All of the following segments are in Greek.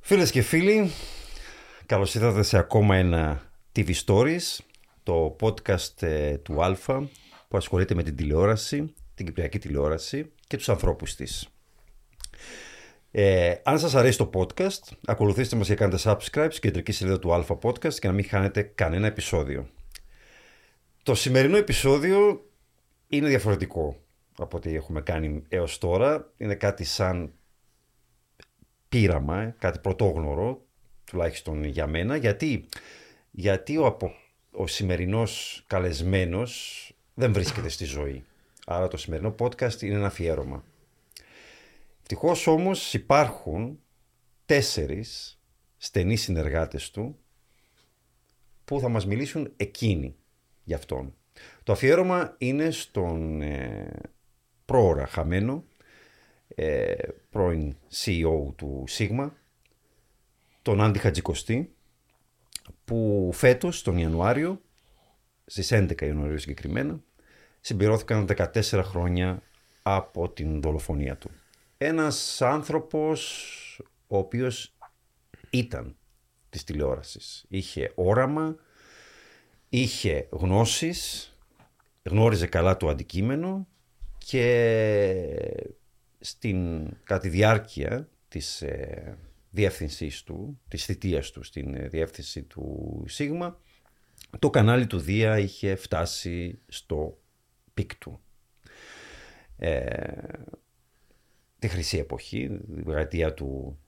Φίλες και φίλοι, καλώς ήρθατε σε ακόμα ένα TV Stories, το podcast ε, του Αλφα που ασχολείται με την τηλεόραση, την κυπριακή τηλεόραση και τους ανθρώπους της. Ε, αν σας αρέσει το podcast, ακολουθήστε μας και κάντε subscribe στην κεντρική σελίδα του Alpha Podcast και να μην χάνετε κανένα επεισόδιο. Το σημερινό επεισόδιο είναι διαφορετικό από ό,τι έχουμε κάνει έως τώρα. Είναι κάτι σαν πείραμα, ε, κάτι πρωτόγνωρο, τουλάχιστον για μένα, γιατί, γιατί ο, απο, ο σημερινός καλεσμένος δεν βρίσκεται στη ζωή. Άρα το σημερινό podcast είναι ένα αφιέρωμα. Ευτυχώς όμως υπάρχουν τέσσερις στενοί συνεργάτες του που θα μας μιλήσουν εκείνοι για αυτόν. Το αφιέρωμα είναι στον ε, πρόωρα χαμένο, ε, πρώην CEO του Σίγμα, τον Άντι Χατζικοστή, που φέτος, τον Ιανουάριο, στις 11 Ιανουαρίου συγκεκριμένα, συμπληρώθηκαν 14 χρόνια από την δολοφονία του ένας άνθρωπος ο οποίος ήταν της τηλεόρασης. Είχε όραμα, είχε γνώσεις, γνώριζε καλά το αντικείμενο και στην, κατά τη διάρκεια της ε, διεύθυνσής του, της θητείας του στην ε, διεύθυνση του Σίγμα, το κανάλι του Δία είχε φτάσει στο peak του. Ε, τη χρυσή εποχή, τη δεκαετία του,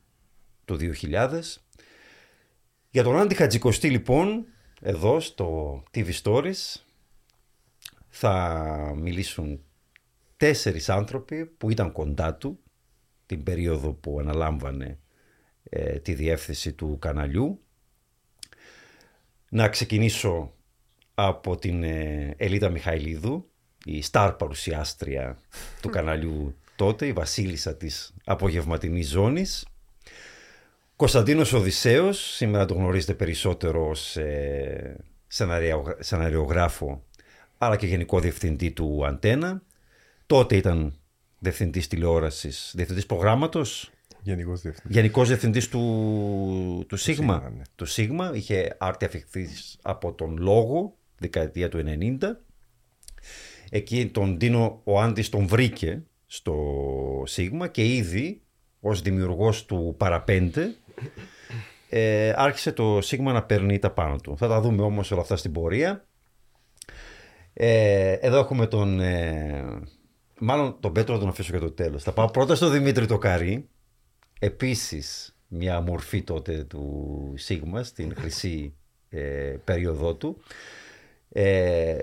του 2000. Για τον Άντι Χατζικοστή λοιπόν, εδώ στο TV Stories, θα μιλήσουν τέσσερις άνθρωποι που ήταν κοντά του την περίοδο που αναλάμβανε ε, τη διεύθυνση του καναλιού. Να ξεκινήσω από την ε, Ελίτα Μιχαηλίδου, η στάρ παρουσιάστρια του καναλιού τότε, η βασίλισσα της απογευματινής ζώνης. Κωνσταντίνος Οδυσσέος, σήμερα το γνωρίζετε περισσότερο ως ε, σεναριογράφο, αλλά και γενικό διευθυντή του Αντένα. Τότε ήταν διευθυντής τηλεόρασης, διευθυντής προγράμματος. Γενικός διευθυντής. Γενικός διευθυντής του, του Σίγμα. Σίγμα, ναι. Του Σίγμα, είχε άρτη αφιχθής από τον Λόγο, δεκαετία του 90. Εκεί τον Ντίνο ο Άντης τον βρήκε στο Σίγμα και ήδη ως δημιουργός του Παραπέντε ε, άρχισε το Σίγμα να παίρνει τα πάνω του. Θα τα δούμε όμως όλα αυτά στην πορεία. Ε, εδώ έχουμε τον... Ε, μάλλον τον Πέτρο θα τον αφήσω για το τέλος. Θα πάω πρώτα στον Δημήτρη το Καρύ. Επίσης μια μορφή τότε του Σίγμα στην χρυσή ε, περίοδό του. Ε,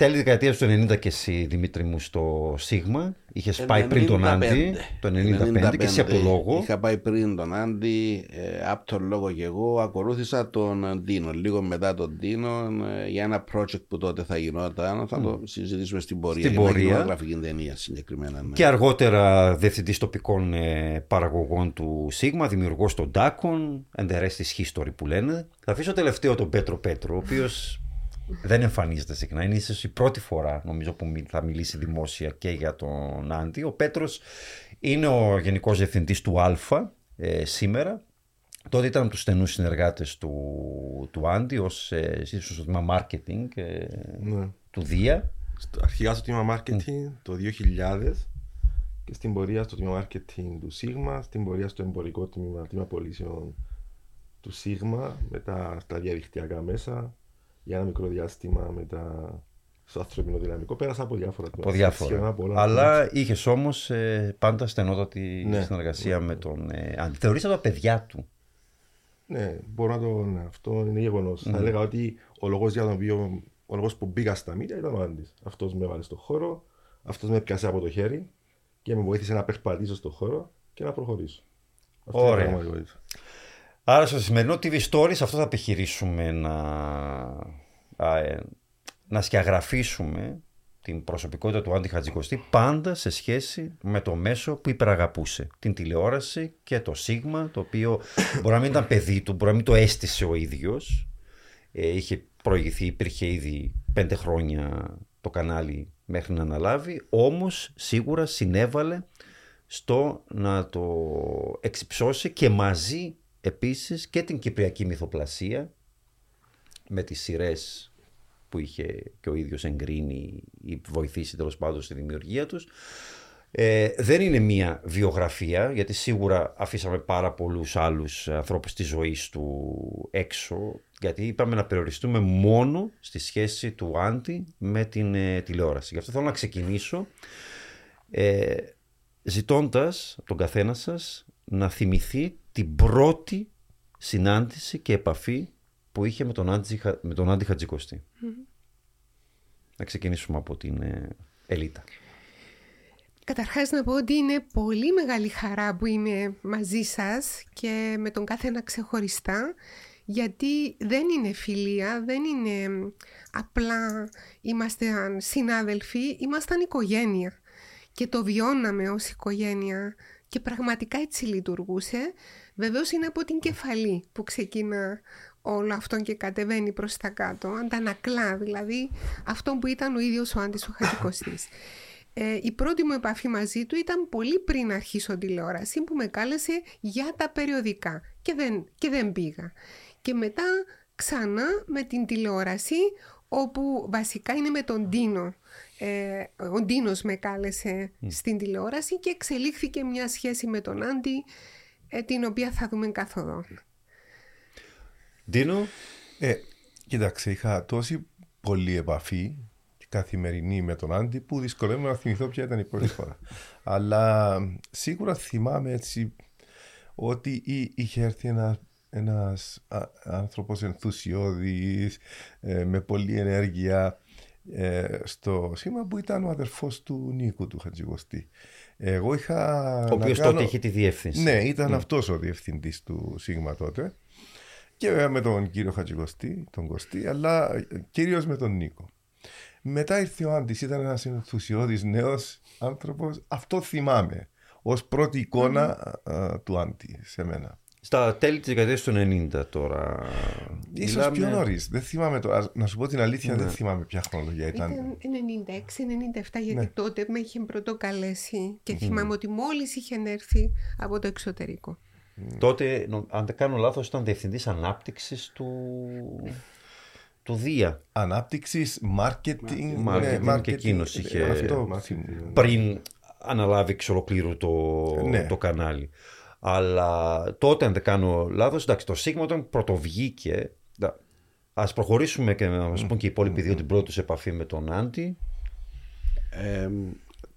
Τέλη δεκαετίας του 90 και εσύ Δημήτρη μου στο Σίγμα. Είχες πάει πριν τον Άντι το 95 και εσύ από το λόγο. Είχα πάει πριν τον Άντι, ε, από τον λόγο και εγώ. Ακολούθησα τον Ντίνο. Λίγο μετά τον Ντίνο ε, για ένα project που τότε θα γινόταν. Θα το συζητήσουμε στην πορεία. Στην για μια πορεία. κινηματογραφική ταινία συγκεκριμένα. ναι. Και αργότερα διευθυντής τοπικών ε, παραγωγών του Σίγμα, δημιουργός των Ντάκων, and the rest is history που λένε. Θα αφήσω τελευταίο τον Πέτρο Πέτρο, ο οποίος δεν εμφανίζεται συχνά. Είναι ίσως η πρώτη φορά νομίζω που μι- θα μιλήσει δημόσια και για τον Άντι. Ο Πέτρος είναι ο γενικός διευθυντής του Αλφα ε, σήμερα. Τότε ήταν από τους στενούς συνεργάτες του, του Άντι ως ε, ίσως στο τμήμα marketing ε, Ναι. του Δία. Στο- Αρχικά στο τμήμα marketing το 2000 και στην πορεία στο τμήμα marketing του Sigma, στην πορεία στο εμπορικό τμήμα, τμήμα πωλήσεων του Sigma, μετά στα διαδικτυακά μέσα, για ένα μικρό διάστημα μετά στο ανθρωπινό δυναμικό. Πέρασα από διάφορα από τμήματα. Σχεδόν διάφορα. από όλα. Αλλά είχες όμως πάντα στενότατη Ναι. συνεργασία με τον ε, Άντι. Θεωρήσατε τα παιδιά του. Ναι, μπορώ να το. Ναι, αυτό είναι γεγονός. Θα έλεγα ότι ο λόγος για τον οποίο. Ο λόγος που μπήκα στα μίδια ήταν ο Άντι. Αυτός με έβαλε στο χώρο, αυτός με πιάσε από το χέρι και με βοήθησε να περπατήσω στο χώρο και να προχωρήσω. Αυτή είναι η Ωραία. Πραγματικότητα. Άρα στο σημερινό TV Stories αυτό θα επιχειρήσουμε να, α, ε, να σκιαγραφίσουμε την προσωπικότητα του Άντι Χατζικοστή πάντα σε σχέση με το μέσο που υπεραγαπούσε. Την τηλεόραση και το Σίγμα, το οποίο μπορεί να μην ήταν παιδί του, μπορεί να μην το αίσθησε ο ίδιος. Ε, είχε προηγηθεί, υπήρχε ήδη πέντε χρόνια το κανάλι μέχρι να αναλάβει, όμως σίγουρα συνέβαλε στο να το εξυψώσει και μαζί επίσης και την κυπριακή μυθοπλασία με τις σειρές που είχε και ο ίδιος εγκρίνει ή βοηθήσει τέλος πάντων στη δημιουργία τους. Ε, δεν είναι μία βιογραφία, γιατί σίγουρα αφήσαμε πάρα πολλούς άλλους ανθρώπους της ζωής του έξω, γιατί είπαμε να περιοριστούμε μόνο στη σχέση του Άντι με την ε, τηλεόραση. Γι' αυτό θέλω να ξεκινήσω ε, ζητώντας τον καθένα σας να θυμηθεί την πρώτη συνάντηση και επαφή που είχε με τον Άντι, με τον Άντι Χατζικοστή. Να ξεκινήσουμε από την ε, Ελίτα. Καταρχάς να πω ότι είναι πολύ μεγάλη χαρά που είμαι μαζί σας και με τον καθένα ξεχωριστά γιατί δεν είναι φιλία, δεν είναι απλά είμαστε συνάδελφοι, ήμασταν οικογένεια και το βιώναμε ως οικογένεια και πραγματικά έτσι λειτουργούσε. Βεβαίως είναι από την κεφαλή που ξεκινά όλο αυτό και κατεβαίνει προς τα κάτω, αντανακλά δηλαδή αυτό που ήταν ο ίδιος ο Άντης ο Χατζικοστής. Ε, η πρώτη μου επαφή μαζί του ήταν πολύ πριν αρχίσω τηλεόραση που με κάλεσε για τα περιοδικά και δεν, και δεν πήγα. Και μετά ξανά με την τηλεόραση όπου βασικά είναι με τον Τίνο. Ε, ο Ντίνος με κάλεσε στην τηλεόραση και εξελίχθηκε μια σχέση με τον Άντι ε, την οποία θα δούμε καθοδόν. Ντίνο. Ε, κοίταξε, είχα τόση πολλή επαφή καθημερινή με τον Άντι που δυσκολεύομαι να θυμηθώ ποια ήταν η πρώτη φορά. Αλλά σίγουρα θυμάμαι έτσι ότι είχε έρθει ένα ένας άνθρωπος ενθουσιώδης, ε, με πολλή ενέργεια ε, στο σήμα που ήταν ο αδερφός του Νίκου του Χατζηγοστή. Εγώ είχα. Ο οποίος κάνω... τότε είχε τη διεύθυνση. Ναι, ήταν mm. αυτός ο διευθυντής του Σίγμα τότε. Και βέβαια με τον κύριο Χατζηγοστή, τον Κωστή, αλλά κυρίως με τον Νίκο. Μετά ήρθε ο Άντι, ήταν ένας ενθουσιώδης νέος άνθρωπος. Αυτό θυμάμαι ως πρώτη εικόνα mm. του Άντι σε μένα. Στα τέλη της δεκαετίας του 90 τώρα. σω Μιλάμε... πιο νωρίς. Δεν θυμάμαι τώρα. Να σου πω την αλήθεια, ναι. δεν θυμάμαι ποια χρονολογία ήταν. Ήταν 96-97, γιατί ναι. τότε με είχε πρωτοκαλέσει και θυμάμαι ότι μόλις είχε έρθει από το εξωτερικό. Τότε, αν δεν κάνω λάθος, ήταν διευθυντής ανάπτυξης του του Δία. Ανάπτυξης, marketing. Marketing, ναι, και εκείνος είχε. Αυτό, πριν αναλάβει εξ ολοκλήρου το, ναι. το κανάλι. Αλλά τότε, αν δεν κάνω λάθος, εντάξει, το Σίγμα όταν πρωτοβγήκε. Α προχωρήσουμε και να μας πούν και οι υπόλοιποι δύο την πρώτη επαφή με τον Άντι. Ε,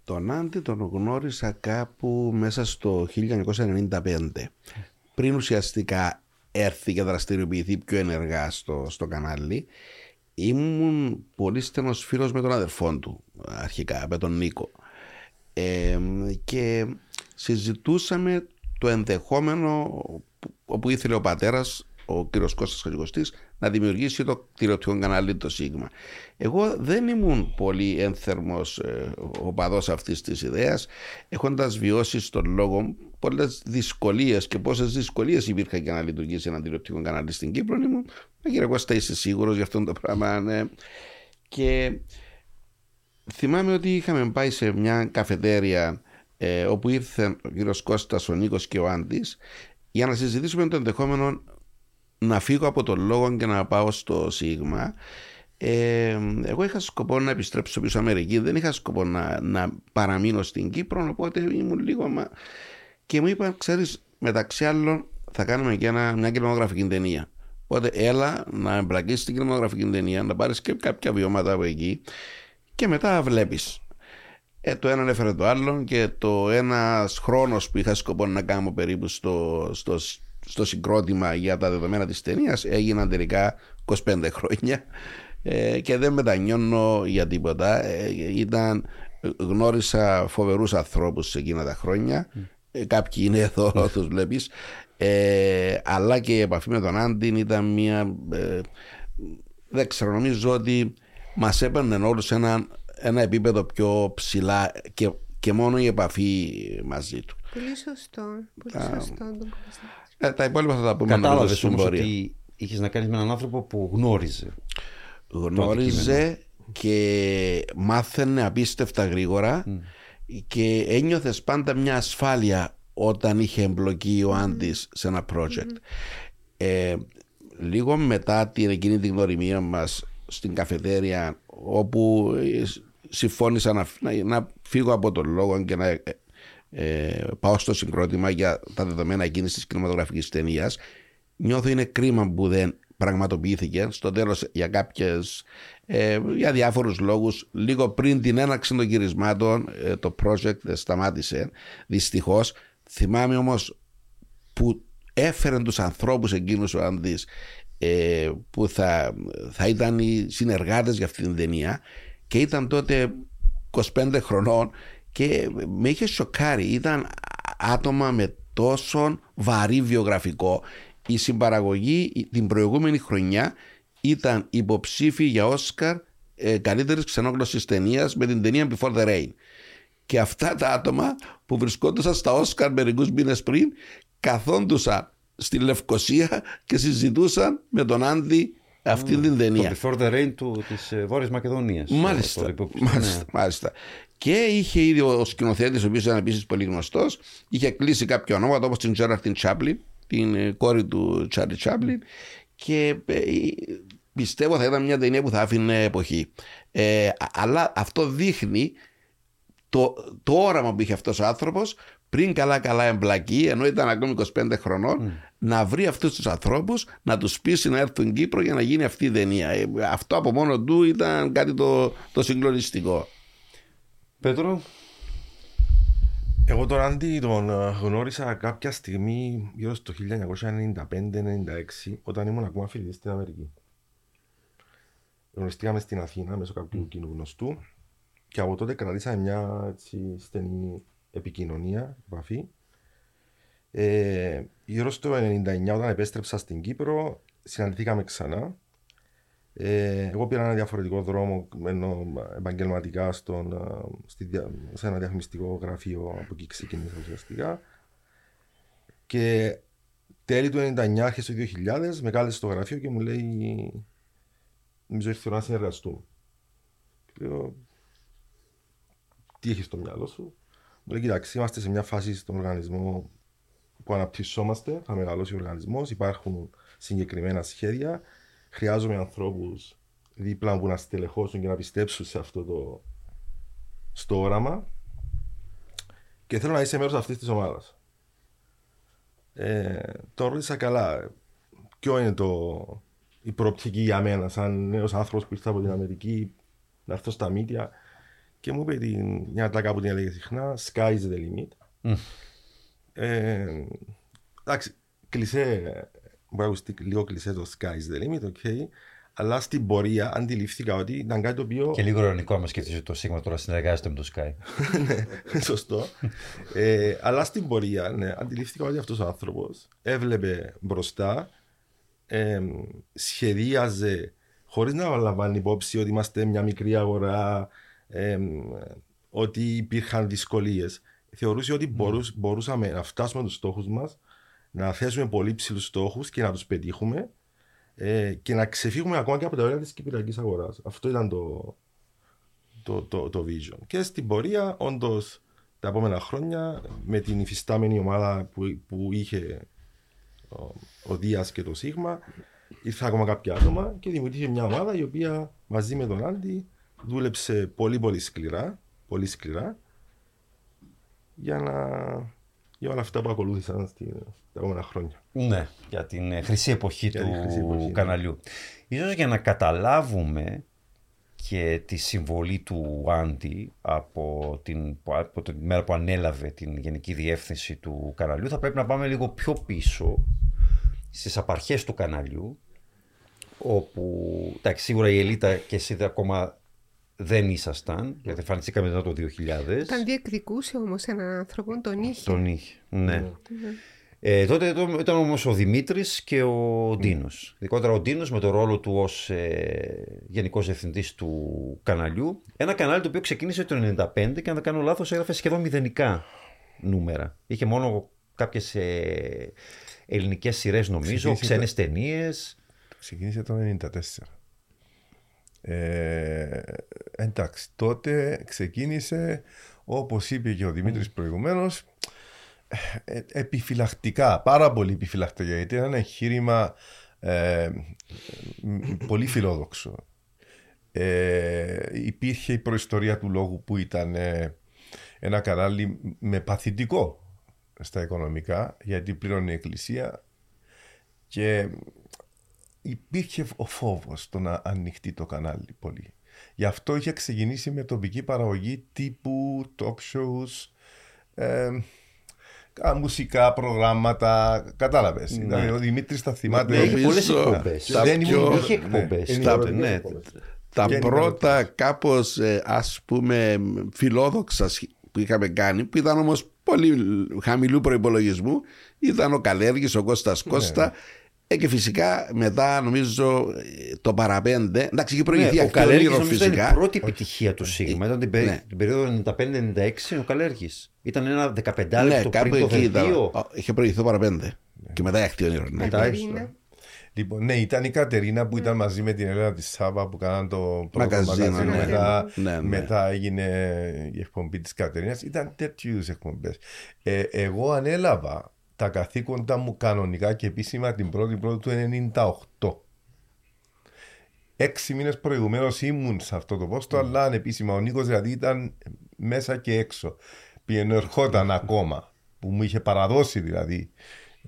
τον Άντι τον γνώρισα κάπου μέσα στο 1995. Πριν ουσιαστικά έρθει και δραστηριοποιηθεί πιο ενεργά στο, στο κανάλι ήμουν πολύ στενός φίλος με τον αδερφό του αρχικά, με τον Νίκο ε, και συζητούσαμε το ενδεχόμενο όπου ήθελε ο πατέρας ο κύριος Κώστας Χατζικοστής να δημιουργήσει το τηλεοπτικό κανάλι το Σίγμα. Εγώ δεν ήμουν πολύ ένθερμος ε, οπαδός αυτής της ιδέας έχοντας βιώσει στον λόγο πολλές δυσκολίες και πόσες δυσκολίες υπήρχαν για να λειτουργήσει ένα τηλεοπτικό κανάλι στην Κύπρο. Ήμουν, κύριε Κώστα, είσαι σίγουρος για αυτό το πράγμα. Ναι. Και θυμάμαι ότι είχαμε πάει σε μια καφετέρια ε, όπου ήρθε ο κύριος Κώστας, ο Νίκος και ο Άντι για να συζητήσουμε το ενδεχόμενο να φύγω από τον λόγο και να πάω στο Σίγμα. Ε, εγώ είχα σκοπό να επιστρέψω πίσω Αμερική, δεν είχα σκοπό να, να παραμείνω στην Κύπρο, οπότε ήμουν λίγο. Μα... Και μου είπαν, ξέρεις, μεταξύ άλλων θα κάνουμε και ένα, μια κινηματογραφική ταινία. Οπότε έλα να εμπλακείς στην κινηματογραφική ταινία, να πάρεις και κάποια βιώματα από εκεί και μετά βλέπεις. Ε, το ένα έφερε το άλλο και το ένας χρόνος που είχα σκοπό να κάνω περίπου στο, στο, στο συγκρότημα για τα δεδομένα της ταινίας έγιναν τελικά 25 χρόνια ε, και δεν μετανιώνω για τίποτα. Ε, ήταν, γνώρισα φοβερούς ανθρώπους σε εκείνα τα χρόνια ε, κάποιοι είναι εδώ, του βλέπεις. Ε, αλλά και η επαφή με τον Άντιν ήταν μια. Ε, δεν ξέρω, νομίζω ότι μας έπαιρνε όλους σε ένα, ένα επίπεδο πιο ψηλά και, και μόνο η επαφή μαζί του. Πολύ σωστό. Πολύ σωστό. Ε, τα υπόλοιπα θα τα πούμε Κατάλαβες όμως ότι είχες να κάνεις με έναν άνθρωπο που γνώριζε γνώριζε και μάθαινε απίστευτα γρήγορα και ένιωθες πάντα μια ασφάλεια όταν είχε εμπλοκή ο Άντης σε ένα project. Ε, λίγο μετά την εκείνη την γνωριμία μας στην καφετέρια όπου ε, συμφώνησα να, να, να φύγω από τον λόγο και να ε, ε, πάω στο συγκρότημα για τα δεδομένα εκείνη της κινηματογραφικής ταινίας. Νιώθω είναι κρίμα που δεν πραγματοποιήθηκε. Στο τέλος, για κάποιες. Ε, για διάφορους λόγους λίγο πριν την έναξη των γυρισμάτων ε, το project σταμάτησε δυστυχώς θυμάμαι όμως που έφερε τους ανθρώπους εκείνους ο Άνδης ε, που θα, θα ήταν οι συνεργάτες για αυτή την ταινία και ήταν τότε 25 χρονών και με είχε σοκάρει. Ήταν άτομα με τόσο βαρύ βιογραφικό. Η συμπαραγωγή την προηγούμενη χρονιά ήταν υποψήφιοι για Όσκαρ ε, καλύτερης ξενόγλωση ταινίας με την ταινία Before the Rain. Και αυτά τα άτομα που βρισκόντουσαν στα Όσκαρ μερικούς μήνες πριν καθόντουσαν στη Λευκοσία και συζητούσαν με τον Άντι αυτή την ταινία. Το Before the Rain του, της ε, Βόρειας Μακεδονίας. Μάλιστα, μάλιστα, μάλιστα. Και είχε ήδη ο σκηνοθέτης, ο οποίος ήταν επίσης πολύ γνωστός, είχε κλείσει κάποια ονόματα όπως την Τζέραρτιν Τσάπλιν, την ε, κόρη του Τσάρλι Τσάπλιν. Και ε, πιστεύω θα ήταν μια ταινία που θα άφηνε εποχή. Ε, αλλά αυτό δείχνει το, το όραμα που είχε αυτός ο άνθρωπος πριν καλά-καλά εμπλακεί, ενώ ήταν ακόμη 25 χρονών, να βρει αυτούς τους ανθρώπους, να τους πείσει να έρθουν Κύπρο για να γίνει αυτή η ταινία. Ε, αυτό από μόνο του ήταν κάτι το, το συγκλονιστικό. Πέτρο; Εγώ τον Άντι τον ε, γνώρισα κάποια στιγμή γύρω στο 1995-96 όταν ήμουν ακόμα φοιτητής στην Αμερική. Γνωριστήκαμε στην Αθήνα μέσω κάποιου κοινού γνωστού και από τότε κρατήσαμε μια έτσι, στενή επικοινωνία, επαφή. Ε, γύρω στο 1999 όταν επέστρεψα στην Κύπρο συναντηθήκαμε ξανά. Ε, εγώ πήρα ένα διαφορετικό δρόμο ενώ επαγγελματικά στον, στη, σε ένα διαφημιστικό γραφείο από εκεί ξεκίνησα ουσιαστικά. Και τέλη του 1999, αρχές του 2000 με κάλεσε στο γραφείο και μου λέει νομίζω ήρθε να συνεργαστούμε λέω τι έχεις στο μυαλό σου μου λέει κοιτάξτε είμαστε σε μια φάση στον οργανισμό που αναπτυσσόμαστε θα μεγαλώσει ο οργανισμός υπάρχουν συγκεκριμένα σχέδια χρειάζομαι ανθρώπους δίπλα που να στελεχώσουν και να πιστέψουν σε αυτό το στο όραμα και θέλω να είσαι μέρος αυτής της ομάδας. Ε, το ρώτησα καλά. Ποιο είναι το, η προοπτική για μένα, σαν νέος άνθρωπος που ήρθα από την Αμερική, να έρθω στα μύτια και μου είπε την, μια τάκα που την έλεγε συχνά, sky is the limit. Mm. Ε, εντάξει, κλεισέ μπορεί να ακουστεί λίγο κλεισέ το sky is the limit, okay. Αλλά στην πορεία αντιληφθήκα ότι ήταν κάτι το οποίο. Και λίγο ειρωνικό άμα σκεφτεί ότι το Σίγμα τώρα συνεργάζεται με το Sky. ναι, σωστό. ε, αλλά στην πορεία, ναι, αντιληφθήκα ότι αυτός ο άνθρωπος έβλεπε μπροστά, ε, σχεδίαζε χωρίς να λαμβάνει υπόψη ότι είμαστε μια μικρή αγορά, ε, ότι υπήρχαν δυσκολίες. Θεωρούσε ότι μπορούσαμε να φτάσουμε τους στόχους μας να θέσουμε πολύ ψηλούς στόχους και να τους πετύχουμε ε, και να ξεφύγουμε ακόμα και από τα όρια της κυπριακής αγοράς. Αυτό ήταν το, το, το, το vision. Και στην πορεία, όντως, τα επόμενα χρόνια, με την υφιστάμενη ομάδα που, που είχε ο, ο Δίας και το Σίγμα, ήρθαν ακόμα κάποια άτομα και δημιουργήθηκε μια ομάδα η οποία μαζί με τον Άντι δούλεψε πολύ πολύ σκληρά, πολύ σκληρά για να για όλα αυτά που ακολούθησαν τα επόμενα χρόνια. Ναι, για την ε, χρυσή εποχή του χρυσή εποχή, ναι. καναλιού. Ναι. Ίσως για να καταλάβουμε και τη συμβολή του Άντι από την, από την μέρα που ανέλαβε την γενική διεύθυνση του καναλιού θα πρέπει να πάμε λίγο πιο πίσω στις απαρχές του καναλιού όπου εντάξει, σίγουρα η Ελίτα και εσύ ακόμα δεν ήσασταν, γιατί εμφανιστήκαμε μετά το 2000. Όταν διεκδικούσε όμως έναν άνθρωπο, τον είχε. Τον είχε, ναι. ναι. Ε, τότε ήταν όμως ο Δημήτρης και ο Ντίνος. Ειδικότερα ο Ντίνος με το ρόλο του ως ε, γενικός διευθυντής του καναλιού. Ένα κανάλι το οποίο ξεκίνησε το 1995 και αν δεν κάνω λάθος έγραφε σχεδόν μηδενικά νούμερα. Είχε μόνο κάποιες ε, ελληνικές σειρές νομίζω, ξένες ταινίες. Ξεκίνησε το 1994. Ε, εντάξει, τότε ξεκίνησε, όπως είπε και ο Δημήτρης προηγουμένως, ε, επιφυλακτικά, πάρα πολύ επιφυλακτικά, γιατί ήταν ένα εγχείρημα ε, πολύ φιλόδοξο. Ε, υπήρχε η προϊστορία του λόγου που ήταν ε, ένα κανάλι με παθητικό στα οικονομικά, γιατί πλήρωνε η Εκκλησία και υπήρχε ο φόβος το να ανοιχτεί το κανάλι πολύ. Γι' αυτό είχε ξεκινήσει με τοπική παραγωγή τύπου talk shows, ε, μουσικά προγράμματα. Κατάλαβες. Ναι. ο Δημήτρης τα θυμάται. Ναι, είχε πολλές εκπομπές. Δεν πιο... είχε εκπομπές. Ναι, ναι. Τα πρώτα κάπως ας πούμε φιλόδοξα που είχαμε κάνει, που ήταν όμως πολύ χαμηλού προπολογισμού, ήταν ο Καλέργη, ο Κώστας Κώστα. Ε, και φυσικά μετά νομίζω το παραπέντε. Εντάξει, είχε προηγηθεί ναι, αυτό ο φυσικά. Ήταν η πρώτη επιτυχία του Σίγμα. Ήταν την, ναι. την περίοδο 95-96 ο Καλέργη. Ήταν ένα 15 λεπτό ναι, πριν το Βελγίο. Είχε προηγηθεί το παραπέντε. Ναι. Και μετά η ακτή όνειρο. Ναι. Λοιπόν, ναι, ήταν η Κατερίνα που ήταν μαζί με την Ελένα της Σάβα που κάναν το πρώτο μαγαζίνο. Ναι, μετά, ναι, ναι. μετά έγινε η εκπομπή της Κατερίνας. Ήταν τέτοιου είδους εκπομπές. Ε, εγώ ανέλαβα τα καθήκοντα μου κανονικά και επίσημα την 1η Πρώτη του 1998. Έξι μήνες προηγουμένως ήμουν σε αυτό το πόστο, mm. αλλά ανεπίσημα ο Νίκος δηλαδή ήταν μέσα και έξω. Πήγαινε ερχόταν ακόμα, που μου είχε παραδώσει δηλαδή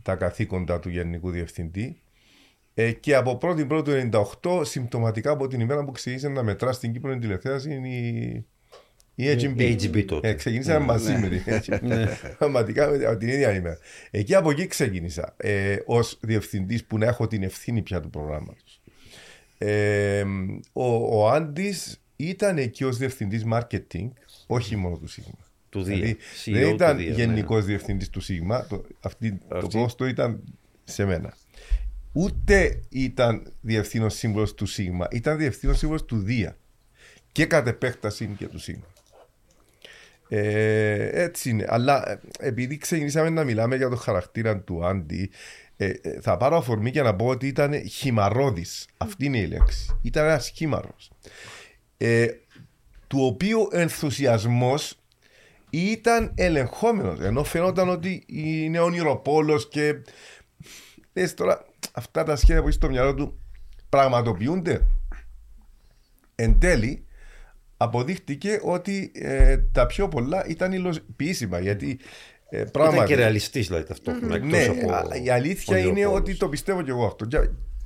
τα καθήκοντα του Γενικού Διευθυντή. Ε, και από 1η Πρώτη του 1998, συμπτωματικά από την ημέρα που ξεκίνησε να μετρά στην Κύπρο τηλεθέαση, είναι η η HB. HB τότε. Ε, ξεκινήσαμε ναι, μαζί ναι. με την HB. Πραγματικά από την ίδια ημέρα. Εκεί από εκεί ξεκίνησα ε, ως διευθυντής που να έχω την ευθύνη πια του προγράμματος. Ε, ο, ο Άντι ήταν εκεί ως διευθυντής marketing, όχι μόνο του Σίγμα. Του δηλαδή, δεν ήταν γενικός ναι. διευθυντής του Σίγμα. Το, αυτή, το πόστο ήταν σε μένα. Ούτε ήταν διευθύνων σύμβολο του Σίγμα, ήταν διευθύνων σύμβολο του Δία. Και κατ' επέκταση και του Σίγμα. Ε, έτσι είναι. Αλλά ε, επειδή ξεκινήσαμε να μιλάμε για το χαρακτήρα του Άντι, ε, ε θα πάρω αφορμή και να πω ότι ήταν χυμαρόδης. Αυτή είναι η λέξη. Ήταν ένας χήμαρο. Ε, του οποίου ενθουσιασμός ήταν ελεγχόμενος. Ενώ φαινόταν ότι είναι όνειροπόλος και. Δες τώρα, αυτά τα σχέδια που έχει στο μυαλό του πραγματοποιούνται. Εν τέλει, αποδείχτηκε ότι ε, τα πιο πολλά ήταν υλοποιήσιμα. Γιατί ε, πράγματι. Ήταν και ρεαλιστής δηλαδή ταυτόχρονα. Ναι, από η αλήθεια είναι ότι το πιστεύω και εγώ αυτό.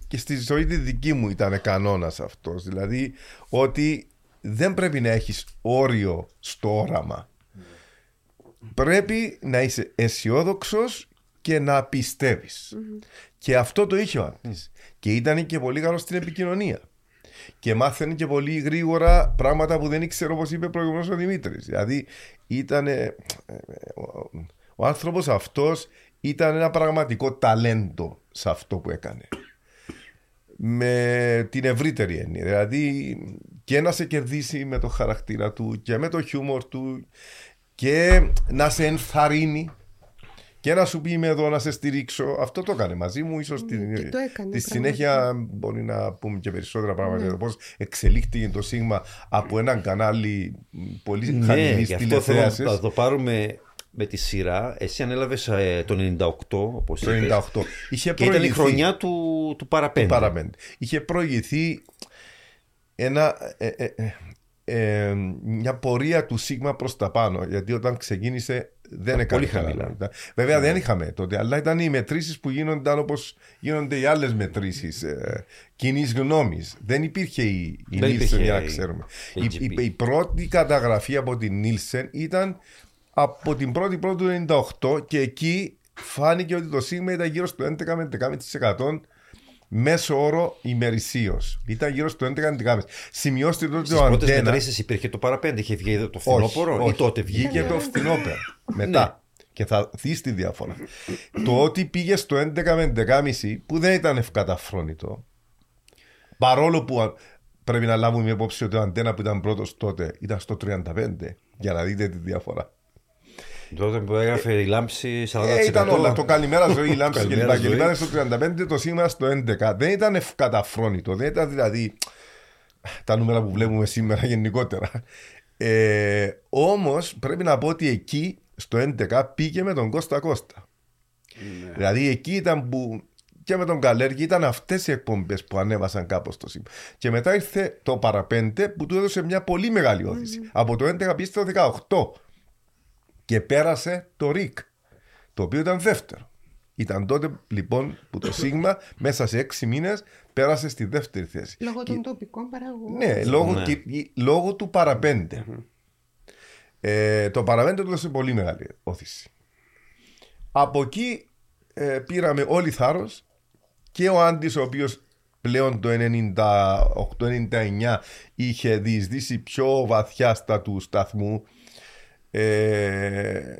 Και στη ζωή τη δική μου ήταν κανόνας αυτός. Δηλαδή ότι δεν πρέπει να έχεις όριο στο όραμα. Πρέπει να είσαι αισιόδοξος και να πιστευει Και αυτό το είχε ο Άντης. Και ήταν και πολύ καλό στην επικοινωνία και μάθαινε και πολύ γρήγορα πράγματα που δεν ήξερε όπως είπε προηγουμένως ο Δημήτρης. Δηλαδή ήταν. Ε, ο, ο άνθρωπος αυτός ήταν ένα πραγματικό ταλέντο σε αυτό που έκανε. Με την ευρύτερη έννοια. Δηλαδή και να σε κερδίσει με το χαρακτήρα του και με το χιούμορ του και να σε ενθαρρύνει και να σου πει είμαι εδώ να σε στηρίξω. Αυτό το έκανε μαζί μου. ίσως στη, τη συνέχεια μπορεί να πούμε και περισσότερα πράγματα για το πώς εξελίχθηκε το Σίγμα από έναν κανάλι πολύ ναι, χαμηλής τηλεθέασης. Θα το πάρουμε με τη σειρά. Εσύ ανέλαβες ε, το 98, όπως Το 98. Είχε και ήταν η χρονιά του, του παραπέντε. Του παραπέντε. Είχε προηγηθεί ένα, ε, ε, ε, μια πορεία του Σίγμα προς τα πάνω. Γιατί όταν ξεκίνησε δεν Πολύ χαμηλά. Βέβαια δεν είχαμε τότε, αλλά ήταν οι μετρήσεις που γίνονταν όπως γίνονται οι άλλες μετρήσεις ε, κοινής γνώμης. Δεν υπήρχε η, η Νίλσεν για να ξέρουμε. Η, η, η, πρώτη καταγραφή από την Νίλσεν ήταν από την πρώτη πρώτη του 98 και εκεί φάνηκε ότι το σήμα ήταν γύρω στο 11 με 11% μέσο όρο ημερησίως. Ήταν γύρω στο 11-11. Σημειώστε το ότι ο Αντένα. Στι πρώτε υπήρχε το παραπέντε, είχε βγει το φθινόπωρο ή τότε βγήκε; Το φθινόπωρο. Μετά. Ναι. Και θα δεις τη διαφορά. το ότι πήγε στο 11 με 11,5 που δεν ήταν ευκαταφρόνητο. Παρόλο που πρέπει να λάβουμε υπόψη ότι ο Αντένα που ήταν πρώτος τότε ήταν στο 35 για να δείτε τη διαφορά. Τότε που έγραφε η λάμψη 40%. Ε, ήταν όλα. Το καλημέρα ζωή, η λάμψη και λοιπά. στο 35, το σήμερα στο 11. Δεν ήταν ευκαταφρόνητο. Δεν ήταν δηλαδή τα νούμερα που βλέπουμε σήμερα γενικότερα. Ε, Όμως πρέπει να πω ότι εκεί στο 11 πήγε με τον Κώστα Κώστα. Ναι. Δηλαδή εκεί ήταν που και με τον Καλέργη ήταν αυτές οι εκπομπές που ανέβασαν κάπως το ΣΥΜ. Και μετά ήρθε το παραπέντε που του έδωσε μια πολύ μεγάλη όθηση. Από το 11 πήγε στο 18. Και πέρασε το ΡΙΚ, το οποίο ήταν δεύτερο. Ήταν τότε λοιπόν που το Σίγμα μέσα σε έξι μήνες πέρασε στη δεύτερη θέση. Λόγω των τοπικών παραγωγών. Ναι, λόγω, Ναι. και- λόγω του παραπέντε. Ε, το παραπέντε του έδωσε πολύ μεγάλη όθηση. Από εκεί ε, πήραμε όλοι θάρρος και ο Άντης ο οποίος πλέον το 98-99 είχε διεισδύσει πιο βαθιά στα του σταθμού ε,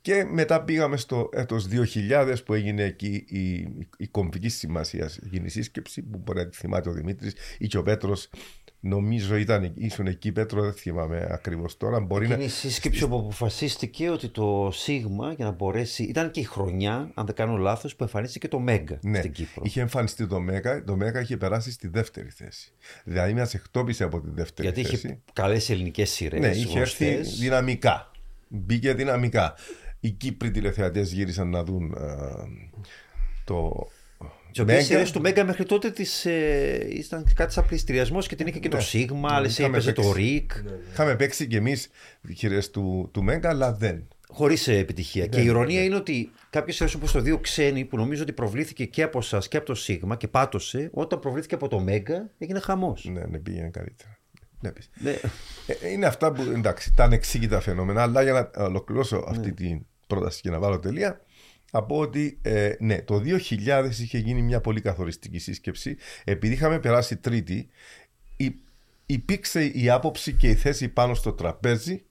και μετά πήγαμε στο έτος 2000 που έγινε εκεί η, η κομβική σημασία γίνει σύσκεψη που μπορεί να τη θυμάται ο Δημήτρης ή και ο Πέτρος νομίζω ήταν, ήσουν εκεί Πέτρο δεν θυμάμαι ακριβώς τώρα μπορεί να, Είναι η σύσκεψη όπου αποφασίστηκε ότι το Σίγμα για να μπορέσει. ήταν και η χρονιά, αν δεν κάνω λάθος, που εμφανίστηκε το Μέγκα Ναι, στην Κύπρο. είχε εμφανιστεί το ΜΕΚΑ, το ΜΕΚΑ είχε περάσει στη δεύτερη θέση. Δηλαδή μας εκτόπισε από τη δεύτερη Γιατί θέση. είχε καλές ελληνικές σειρές. ναι, είχε έρθει δυναμικά. Μπήκε δυναμικά. Οι Κύπροι τηλεθεατές γύρισαν να δουν ε, το Τι οποίε Μέγκα. σειρέ του Μέγκα μέχρι τότε τις, ε, ήταν κάτι σαν πληστηριασμός και την είχε και το Σίγμα, άλλες Ναι. Είχαμε έπαιζε το παίξει. Ρικ. Είχαμε παίξει κι εμείς χειρέ του, του ΜΕΚΑ, αλλά δεν. Χωρίς επιτυχία. και η ναι, ηρωνία ναι. είναι ότι κάποιε σειρέ όπως το Δύο Ξένοι, που νομίζω ότι προβλήθηκε και από εσά και από το Σίγμα και πάτωσε, όταν προβλήθηκε από το Μέγκα έγινε χαμός. Ναι, ναι, πήγαινε καλύτερα. Βλέπεις. Ναι. Ε, Είναι αυτά που εντάξει, τα ανεξήγητα φαινόμενα, αλλά για να ολοκληρώσω αυτή την πρόταση και να βάλω τελεία, να πω ότι ε, ναι, το 2000 είχε γίνει μια πολύ καθοριστική σύσκεψη. Επειδή είχαμε περάσει τρίτη, υ- υπήρξε η άποψη και η θέση πάνω στο τραπέζι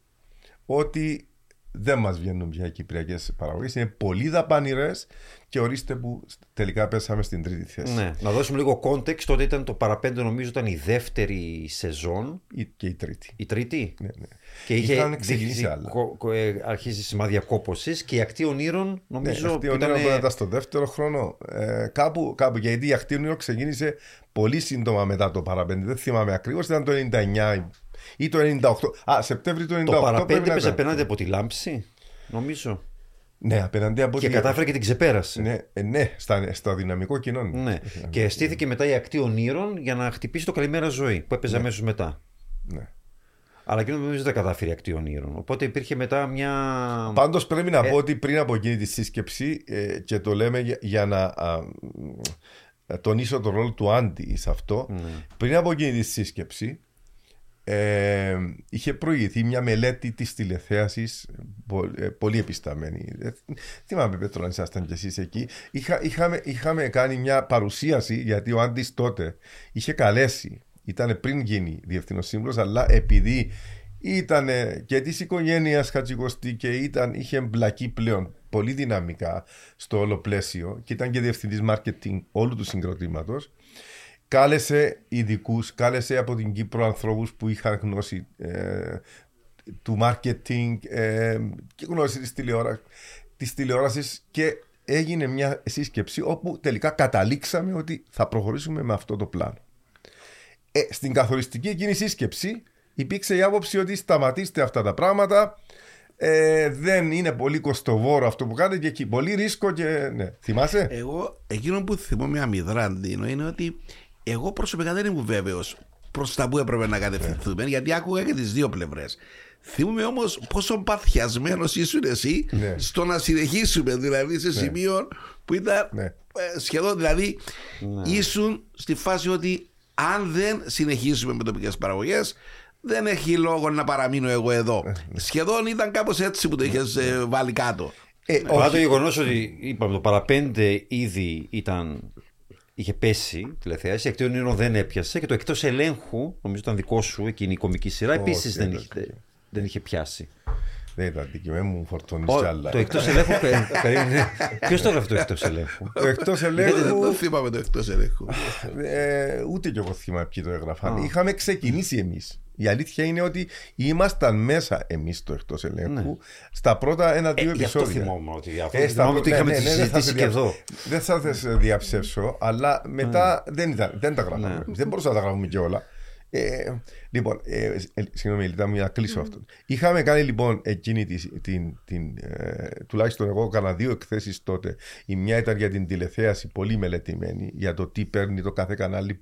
ότι δεν μας βγαίνουν πια οι κυπριακές παραγωγές, είναι πολύ δαπανηρές και ορίστε που τελικά πέσαμε στην τρίτη θέση. ναι. Να δώσουμε λίγο context. Τότε ήταν το παραπέντε, νομίζω ήταν η δεύτερη σεζόν. Ή- Και η τρίτη. Η τρίτη; Ναι, ναι. Και είχε Είχαν ξεκινήσει δείξει- άλλα. κο- κο- ε, αρχίζει σημάδια κόπωση και η ακτή ονείρων Ναι, νομίζω αυτή που ο ήταν. Νέο ήταν στο δεύτερο χρόνο. Ε, κάπου, κάπου γιατί η Ακτή Ονείρο ξεκίνησε πολύ σύντομα μετά το παραπέντε. Δεν θυμάμαι ακριβώς, ήταν το 99 ή το 98. Α, Σεπτέμβρη του 98. Το παραπέντε πρέπει να έπαιζε ήταν. απέναντι από τη λάμψη, νομίζω. Ναι, απέναντι από Και τη- κατάφερε και την ξεπέρασε. Ναι, ε, ναι στα, στο δυναμικό κοινό. Ναι. Και στήθηκε μετά η ακτή ονείρων για να χτυπήσει το καλημέρα ζωή που έπαιζε αμέσως μετά. Ναι. Αλλά εκείνο νομίζω δεν κατάφερε η ακτή ονείρων. Οπότε υπήρχε μετά μια. Πάντως πρέπει να Ε. πω ότι πριν από εκείνη τη σύσκεψη ε, και το λέμε για, για να α, μ, τονίσω το ρόλο του Άντι σε αυτό. Ναι. Πριν από εκείνη τη σύσκεψη ε, είχε προηγηθεί μια μελέτη της τηλεθέασης πο- ε, πολύ επισταμένη. Ε, θυμάμαι Πέτρο αν ήσασταν κι εσείς εκεί. Είχα, είχαμε, είχαμε κάνει μια παρουσίαση γιατί ο Άντις τότε είχε καλέσει. Ήταν πριν γίνει διευθύνος σύμβουλος αλλά επειδή ήταν και της οικογένειας Χατζικοστή και ήταν, είχε εμπλακεί πλέον πολύ δυναμικά στο όλο πλαίσιο και ήταν και διευθυντής marketing όλου του συγκροτήματος κάλεσε ειδικούς, κάλεσε από την Κύπρο ανθρώπους που είχαν γνώση ε, του marketing ε, και γνώση της, τηλεόρα, της τηλεόρασης και έγινε μια σύσκεψη όπου τελικά καταλήξαμε ότι θα προχωρήσουμε με αυτό το πλάνο. Ε, στην καθοριστική εκείνη σύσκεψη υπήρξε η άποψη ότι σταματήστε αυτά τα πράγματα ε, δεν είναι πολύ κοστοβόρο αυτό που κάνετε και έχει πολύ ρίσκο και ναι. Θυμάσαι; Εγώ, εκείνο που θυμόμαι αμυδρά, Ντίνο, είναι ότι εγώ προσωπικά δεν ήμουν βέβαιος προς τα που έπρεπε να κατευθυνθούμε, γιατί άκουγα και τις δύο πλευρές. Θυμούμαι όμως πόσο παθιασμένος ήσουν εσύ Ναι. στο να συνεχίσουμε, δηλαδή σε σημείο που ήταν Ναι. ε, σχεδόν, δηλαδή ήσουν στη φάση ότι αν δεν συνεχίσουμε με τοπικές παραγωγές, δεν έχει λόγο να παραμείνω εγώ εδώ. Σχεδόν ήταν κάπως έτσι που το είχες ε, βάλει κάτω. Ε, Παρά όχι. το γεγονός ότι είπαμε το παραπέντε ήδη ήταν. Είχε πέσει τηλεθέαση, η ακτή ονείρων δεν έπιασε και το εκτός ελέγχου, νομίζω ήταν δικό σου εκείνη η κομική σειρά, Όχι, επίσης δεν, δεν είχε, δεν είχε πιάσει. Δεν ήταν αντικείμενο μου, φορτώνεις Ω, κι άλλα. Το εκτός ελέγχου. Ποιος το έγραφε το εκτός ελέγχου; Το εκτός Δεν ελέγχου, το θυμάμαι το εκτός ελέγχου. ε, ούτε κι εγώ θυμάμαι ποιοι το έγραφαν. Είχαμε ξεκινήσει εμείς. Η αλήθεια είναι ότι ήμασταν μέσα εμείς στο εκτός ελέγχου στα πρώτα ένα-δύο Ε, Γι' αυτό επεισόδια. θυμόμαι ότι αυτό Ε, στα θυμόμαι ότι πρώτα- είχαμε ναι, τη ναι, δεν θα συζήτηση σε και δια- εδώ. Δεν θα σε διαψεύσω, αλλά μετά δεν, ήταν, δεν τα γράφαμε. εμείς. Δεν μπορούσαμε να τα γράφουμε και όλα. Ε, λοιπόν, ε, ε, συγγνώμη, Ελίτα μου, για να κλείσω αυτό. Είχαμε κάνει λοιπόν εκείνη τη, την, την, ε, τουλάχιστον εγώ έκανα δύο εκθέσεις τότε. Η μια ήταν για την τηλεθέαση, πολύ μελετημένη, για το τι παίρνει το κάθε κανάλι,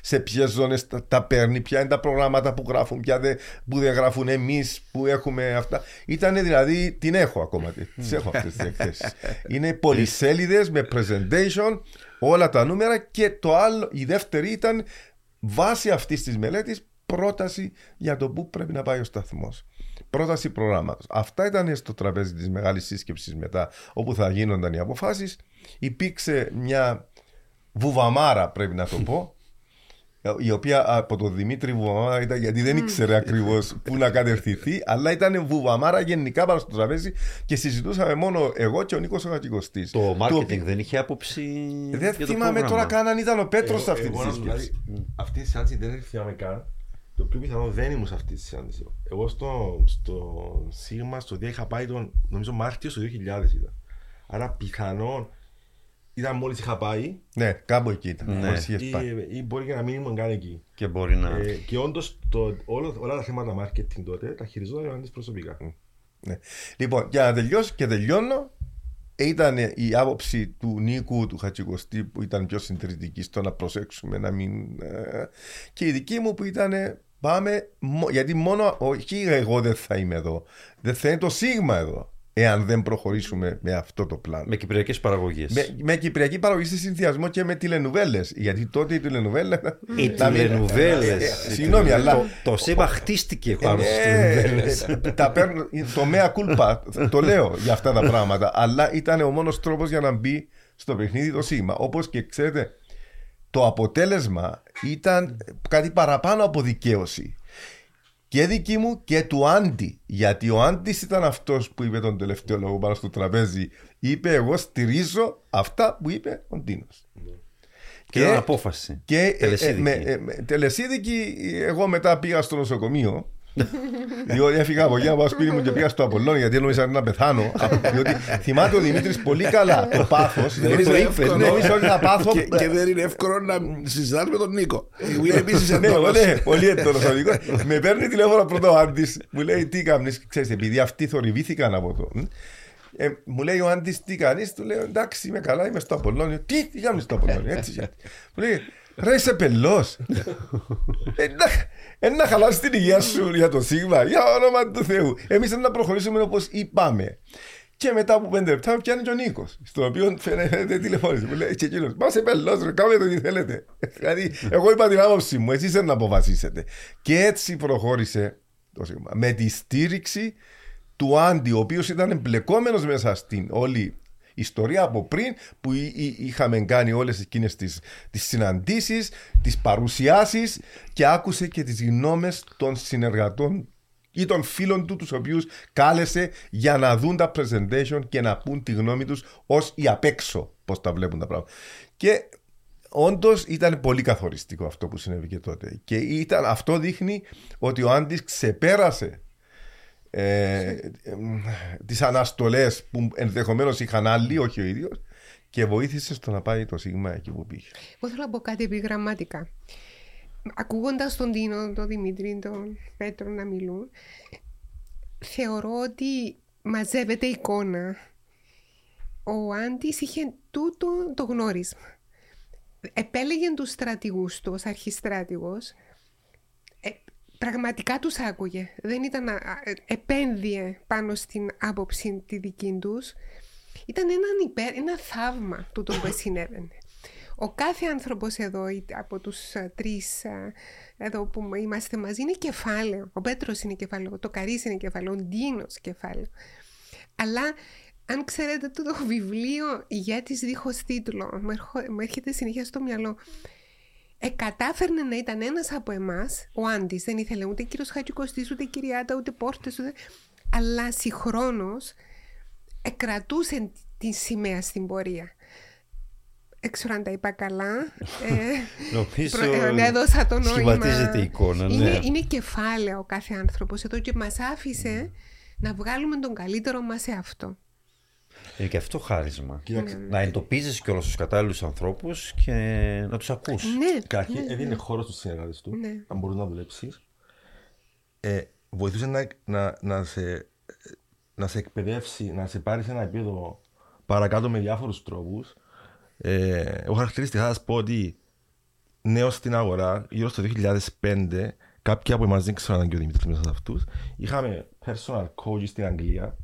σε ποιες ζώνες τα, τα παίρνει, ποια είναι τα προγράμματα που γράφουν, ποια δεν, που δεν γράφουν εμείς, που έχουμε αυτά. Ήταν δηλαδή, την έχω ακόμα, τις έχω αυτές τις εκθέσεις. είναι πολυσέλιδες με presentation, όλα τα νούμερα και το άλλο, η δεύτερη ήταν βάσει αυτής της μελέτης πρόταση για το πού πρέπει να πάει ο σταθμός. Πρόταση προγράμματος. Αυτά ήταν στο τραπέζι της μεγάλης σύσκεψης μετά, όπου θα γίνονταν οι αποφάσεις. Υπήρξε μια βουβαμάρα, πρέπει να το πω, η οποία από τον Δημήτρη Βουβαμάρα ήταν γιατί δεν ήξερε ακριβώς πού να κατευθυνθεί, αλλά ήταν βουβαμάρα γενικά πάνω στο τραπέζι και συζητούσαμε μόνο εγώ και ο Νίκος ο Χατζικοστή. Το marketing δεν είχε άποψη. Δεν για το θυμάμαι πρόγραμμα. τώρα καν αν ήταν ο Πέτρος σε αυτή τη Εγώ, σύσκεψη. δηλαδή, Αυτή τη συνάντηση δεν θυμάμαι καν. Το πιο πιθανό δεν ήμουν σε αυτή τη συνάντηση. Εγώ στο, στο Σίγμα, στο Δία είχα πάει τον, νομίζω Μάρτιος του 2000 ήταν. Άρα πιθανόν ήταν μόλις είχα πάει Ναι, κάπου εκεί ήταν. Ναι. μόλις είχες ή, πάει. ή μπορεί και να μην ήμουν καν εκεί. Και μπορεί να. Ε, και όντως όλα τα θέματα marketing τότε τα χειριζόταν ο Ιωάννης προσωπικά. Ναι. Λοιπόν, για να τελειώσω και τελειώνω, ήταν η άποψη του Νίκου του Χατσικοστή που ήταν πιο συντηρητική στο να προσέξουμε να μην. ε, και η δική μου που ήταν πάμε. μο- Γιατί μόνο. Όχι, εγώ δεν θα είμαι εδώ. Δεν θα είναι το Σίγμα εδώ. Εάν δεν προχωρήσουμε με αυτό το πλάνο. Με κυπριακές παραγωγές. Με, με κυπριακή παραγωγή σε συνδυασμό και με τηλενουβέλες. Γιατί τότε η τηλενουβέλα. Οι να μην- τηλενουβέλες. Ε, Συγγνώμη, αλλά. Το, το σήμα χτίστηκε πάνω στις Ε, τηλενουβέλες. ε, τα παίρνω, το μέα κούλπα, το λέω για αυτά τα πράγματα. Αλλά ήταν ο μόνος τρόπος για να μπει στο παιχνίδι το Σίγμα. Όπως και ξέρετε, το αποτέλεσμα ήταν κάτι παραπάνω από δικαίωση. Και δική μου και του Άντι. Γιατί ο Άντι ήταν αυτός που είπε τον τελευταίο λόγο πάνω στο τραπέζι. Είπε: Εγώ στηρίζω αυτά που είπε ο Ντίνος. Και ήταν απόφαση. Και ε, Τελεσίδικη. ε, με, ε, με- τελεσίδικη, εγώ μετά πήγα στο νοσοκομείο. διότι έφυγα από εκεί να πάω σπίτι μου και πήγα στο Απολλόν γιατί νόμιζα να πεθάνω. διότι θυμάται ο Δημήτρης πολύ καλά το πάθος. Δεν είναι εύκολο. Νόμιζα ότι θα πάθω. Και, και δεν είναι εύκολο να συζητάς με τον Νίκο. Εγώ επίσης Ναι, εντόνος. ναι, πολύ έντονος ο Νίκος. Με παίρνει τηλέφωνο πρώτο ο Άντι, μου λέει τι κάνεις, ξέρεις, επειδή αυτοί θορυβήθηκαν από το. Ε, μου λέει ο Άντι τι κάνεις, του λέω εντάξει είμαι καλά, είμαι στο Απολλώνιο. Τι, τι κάνεις στο Απολλώνιο, έτσι γιατί. Μου λέει ρε είσαι πελός. Ε, να χαλάσει την υγεία σου για το Σίγμα, για όνομα του Θεού. Εμείς να προχωρήσουμε όπως είπαμε. Και μετά από πέντε λεπτά με πιάνει και ο Νίκος, στον οποίο φαίνεται τηλεφώνησε. Μου λέει και εκείνος, Μα σε πελός, ρε, κάμε το τι θέλετε. δηλαδή, εγώ είπα την άποψή μου, εσείς δεν να αποφασίσετε. Και έτσι προχώρησε το Σίγμα. Με τη στήριξη του Άντι, ο οποίος ήταν εμπλεκόμενος μέσα στην όλη ιστορία από πριν που εί- εί- είχαμε κάνει όλες εκείνες τις, τις συναντήσεις, τις παρουσιάσεις και άκουσε και τις γνώμες των συνεργατών ή των φίλων του τους οποίους κάλεσε για να δουν τα presentation και να πούν τη γνώμη τους ως οι απ' έξω πώς τα βλέπουν τα πράγματα. Και Όντως ήταν πολύ καθοριστικό αυτό που συνέβη και τότε. Και ήταν, αυτό δείχνει ότι ο Άντι ξεπέρασε ε, τις αναστολές που ενδεχομένως είχαν άλλοι, όχι ο ίδιος, και βοήθησε στο να πάει το Σίγμα εκεί που πήγε. Εγώ θέλω να πω κάτι επιγραμματικά. Ακούγοντας τον Τίνο, τον Δημήτρη, τον Πέτρο να μιλούν, θεωρώ ότι μαζεύεται εικόνα. Ο Άντις είχε τούτο το γνώρισμα. Επέλεγε τους στρατηγούς του ως αρχιστράτηγος. Ε, πραγματικά τους άκουγε. Δεν ήταν, α- α- επένδυε πάνω στην άποψη τη δική τους. Ήταν ένα, υπέρ, ένα θαύμα τούτο που συνέβαινε. Ο κάθε άνθρωπος εδώ, είτε από τους α, τρεις α, εδώ που είμαστε μαζί, είναι κεφάλαιο. Ο Πέτρος είναι κεφάλαιο, το Καρύς είναι κεφάλαιο, ο Ντίνος κεφάλαιο. Αλλά αν ξέρετε το, το βιβλίο «Ηγέτης δίχως τίτλο», μου, ερχο- μου έρχεται συνέχεια στο μυαλό. Ε, κατάφερνε να ήταν ένας από εμάς, ο Άντης, δεν ήθελε ούτε κύριος Χατζικοστής, ούτε κυριάτα, ούτε πόρτες, ούτε... αλλά συγχρόνως εκρατούσε τη σημαία στην πορεία. Έξω αν τα είπα καλά. Ε, Νομίζω προ- έδωσα το νόημα. σχηματίζεται η εικόνα, ναι. Είναι, είναι κεφάλαιο ο κάθε άνθρωπος εδώ και μας άφησε να βγάλουμε τον καλύτερο μας σε αυτό. Είναι και αυτό χάρισμα. Κοίταξε, Να εντοπίζεις κιόλα τους κατάλληλους ανθρώπους και να τους ακούς. Ναι, Καταρχήν έδινε χώρος στους συνεργάτες του, Ναι. να μπορούν να δουλέψεις. Ε, βοηθούσε να, να, να, σε, να σε εκπαιδεύσει, να σε πάρει σε ένα επίπεδο παρακάτω με διάφορους τρόπους. Ε, εγώ χαρακτηριστικά θα σας πω ότι νέος στην αγορά, γύρω στο 2005, κάποιοι από εμάς δεν ξέρω αν είναι και ο Δημήτρης μέσα σε αυτούς, είχαμε personal coach στην Αγγλία,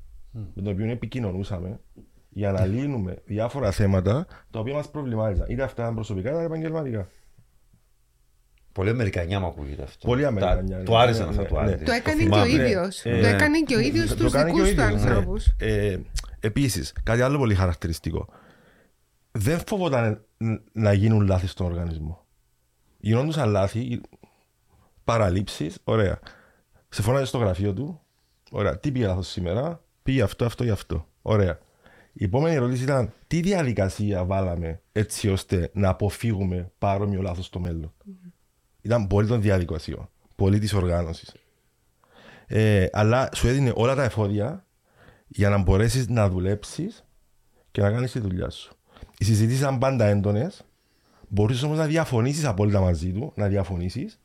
με τον οποίο επικοινωνούσαμε για να λύνουμε διάφορα θέματα τα οποία μας προβλημάτιζαν. Είτε αυτά ήταν προσωπικά είτε επαγγελματικά. Πολύ Αμερικανιά μου ακούγεται αυτό. Πολύ Τα- Αμερικανιά, Του ναι, άρεσαν ναι, αυτά ναι, του ναι. Άντι. Το έκανε και ο θυμάμαι. ίδιος. Ε, Το έκανε και ο ίδιος Το στους κάνει και ο δικούς του ίδιος, ναι. ανθρώπους. Ε, Επίσης, κάτι άλλο πολύ χαρακτηριστικό. Δεν φοβόταν να γίνουν λάθη στον οργανισμό. Γινόντουσαν λάθη, παραλήψεις, ωραία. Σε φώναζε στο γραφείο του, ωραία. Τι πήγε λάθος σήμερα, πήγε αυτό, αυτό ή αυτό. Ωραία. Η επόμενη ερώτηση ήταν τι διαδικασία βάλαμε έτσι ώστε να αποφύγουμε παρόμοιο λάθος στο μέλλον; Ήταν πολύ των διαδικασιών, πολύ της οργάνωσης. Ε, αλλά σου έδινε όλα τα εφόδια για να μπορέσεις να δουλέψεις και να κάνεις τη δουλειά σου. Οι συζητήσεις ήταν πάντα έντονες. Μπορούσε όμως να διαφωνήσεις απόλυτα μαζί του, να διαφωνήσεις.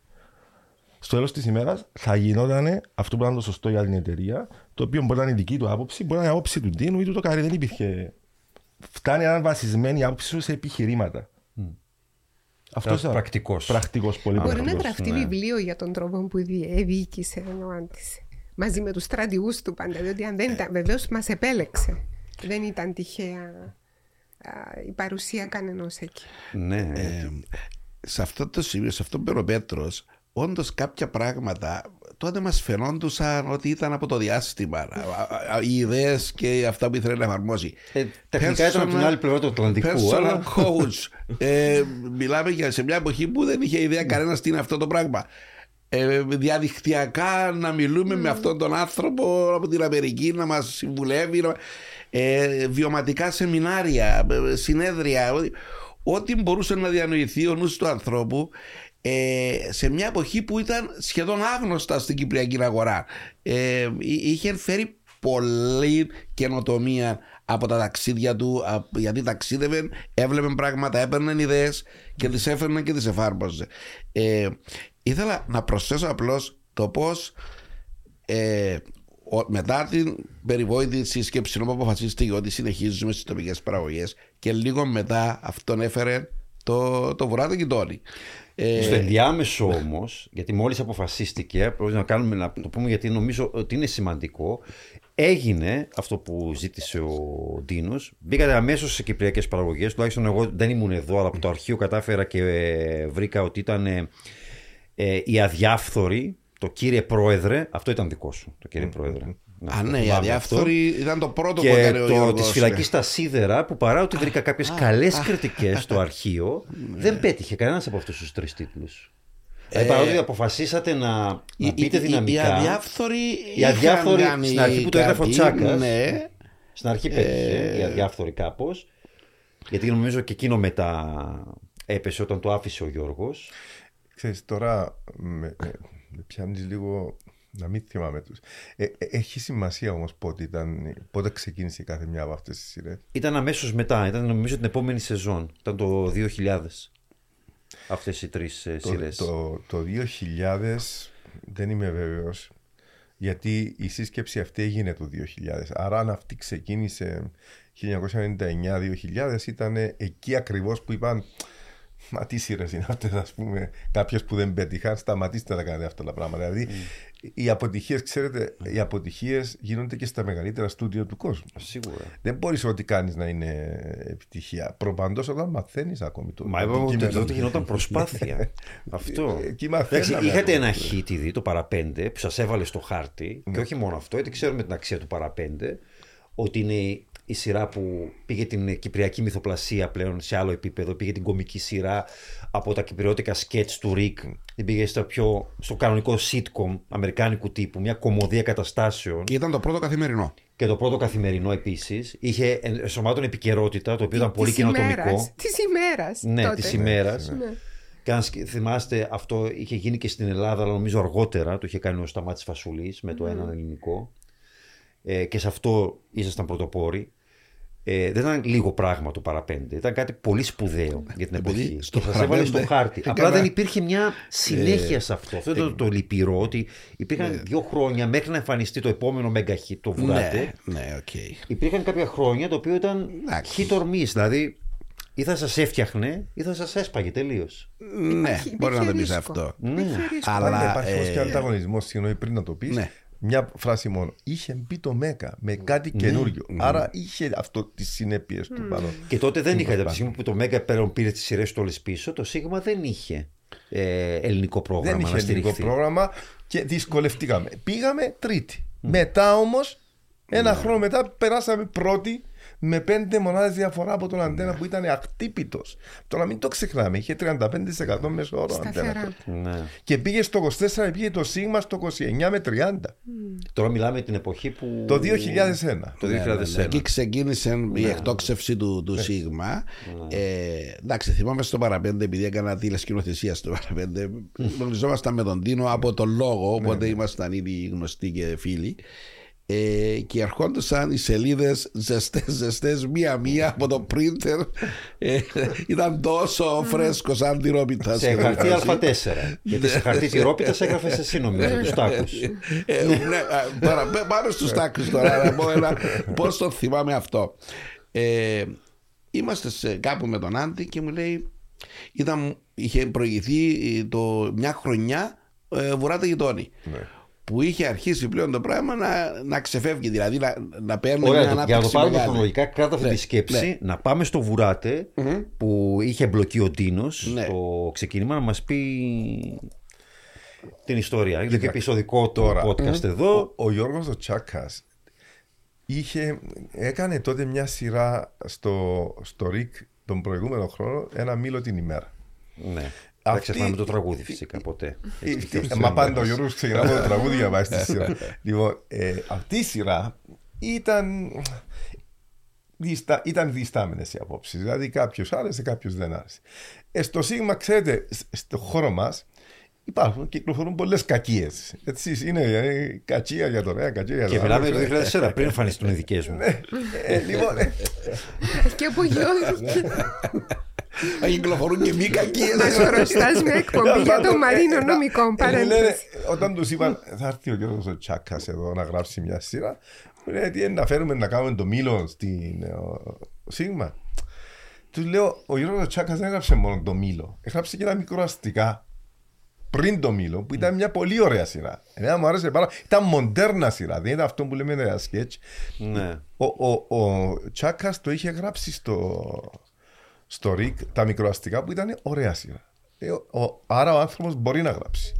Στο τέλος της ημέρας θα γινόταν αυτό που ήταν το σωστό για την εταιρεία, το οποίο μπορεί να είναι η δική του άποψη, μπορεί να είναι η άποψη του Ντίνου ή του το Καρύ. Δεν υπήρχε. Φτάνει να είναι βασισμένη η άποψη σου σε επιχειρήματα. Αυτό Ήταν πρακτικός. Πρακτικός, πολύ Μπορεί να πρακτικός. γραφτεί ναι. βιβλίο για τον τρόπο που δι- διοίκησε ο Άντης. Μαζί με τους στρατιούς του πάντα. Διότι αν δεν ήταν, βεβαίως μας επέλεξε. Δεν ήταν τυχαία α, η παρουσία κανενός εκεί. Ναι. Ε, σε αυτό το σημείο, σε αυτό που είπε ο Πέτρος, όντως κάποια πράγματα τότε μας φαινόντουσαν ότι ήταν από το διάστημα. Α, α, α, Οι ιδέες και αυτά που ήθελε να εφαρμόσει. Ε, τεχνικά ήταν από την άλλη πλευρά του Ατλαντικού. Personal αλλά- coach. ε, μιλάμε για σε μια εποχή που δεν είχε ιδέα κανένας τι είναι αυτό το πράγμα. Ε, διαδικτυακά να μιλούμε με αυτόν τον άνθρωπο από την Αμερική να μας συμβουλεύει να- ε, βιωματικά σεμινάρια ε, συνέδρια ό,τι- ό,τι μπορούσε να διανοηθεί ο νους του ανθρώπου ε, σε μια εποχή που ήταν σχεδόν άγνωστα στην Κυπριακή αγορά ε, εί- είχε φέρει πολλή καινοτομία από τα ταξίδια του α- γιατί ταξίδευε, έβλεπε πράγματα, έπαιρνε ιδέες και τις έφερνε και τις εφάρμοζε. Ε, ήθελα να προσθέσω απλώς το πώς ε, ο- μετά την περιβόητη σύσκεψη όπου αποφασίστηκε ότι συνεχίζουμε στις τοπικές παραγωγές και λίγο μετά αυτόν έφερε το, το βουράτο κοιτώνει. Ε, Στο ενδιάμεσο όμως, γιατί μόλις αποφασίστηκε, πρέπει να, κάνουμε, να το πούμε γιατί νομίζω ότι είναι σημαντικό, έγινε αυτό που ζήτησε ο Ντίνος. Μπήκατε αμέσως σε κυπριακές παραγωγές. Τουλάχιστον εγώ δεν ήμουν εδώ, αλλά από το αρχείο κατάφερα και ε, βρήκα ότι ήταν ε, ε, η αδιάφθορη, το κύριε Πρόεδρε. Αυτό ήταν δικό σου, το κύριε Πρόεδρε. Να Α, το ναι, η θυμάμαι αδιάφθορη ήταν το πρώτο που και έκανε ο το Γιώργος. της φυλακής στα σίδερα που παρά ότι βρήκα κάποιες καλές κριτικές στο αρχείο, δεν πέτυχε κανένας από αυτούς τους τρεις τίτλους. Δηλαδή παρά ότι αποφασίσατε να, να Η- η- πείτε η- δυναμικά. Οι αδιάφθοροι. Οι αδιάφθοροι είχαν κάνει στην αρχή που το έγραφε ο κάτι, Τσάκας. Ναι. Στην αρχή πέτυχε η αδιάφθορη κάπως. Γιατί νομίζω και εκείνο μετά έπεσε όταν το άφησε ο Γιώργος. Ξέρεις, τώρα με, με, με πιάνεις λίγο να μην θυμάμαι τους. Ε, ε, έχει σημασία όμως πότε, ήταν, πότε ξεκίνησε κάθε μια από αυτές τις σειρές; Ήταν αμέσως μετά, ήταν νομίζω την επόμενη σεζόν. Ήταν το 2000. Αυτές οι τρεις ε, Το, σειρές. το, το 2000 δεν είμαι βέβαιος γιατί η σύσκεψη αυτή έγινε το 2000. Άρα αν αυτή ξεκίνησε 1999-2000 ήταν εκεί ακριβώς που είπαν Μα τι σειρές είναι αυτές, ας πούμε. Κάποιες που δεν πέτυχαν, σταματήστε να κάνετε αυτά τα πράγματα. Δηλαδή, οι αποτυχίες, ξέρετε, οι αποτυχίες γίνονται και στα μεγαλύτερα στούντιο του κόσμου. Σίγουρα. Δεν μπορείς ό,τι κάνεις να είναι επιτυχία. Προπαντός όταν μαθαίνεις ακόμη το. Μα το είπαμε ότι αντικείμενο. τότε γινόταν προσπάθεια. αυτό. Εκεί Εντάξει, μαθαίναμε. είχατε ακόμα. ένα hit ήδη, το παραπέντε, που σας έβαλε στο χάρτη. Και όχι μόνο αυτό, γιατί ξέρουμε την αξία του παραπέντε. Ότι είναι η σειρά που πήγε την κυπριακή μυθοπλασία πλέον σε άλλο επίπεδο, πήγε την κομική σειρά από τα κυπριώτικα σκέτς του Ρικ, την πήγε στο, πιο, στο κανονικό sitcom αμερικάνικου τύπου, μια κομμωδία καταστάσεων. Και ήταν το πρώτο καθημερινό. Και το πρώτο καθημερινό επίσης. Είχε ενσωμάτων επικαιρότητα, το οποίο ήταν πολύ καινοτομικό. Της ημέρας. Ναι, της ημέρας. Ναι. Και αν θυμάστε, αυτό είχε γίνει και στην Ελλάδα, αλλά νομίζω αργότερα το είχε κάνει ο Σταμάτης Φασουλή με το mm. έναν ελληνικό. Ε, και σε αυτό ήσασταν πρωτοπόροι. Ε, δεν ήταν λίγο πράγμα το παραπέντε. Ήταν κάτι πολύ σπουδαίο για την εποχή. Στο και σας έβαλε στο χάρτη. Απλά δεν υπήρχε μια συνέχεια σε αυτό. Αυτό ήταν το, το λυπηρό ότι υπήρχαν ναι. δύο χρόνια μέχρι να εμφανιστεί το επόμενο μέγα το βουράτε. Ναι, ναι, okay. Υπήρχαν κάποια χρόνια το οποίο ήταν hit or miss. Δηλαδή ή θα σας έφτιαχνε ή θα σας έσπαγε τελείως. Ναι, μπορεί να το πεις αυτό. Ναι. Αλλά υπάρχει όμω και ανταγωνισμός, συγγνώμη πριν να το πεις. Ναι. Μια φράση μόνο. Είχε μπει το ΜΕΚΑ με κάτι ναι. καινούριο. Άρα είχε αυτό τις συνέπειες του πάνω. Και τότε δεν είχε. Από τη στιγμή που το ΜΕΚΑ πήρε τις σειρές του όλες πίσω, το ΣΥΓΜΑ δεν είχε ε, ελληνικό πρόγραμμα. Δεν είχε ελληνικό πρόγραμμα και δυσκολευτήκαμε. Πήγαμε τρίτη. Μετά όμως, ένα χρόνο μετά, περάσαμε πρώτη με πέντε μονάδες διαφορά από τον αντένα που ήταν ακτύπητος. Τώρα μην το ξεχνάμε, είχε 35% μέσω όρο αντένας. Ναι. Και πήγε στο 24, πήγε το Σίγμα στο 29 με 30. Mm. Τώρα μιλάμε την εποχή που. Το 2001. Το 2001. Ναι, ναι, ναι. Εκεί ξεκίνησε η εκτόξευση του, του Σίγμα. Ε, εντάξει, θυμάμαι στο παραπέντε, επειδή έκανα τηλεσκηνοθεσία στο παραπέντε. Γνωριζόμασταν με τον Τίνο από τον λόγο, οπότε ήμασταν ήδη γνωστοί και φίλοι ε, και ερχόντουσαν οι σελίδες ζεστές, ζεστές, μία-μία από το πρίντερ. Ε, ήταν τόσο φρέσκος σαν τυρόπιτα. Σε χαρτί Α4. Γιατί σε χαρτί τυρόπιτα έγραφε εσύ νομίζω του τάκους. Ε, ναι, τώρα πάνω στους τάκους τώρα να πω ένα. Πώς το θυμάμαι αυτό. Ε, είμαστε σε, κάπου με τον Άντι και μου λέει. Ήταν, είχε προηγηθεί το, μια χρονιά ε, βουράτε γειτόνι. Ναι που είχε αρχίσει πλέον το πράγμα να, να ξεφεύγει, δηλαδή να, να παίρνει Ωραία, μια ανάπτυξη. Για να το πάρουμε χρονολογικά, κράτα αυτή ναι, τη σκέψη, ναι. να πάμε στο βουράτε mm-hmm. που είχε μπλοκεί ο Ντίνος ναι. το ξεκίνημα να μας πει την ιστορία. Είναι και επεισοδικό τώρα podcast mm-hmm. εδώ. Ο, ο Γιώργος ο Τσάκας είχε, έκανε τότε μια σειρά στο, στο ΡΙΚ τον προηγούμενο χρόνο, ένα μήλο την ημέρα. Ναι. Δεν ξεχνάμε το τραγούδι φυσικά ποτέ. Μα πάντα ο Γιώργος ξεκινά από το τραγούδι για να πάει στη σειρά. Λοιπόν, ε, αυτή η σειρά ήταν ήταν διστάμενες οι απόψεις. Δηλαδή, κάποιος άρεσε, κάποιος δεν άρεσε. Ε, στο Σίγμα, ξέρετε, στο χώρο μας υπάρχουν, κυκλοφορούν πολλές κακίες. Έτσι είναι ε, κακία για το ρέα, κακία για το Και μιλάμε για το 2004, πριν εμφανιστούν οι δικές μου. Ναι, ε, λοιπόν, ε. Και από Γιώργο. Θα κυκλοφορούν και μη κακίε. Μα χρωστά μια εκπομπή για το Μαρίνο νομικό παρένθεση. Όταν του είπαν, θα έρθει ο Γιώργο ο Τσάκα εδώ να γράψει μια σειρά, μου λέει τι να φέρουμε να κάνουμε το μήλο στην Σίγμα. Του λέω, ο Γιώργο Τσάκα δεν έγραψε μόνο το μήλο, έγραψε και τα μικροαστικά πριν το Μήλο, που ήταν μια πολύ ωραία σειρά. Εμένα μου άρεσε πάρα Ήταν μοντέρνα σειρά, δεν ήταν αυτό που λέμε ένα σκέτ. Ναι. Ο, ο, ο Τσάκα το είχε γράψει στο, στο ΡΙΚ τα μικροαστικά που ήταν ωραία σειρά. Ε, ο, άρα ο άνθρωπος μπορεί να γράψει.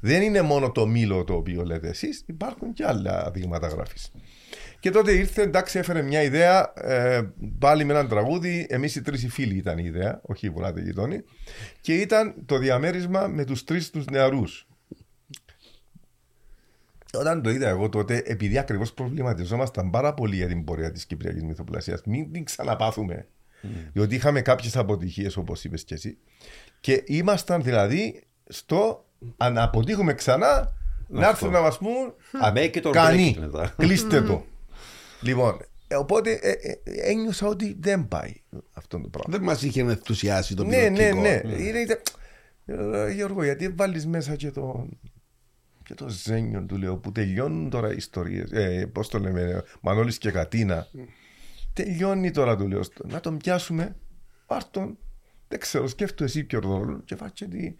Δεν είναι μόνο το μήλο το οποίο λέτε εσείς, υπάρχουν και άλλα δείγματα γράφη. Και τότε ήρθε, εντάξει, έφερε μια ιδέα, ε, πάλι με έναν τραγούδι. Εμείς οι τρεις οι φίλοι ήταν η ιδέα, όχι οι βουλάτε γειτόνι. Και ήταν το διαμέρισμα με τους τρεις τους νεαρούς. Όταν το είδα εγώ τότε, επειδή ακριβώς προβληματιζόμασταν πάρα πολύ για την πορεία της Κυπριακής Μυθοπλασίας, μην την ξαναπάθουμε Mm. Διότι είχαμε κάποιες αποτυχίες, όπως είπες και εσύ. Και ήμασταν δηλαδή στο αν αποτύχουμε ξανά, να έρθουν να μας πούν. Αμέ και το Κανεί. Κλείστε το. λοιπόν, ε, οπότε ε, ε, ένιωσα ότι δεν πάει αυτό το πράγμα. Δεν μας είχε ενθουσιάσει το ναι, ναι, ναι, ναι. Είναι, Γιώργο, γιατί βάλεις μέσα και το, και το ζένιο του λέω που τελειώνουν τώρα οι ιστορίες. Ε, Πώς το λέμε, Μανώλης και Κατίνα. Τελειώνει τώρα του λέω. Να τον πιάσουμε, πάρ τον. Δεν ξέρω, σκέφτομαι εσύ ποιο ρόλο και φάτσε την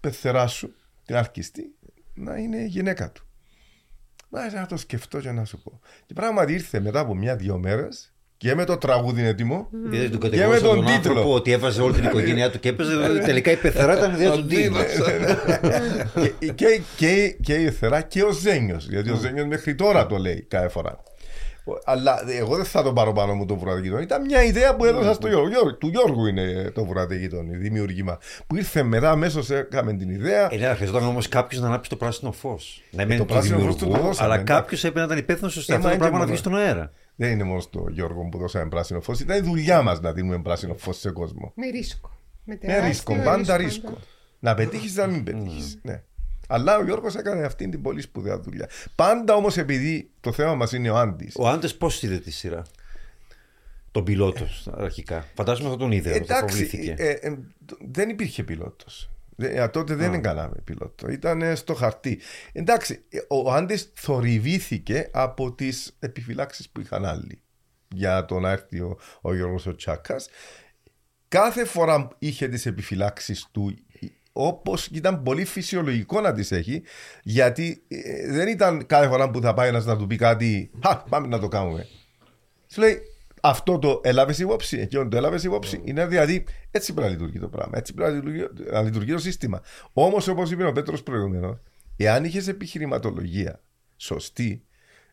πεθερά σου, την αρκιστή, να είναι η γυναίκα του. Μα να το σκεφτώ και να σου πω. Και πράγματι ήρθε μετά από μια-δυο μέρες και με το τραγούδι έτοιμο mm. και με τον, τον τίτλο. ότι έβαζε όλη την οικογένειά του και έπαιζε. τελικά η πεθερά ήταν ιδέα του τίτλου. και, και, και, η πεθερά και ο Ζένιος. Γιατί ο Ζένιος μέχρι τώρα το λέει κάθε φορά. Αλλά εγώ δεν θα το πάρω πάνω μου το βουράτε γειτόνι. Ήταν μια ιδέα που έδωσα στο Γιώργο. Γιώργο- Του Γιώργου είναι το βουράτε γειτόνι, δημιουργήμα. Που ήρθε μετά αμέσως έκαμε την ιδέα. Ε, ναι, χρειαζόταν όμως κάποιος να ανάψει το πράσινο φως. Να μένει το του πράσινο φως δημιουργού, του το δώσαμε, αλλά εντάξει. κάποιος έπρεπε να ήταν υπεύθυνος ώστε Ε, αυτό μα το πράγμα είναι να βγει μόνο. στον αέρα. Δεν είναι μόνο στο Γιώργο που δώσαμε πράσινο φως. Ήταν η δουλειά μας να δίνουμε πράσινο φως σε κόσμο. Με ρίσκο. Με, Με τεράστιο ρίσκο, πάντα ρίσκο. πάντα. Να πετύχεις, να μην πετύχεις. Ναι. Αλλά ο Γιώργος έκανε αυτή την πολύ σπουδαία δουλειά. Πάντα όμως επειδή το θέμα μας είναι ο Άντι. Ο Άντε πώς είδε τη σειρά; Τον πιλότος αρχικά. Φαντάζομαι θα τον είδε. θα Εντάξει, προβλήθηκε. ε, ε, δεν υπήρχε πιλότος. τότε δεν έκαναμε πιλότο. Ήταν στο χαρτί. Εντάξει, ε, ο Άντι θορυβήθηκε από τις επιφυλάξεις που είχαν άλλοι για το να έρθει ο, ο Γιώργος ο Τσάκας. Κάθε φορά είχε τις επιφυλάξεις του όπως ήταν πολύ φυσιολογικό να τις έχει γιατί ε, δεν ήταν κάθε φορά που θα πάει ένας να του πει κάτι «Χα, πάμε να το κάνουμε». Σου λέει αυτό το έλαβες υπόψη, εκείνο το έλαβες υπόψη. Είναι δηλαδή έτσι πρέπει να λειτουργεί το πράγμα, έτσι πρέπει να λειτουργεί, να λειτουργεί το σύστημα. Όμως, όπως είπε ο Πέτρος προηγουμένως, εάν είχες επιχειρηματολογία σωστή,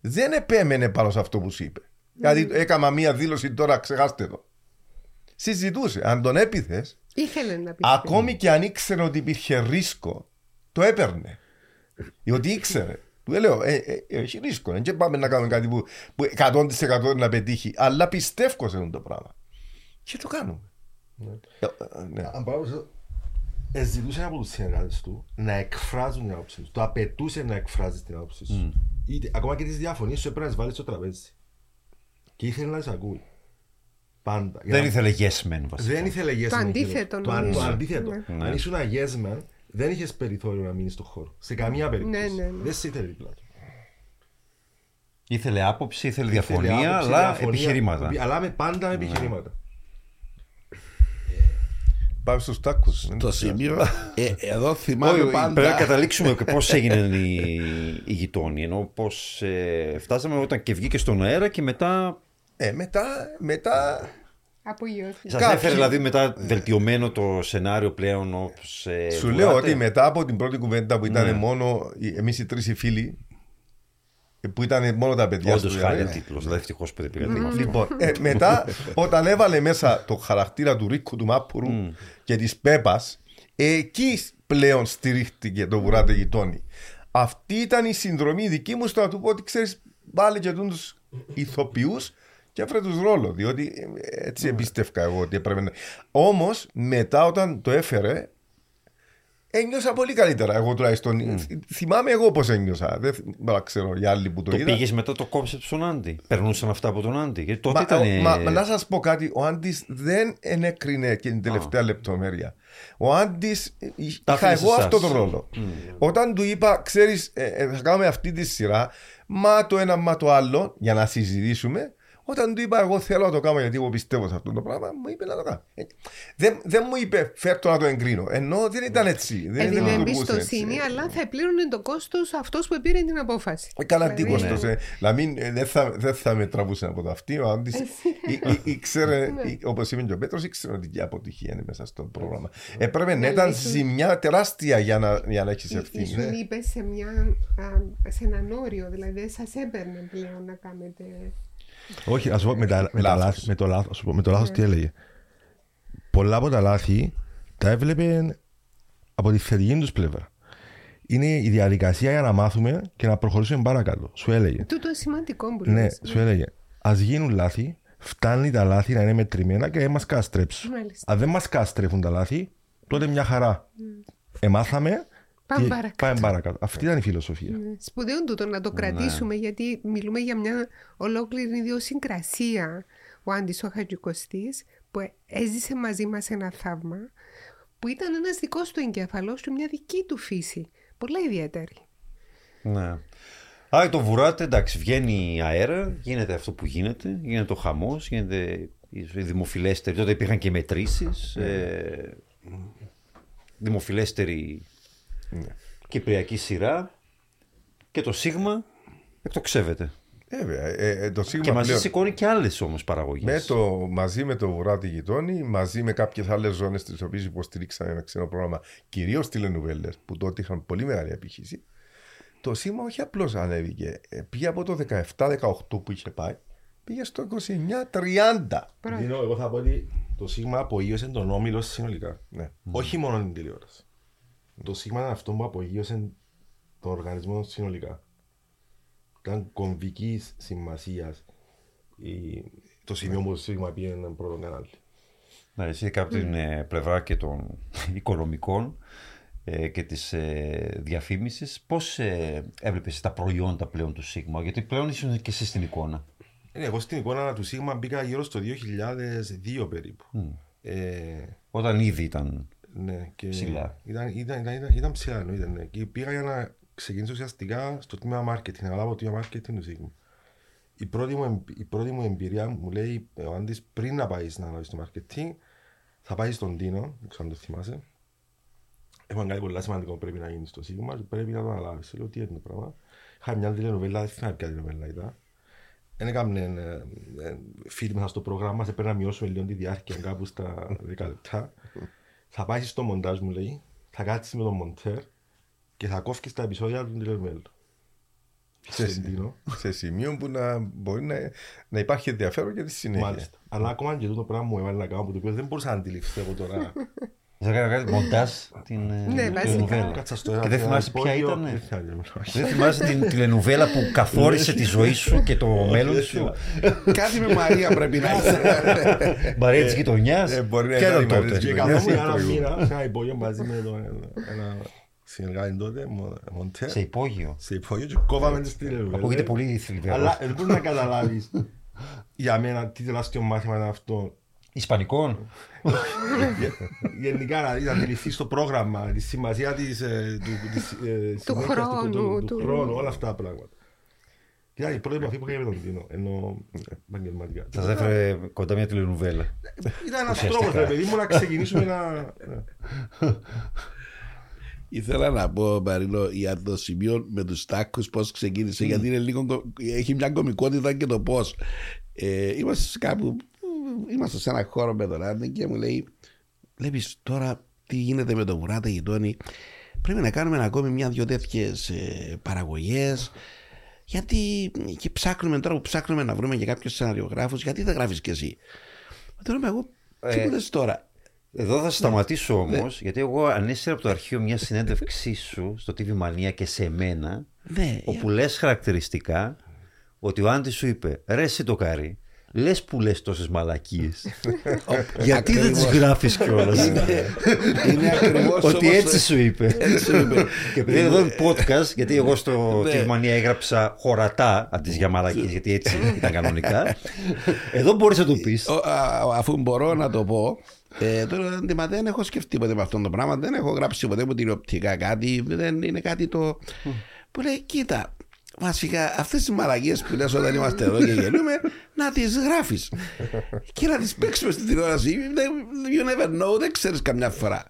δεν επέμενε πάνω σε αυτό που σου είπε. Δηλαδή, έκανα μία δήλωση τώρα, ξεχάστε το. Συζητούσε. Αν τον έπιθες, Ήθελε να πει. ακόμη και αν ήξερε ότι υπήρχε ρίσκο, το έπαιρνε. Διότι ήξερε. Του λέω, ε, ε, ε, έχει ρίσκο. Δεν και πάμε να κάνουμε κάτι που, που 100% να πετύχει. Αλλά πιστεύω σε αυτό το πράγμα. Και το κάνουμε. Ε, ε, ναι. Αν πάω σε- ε, ζητούσε από τους συνεργάτες του να εκφράζουν την άποψη τους. Το απαιτούσε να εκφράζει την άποψη σου. Είτε, ακόμα και τις διαφωνίες σου έπρεπε να τις βάλεις στο τραπέζι. Και ήθελε να τις ακούει. Πάντα. Για Δεν να- ήθελε yes man βασικά. δεν ήθελε yes Το man αντίθετο, εκείνος. Το, αν- νομίζω. το αντίθετο. Ναι. Αν ήσουν ένα yes man, δεν είχες περιθώριο να μείνεις στον χώρο. Σε καμία περίπτωση. Ναι, ναι, ναι. Δεν σε ήθελε δίπλα του. Ήθελε άποψη, ήθελε Ήθελε διαφωνία, άποψη, αλλά διαφωνία, επιχειρήματα. Αλλά με πάντα με επιχειρήματα. Πάμε στους τάκους. Το σημείο. ε, εδώ θυμάμαι Όχι, πάντα. Πρέπει να καταλήξουμε και πώς έγινε η, η γειτόνη. Ενώ πώς φτάσαμε όταν και βγήκε στον αέρα και μετά. Ε, μετά, μετά Απογειώθηκε. Σας Κάποιοι- έφερε δηλαδή μετά βελτιωμένο το σενάριο πλέον όπως ε, σου βουράτε. λέω ότι μετά από την πρώτη κουβέντα που ήταν Ναι. μόνο εμείς οι τρεις οι φίλοι, ε, που ήταν μόνο τα παιδιά Όντως στο χάρη διαδίκτυο. τίτλος. Δηλαδή ευτυχώς που δεν πήγατε με αυτό. Λοιπόν, ε, μετά όταν έβαλε μέσα το χαρακτήρα του Ρίκου του Μάπουρου και της Πέπας, εκεί πλέον στηρίχτηκε το βουράτε γειτόνι. Αυτή ήταν η συνδρομή δική μου στο να του πω ότι ξέρεις, βάλε και του ηθοποιούς και έφερε τους ρόλο. Διότι ε, έτσι εμπίστευκα εγώ ότι έπρεπε να. Όμως μετά όταν το έφερε, ένιωσα πολύ καλύτερα. Εγώ τουλάχιστον. Θυμάμαι εγώ πώς ένιωσα. Δεν θυ- μπορώ να ξέρω οι άλλοι που το, Το είδαν. πήγες μετά το κόψε στον Άντι. Περνούσαν αυτά από τον Άντι. Γιατί τότε Μα, ήταν. ο- μα, μα να σας πω κάτι, ο Άντι δεν ενέκρινε και την τελευταία λεπτομέρεια. Ο Άντι Τα είχα άφησε εγώ εσάς. αυτό τον ρόλο. Όταν του είπα, ξέρεις, θα κάνουμε αυτή τη σειρά, μα το ένα, μα το άλλο, για να συζητήσουμε. Όταν του είπα, Εγώ θέλω να το κάνω γιατί εγώ πιστεύω σε αυτό το πράγμα, μου είπε να το κάνω. Ε, Δεν, δεν μου είπε, φέρ το να το εγκρίνω. Ενώ δεν ήταν έτσι. Δεν Έδινε λειτουργούσε εμπιστοσύνη, έτσι. αλλά θα επλήρωνε το κόστος αυτός που πήρε την απόφαση. Ε, Καλά, τι Δηλαδή, κόστος, ε. Να μην, ε, δεν, θα, δεν θα με τραβούσε από το αυτί. Ο Άντης ή- ή- ήξερε, ή- όπως είπε και ο Πέτρος, ήξερε ότι η αποτυχία είναι μέσα στο πρόγραμμα. Έπρεπε να ήταν ήσουν- ζημιά τεράστια για να, για να έχεις Ή- ευθύνη. Ήσουν είπες σε, μια, α, σε έναν όριο, δηλαδή δεν σας έπαιρνε πλέον να κάνετε... Όχι, ας πω με, τα, με, τα Λάθος. λάθη, με το λάθος. Ας πω, με το λάθος τι έλεγε. Πολλά από τα λάθη τα έβλεπε από τη θετική τους πλευρά. Είναι η διαδικασία για να μάθουμε και να προχωρήσουμε παρακάτω. Σου έλεγε. Τούτο σημαντικό που Ναι, λες. σου έλεγε. Α γίνουν λάθη, φτάνει τα λάθη να είναι μετρημένα και δεν μας καστρέψουν. Μάλιστα. Αν δεν μας καστρέφουν τα λάθη, τότε μια χαρά. Εμάθαμε. Πάμε και παρακάτω. Πάμε παρακάτω. Αυτή ήταν η φιλοσοφία. Ναι, Σπουδαίο τούτο να το Ναι. κρατήσουμε γιατί μιλούμε για μια ολόκληρη ιδιοσυγκρασία ο Άντης ο Χατζικοστής που έζησε μαζί μας ένα θαύμα που ήταν ένας δικός του εγκέφαλος και μια δική του φύση. Πολλά ιδιαίτερη. Ναι. Άρα το βουράτε, εντάξει, βγαίνει αέρα, γίνεται αυτό που γίνεται, γίνεται ο χαμός, γίνεται η δημοφιλέστερη. Τότε υπήρχαν και μετρήσεις. Ε, δημοφιλέστερη κυπριακή σειρά και το Σίγμα εκτοξεύεται. Ε, βέβαια, ε, ε, το Και Σίγμα μαζί πλέον, σηκώνει και άλλες όμως παραγωγές. με το, μαζί με το Βουράτη Γειτόνι, μαζί με κάποιες άλλες ζώνες τις οποίες υποστηρίξαμε με ξένο πρόγραμμα, κυρίως τηλενουβέλες που τότε είχαν πολύ μεγάλη επιχείρηση, το σήμα όχι απλώς ανέβηκε. Ε, Πήγε από το 17-18 που είχε πάει, πήγε στο 29-30. Δίνω, εγώ θα πω ότι το Σίγμα απογείωσε τον Όμιλο συνολικά. Ναι. Όχι μόνο την τηλεόραση. Το Σίγμα είναι αυτό που απογείωσε τον οργανισμό συνολικά. Ήταν κομβικής σημασίας το σημείο που το Σίγμα πήγαινε πρώτο κανάλι. Ναι, εσύ από την ε, πλευρά και των οικονομικών ε, και της ε, διαφήμισης, πώς ε, έβλεπες τα προϊόντα πλέον του Σίγμα, γιατί πλέον ήσουν και εσύ στην εικόνα. Ε, εγώ στην εικόνα του Σίγμα μπήκα γύρω στο 2002 περίπου. Ε, Όταν ήδη ήταν ναι, και Ψηλά. Ήταν, ήταν, ήταν, ήταν, ήταν ψηλά εννοείται. Ναι. Και πήγα για να ξεκινήσω ουσιαστικά στο τμήμα marketing, να λάβω το τμήμα marketing του Sigma. Η πρώτη, μου, εμ- η πρώτη μου εμπειρία μου λέει ο Άντης πριν να πάεις να λάβει το marketing θα πάεις στον Τίνο, δεν ξέρω αν το θυμάσαι. Έχουμε κάτι πολύ σημαντικό που πρέπει να γίνει στο Sigma και πρέπει να το αναλάβεις. Λέω τι είναι το πράγμα. Είχα μια τηλενοβέλα, δεν θυμάμαι ποια τηλενοβέλα ήταν. Δεν έκαμε ε, ε, φίλοι μέσα στο πρόγραμμα, σε πρέπει να μειώσουμε λίγο τη διάρκεια κάπου στα 10 λεπτά. Θα πάει στο μοντάζ μου λέει, θα κάτσεις με τον μοντέρ και θα κόφεις τα επεισόδια του τηλενοβέλου. Σε, Στον Τίνο. σε σημείο που να μπορεί να, να υπάρχει ενδιαφέρον για τη συνέχεια. Μάλιστα. Αλλά ακόμα και το πράγμα μου έβαλε να κάνω που το οποίο δεν μπορούσα να αντιληφθώ εγώ τώρα. Θα έκανα κάτι μοντάζ την ε, Ναι, βασικά. τηλενοβέλα. Κάτσα στο Και δεν θυμάσαι ποια υπόγειο. ήταν. Δεν θυμάμαι, όχι. Δεν θυμάσαι την τηλενοβέλα που καθόρισε τη ζωή σου και το μέλλον σου; Κάτι με Μαρία πρέπει να είσαι. Μαρία της γειτονιάς; Ε, μπορεί να Ποια ήταν ήταν η Μαρία τότε. της Και γειτονιάς. καθόμουν ένα προηγούμενο. μήνα σε ένα υπόγειο μαζί με τον ένα συνεργάτη τότε, μο- Μοντέρ, Σε υπόγειο; σε υπόγειο και κόβαμε τις τηλενοβέλες. Ακούγεται πολύ θλιβερός. Αλλά δεν μπορεί να καταλάβεις για μένα τι τεράστιο μάθημα είναι αυτό. Ισπανικών. Γενικά να δεις, να αντιληφθείς το πρόγραμμα, τη σημασία της, ε, του, της, ε, συνέχειας, χρόνου, του, του, του- χρόνου, όλα αυτά τα πράγματα. Και ήταν η πρώτη επαφή που είχα με τον Τίνο, ενώ επαγγελματικά. Σας έφερε κοντά μια τηλενοβέλα. Ήταν ένας Ουσιαστικά. τρόπος, ρε παιδί μου, να ξεκινήσουμε να... Ήθελα να πω, Μαρίνο, για το σημείο με τους τάκους, πώς ξεκίνησε, γιατί είναι λίγο, κο- έχει μια κομικότητα και το πώς. Ε, είμαστε σε κάπου, είμαστε σε ένα χώρο με τον Άντε και μου λέει, βλέπεις τώρα τι γίνεται με το βουράτα γειτόνι. Πρέπει να κάνουμε ακόμη μια-δυο τέτοιες παραγωγές. Γιατί και ψάχνουμε τώρα που ψάχνουμε να βρούμε και κάποιους σεναριογράφους, γιατί δεν γράφεις κι εσύ; Τώρα είμαι εγώ, τι Ε, μου λες τώρα; Εδώ θα σταματήσω όμως, γιατί εγώ ανέστηρα από το αρχείο μια συνέντευξή σου στο TV Mania και σε μένα, Ναι, όπου λες χαρακτηριστικά ότι ο Άντι σου είπε ρε εσύ το κάρι, λες που λες τόσες μαλακίες. γιατί δεν τις Ακριβώς. γράφεις κιόλας; είναι ακριβώς ότι έτσι σου είπε. Έτσι σου είπε. Και επειδή εδώ είναι podcast, γιατί εγώ στο Ναι. TV Mania έγραψα χωρατά αντί για μαλακίες, γιατί έτσι ήταν κανονικά. Εδώ μπορείς να το πεις. Ο- α- αφού μπορώ να το πω, ε, τώρα μα δεν έχω σκεφτεί ποτέ με αυτό το πράγμα, δεν έχω γράψει ποτέ μου τηλεοπτικά κάτι, δεν είναι κάτι το. που λέει, κοίτα, βασικά αυτές τις μαλαγίε που λες όταν είμαστε εδώ και γελούμε, να τις γράφεις. και να τις παίξουμε στην τηλεόραση. Δεν- You never know, δεν ξέρεις καμιά φορά.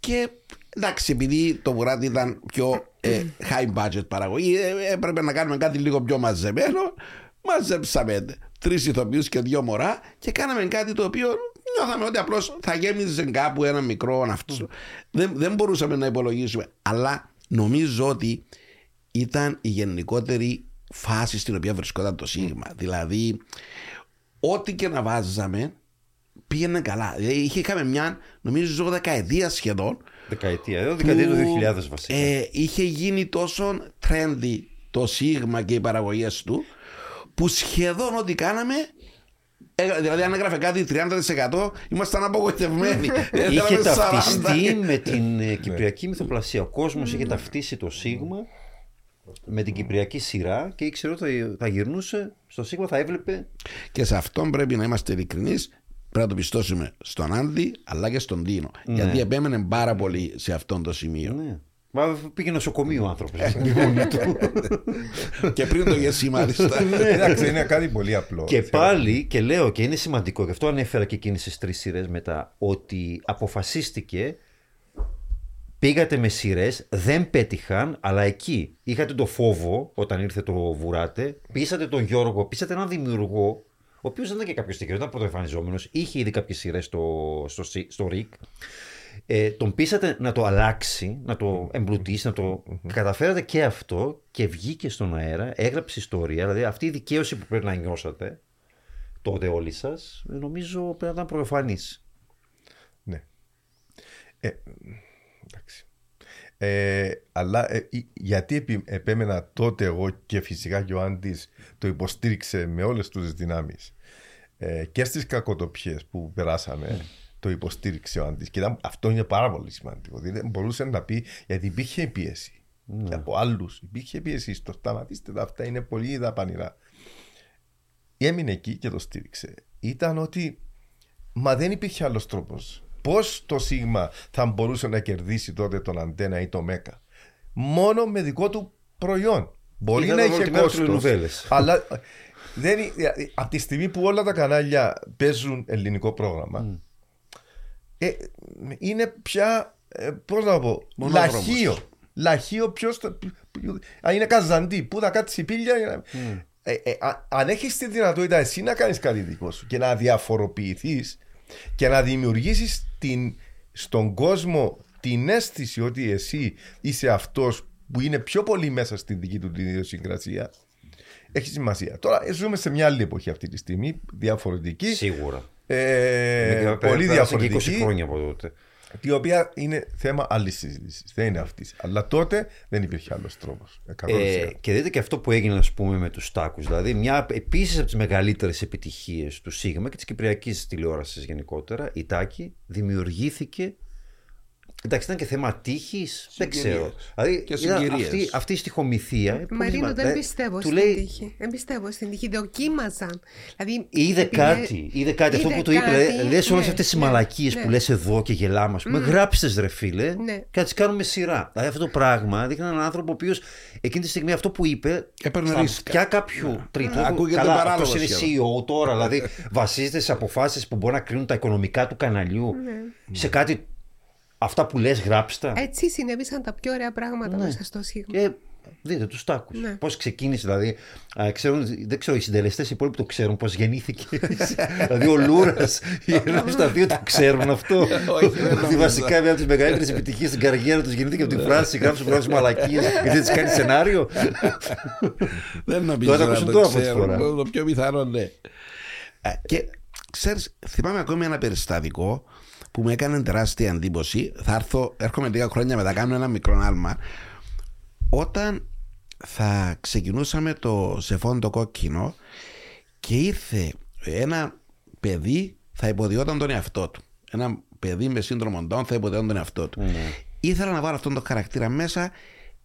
Και εντάξει, επειδή το βουράτι ήταν πιο ε, high budget παραγωγή, ε, έπρεπε να κάνουμε κάτι λίγο πιο μαζεμένο. Μαζέψαμε τρεις ηθοποιούς και δύο μωρά και κάναμε κάτι το οποίο νιώθαμε ότι απλώς θα γέμιζε κάπου ένα μικρό αυτό. Δεν, δεν μπορούσαμε να υπολογίσουμε. Αλλά νομίζω ότι ήταν η γενικότερη φάση στην οποία βρισκόταν το Σίγμα. Δηλαδή, ό,τι και να βάζαμε πήγαινε καλά. Δηλαδή, είχε, είχαμε μια, νομίζω, δεκαετία σχεδόν Δεκαετία. Εδώ δεκαετία του 2000 βασικά. ε, είχε γίνει τόσο trendy το Σίγμα και οι παραγωγές του που σχεδόν ό,τι κάναμε ε, δηλαδή αν έγραφε κάτι 30% ήμασταν απογοητευμένοι Ε, είχε θέλαμε 40. ταυτιστεί με την ε, κυπριακή μυθοπλασία. Ο κόσμος είχε ταυτίσει το Σίγμα με την κυπριακή σειρά και ήξερε ότι θα, θα γυρνούσε στο Σίγμα, θα έβλεπε. και σε αυτόν πρέπει να είμαστε ειλικρινείς πρέπει να το πιστώσουμε στον Άντι αλλά και στον Τίνο γιατί επέμενε πάρα πολύ σε αυτόν το σημείο Ναι. Μα πήγε νοσοκομείο ο άνθρωπος. και πριν το γεσί μάλιστα Εντάξει, είναι κάτι πολύ απλό. και Θέλω. πάλι, και λέω και είναι σημαντικό, γι' αυτό ανέφερα και εκείνες τις τρεις σειρές μετά, ότι αποφασίστηκε. Πήγατε με σειρές, δεν πέτυχαν, αλλά εκεί είχατε το φόβο όταν ήρθε το βουράτε. Πείσατε τον Γιώργο, πείσατε έναν δημιουργό, ο οποίος δεν ήταν και κάποιος τυχαίο, ήταν πρωτοεμφανιζόμενος, είχε ήδη κάποιες σειρές στο, στο, στο, στο ΡΙΚ. Ε, τον πείσατε να το αλλάξει, να το εμπλουτίσει, να το καταφέρατε και αυτό και βγήκε στον αέρα, έγραψε ιστορία. Δηλαδή αυτή η δικαίωση που πρέπει να νιώσατε τότε όλοι σας, νομίζω πρέπει να ήταν προφανής. Ναι. Ε, εντάξει. Ε, αλλά ε, ε, γιατί επι, επέμενα τότε εγώ και φυσικά και ο Άντης το υποστήριξε με όλες τις δυνάμεις. Ε, και στις κακοτοπιές που περάσαμε το υποστήριξε ο Άντης. Και ήταν, αυτό είναι πάρα πολύ σημαντικό. Δεν μπορούσε να πει γιατί υπήρχε πίεση και από άλλους υπήρχε πίεση στο σταματήστε τα αυτά είναι πολύ δαπανηρά. Έμεινε εκεί και το στήριξε. Ήταν ότι μα δεν υπήρχε άλλος τρόπος Πώς το Σίγμα θα μπορούσε να κερδίσει τότε τον Αντένα ή το Μέκα. Μόνο με δικό του προϊόν. Μπορεί Ήταν να είχε ολοκληρωμένο κόστος. τηλενοβέλες. Αλλά δεν, είναι- από τη στιγμή που όλα τα κανάλια παίζουν ελληνικό πρόγραμμα, ε, είναι πια. Ε, Πώς να το πω, Μονόδρομος. λαχείο. Λαχείο ποιος. Αν είναι καζαντή, πού θα κάτσει η πύλια. για να- Ε, ε, α- αν έχεις τη δυνατότητα εσύ να κάνεις κάτι δικό σου και να διαφοροποιηθείς και να δημιουργήσεις στον κόσμο την αίσθηση ότι εσύ είσαι αυτός που είναι πιο πολύ μέσα στη δική του την ιδιοσυγκρασία, έχει σημασία. Τώρα ε, ζούμε σε μια άλλη εποχή αυτή τη στιγμή, διαφορετική. Σίγουρα. Ε, Γιατί πολύ πέρασε και 20 διαφορετική, χρόνια από τότε. Η οποία είναι θέμα άλλης συζήτησης. Δεν είναι αυτής. Αλλά τότε δεν υπήρχε άλλος τρόπος. Ε, και δείτε και αυτό που έγινε ας πούμε με τους Τάκους δηλαδή μια επίσης από τις μεγαλύτερες επιτυχίες του Σίγμα και της Κυπριακής τηλεόρασης γενικότερα η Τάκη δημιουργήθηκε Εντάξει, ήταν και θέμα τύχης. Δεν ξέρω. Δηλαδή, Και ήταν συγκυρίες. αυτή, αυτή η στοιχομηθεία. ε, πολύ Μαρίνο, σημαντική. δεν Ε, πιστεύω του στην λέει, τύχη. Δεν πιστεύω στην τύχη. Δοκίμαζαν. Δηλαδή, Είδε επειδή- κάτι, είδε κάτι. αυτό είδε που του είπε, κάτι, λες όλες ναι, αυτές τις ναι, μαλακίες ναι. που λες εδώ και γελάμε, ας πούμε, γράψτε ρε φίλε Ναι. και να τις κάνουμε σειρά. Δηλαδή αυτό το πράγμα δείχνει έναν άνθρωπο ο οποίος εκείνη τη στιγμή αυτό που είπε. Έπαιρνε στα ρίσκα. αυτιά κάποιου τρίτου. Ακούγεται Καλά, παράλογο αυτός είναι σχεδόν. CEO τώρα, δηλαδή βασίζεται σε αποφάσεις που μπορεί να κρίνουν τα οικονομικά του καναλιού σε κάτι. Αυτά που λες, γράψτε. τα. Έτσι συνέβησαν τα πιο ωραία πράγματα Ναι. μέσα στο Σίγμα. Και δείτε τους τάκους. Ναι. Πώς ξεκίνησε, δηλαδή. Α, ξέρουν, δεν ξέρω, οι συντελεστές οι υπόλοιποι το ξέρουν πώς γεννήθηκε. δηλαδή ο Λούρας, οι ένα στα δύο το ξέρουν αυτό. Όχι, δεν Ότι νομίζω. βασικά μια από τις μεγαλύτερες επιτυχίες στην καριέρα τους γεννήθηκε από τη φράση γράψει γράψεις μαλακίες γιατί δεν τη κάνει σενάριο. Δεν νομίζω Τώρα να ακούσουν το τώρα πρώτη ξέρουν. φορά. Το πιο πιθανό ναι. Ε, Και ξέρεις, θυμάμαι ακόμη ένα περιστατικό που μου έκανε τεράστια εντύπωση. Θα έρθω, έρχομαι λίγα χρόνια μετά, κάνω ένα μικρό άλμα. Όταν θα ξεκινούσαμε το σεφόν το κόκκινο και ήρθε ένα παιδί θα υποδιόταν τον εαυτό του. Ένα παιδί με σύνδρομο Down θα υποδιόταν τον εαυτό του. Ήθελα να βάλω αυτόν τον χαρακτήρα μέσα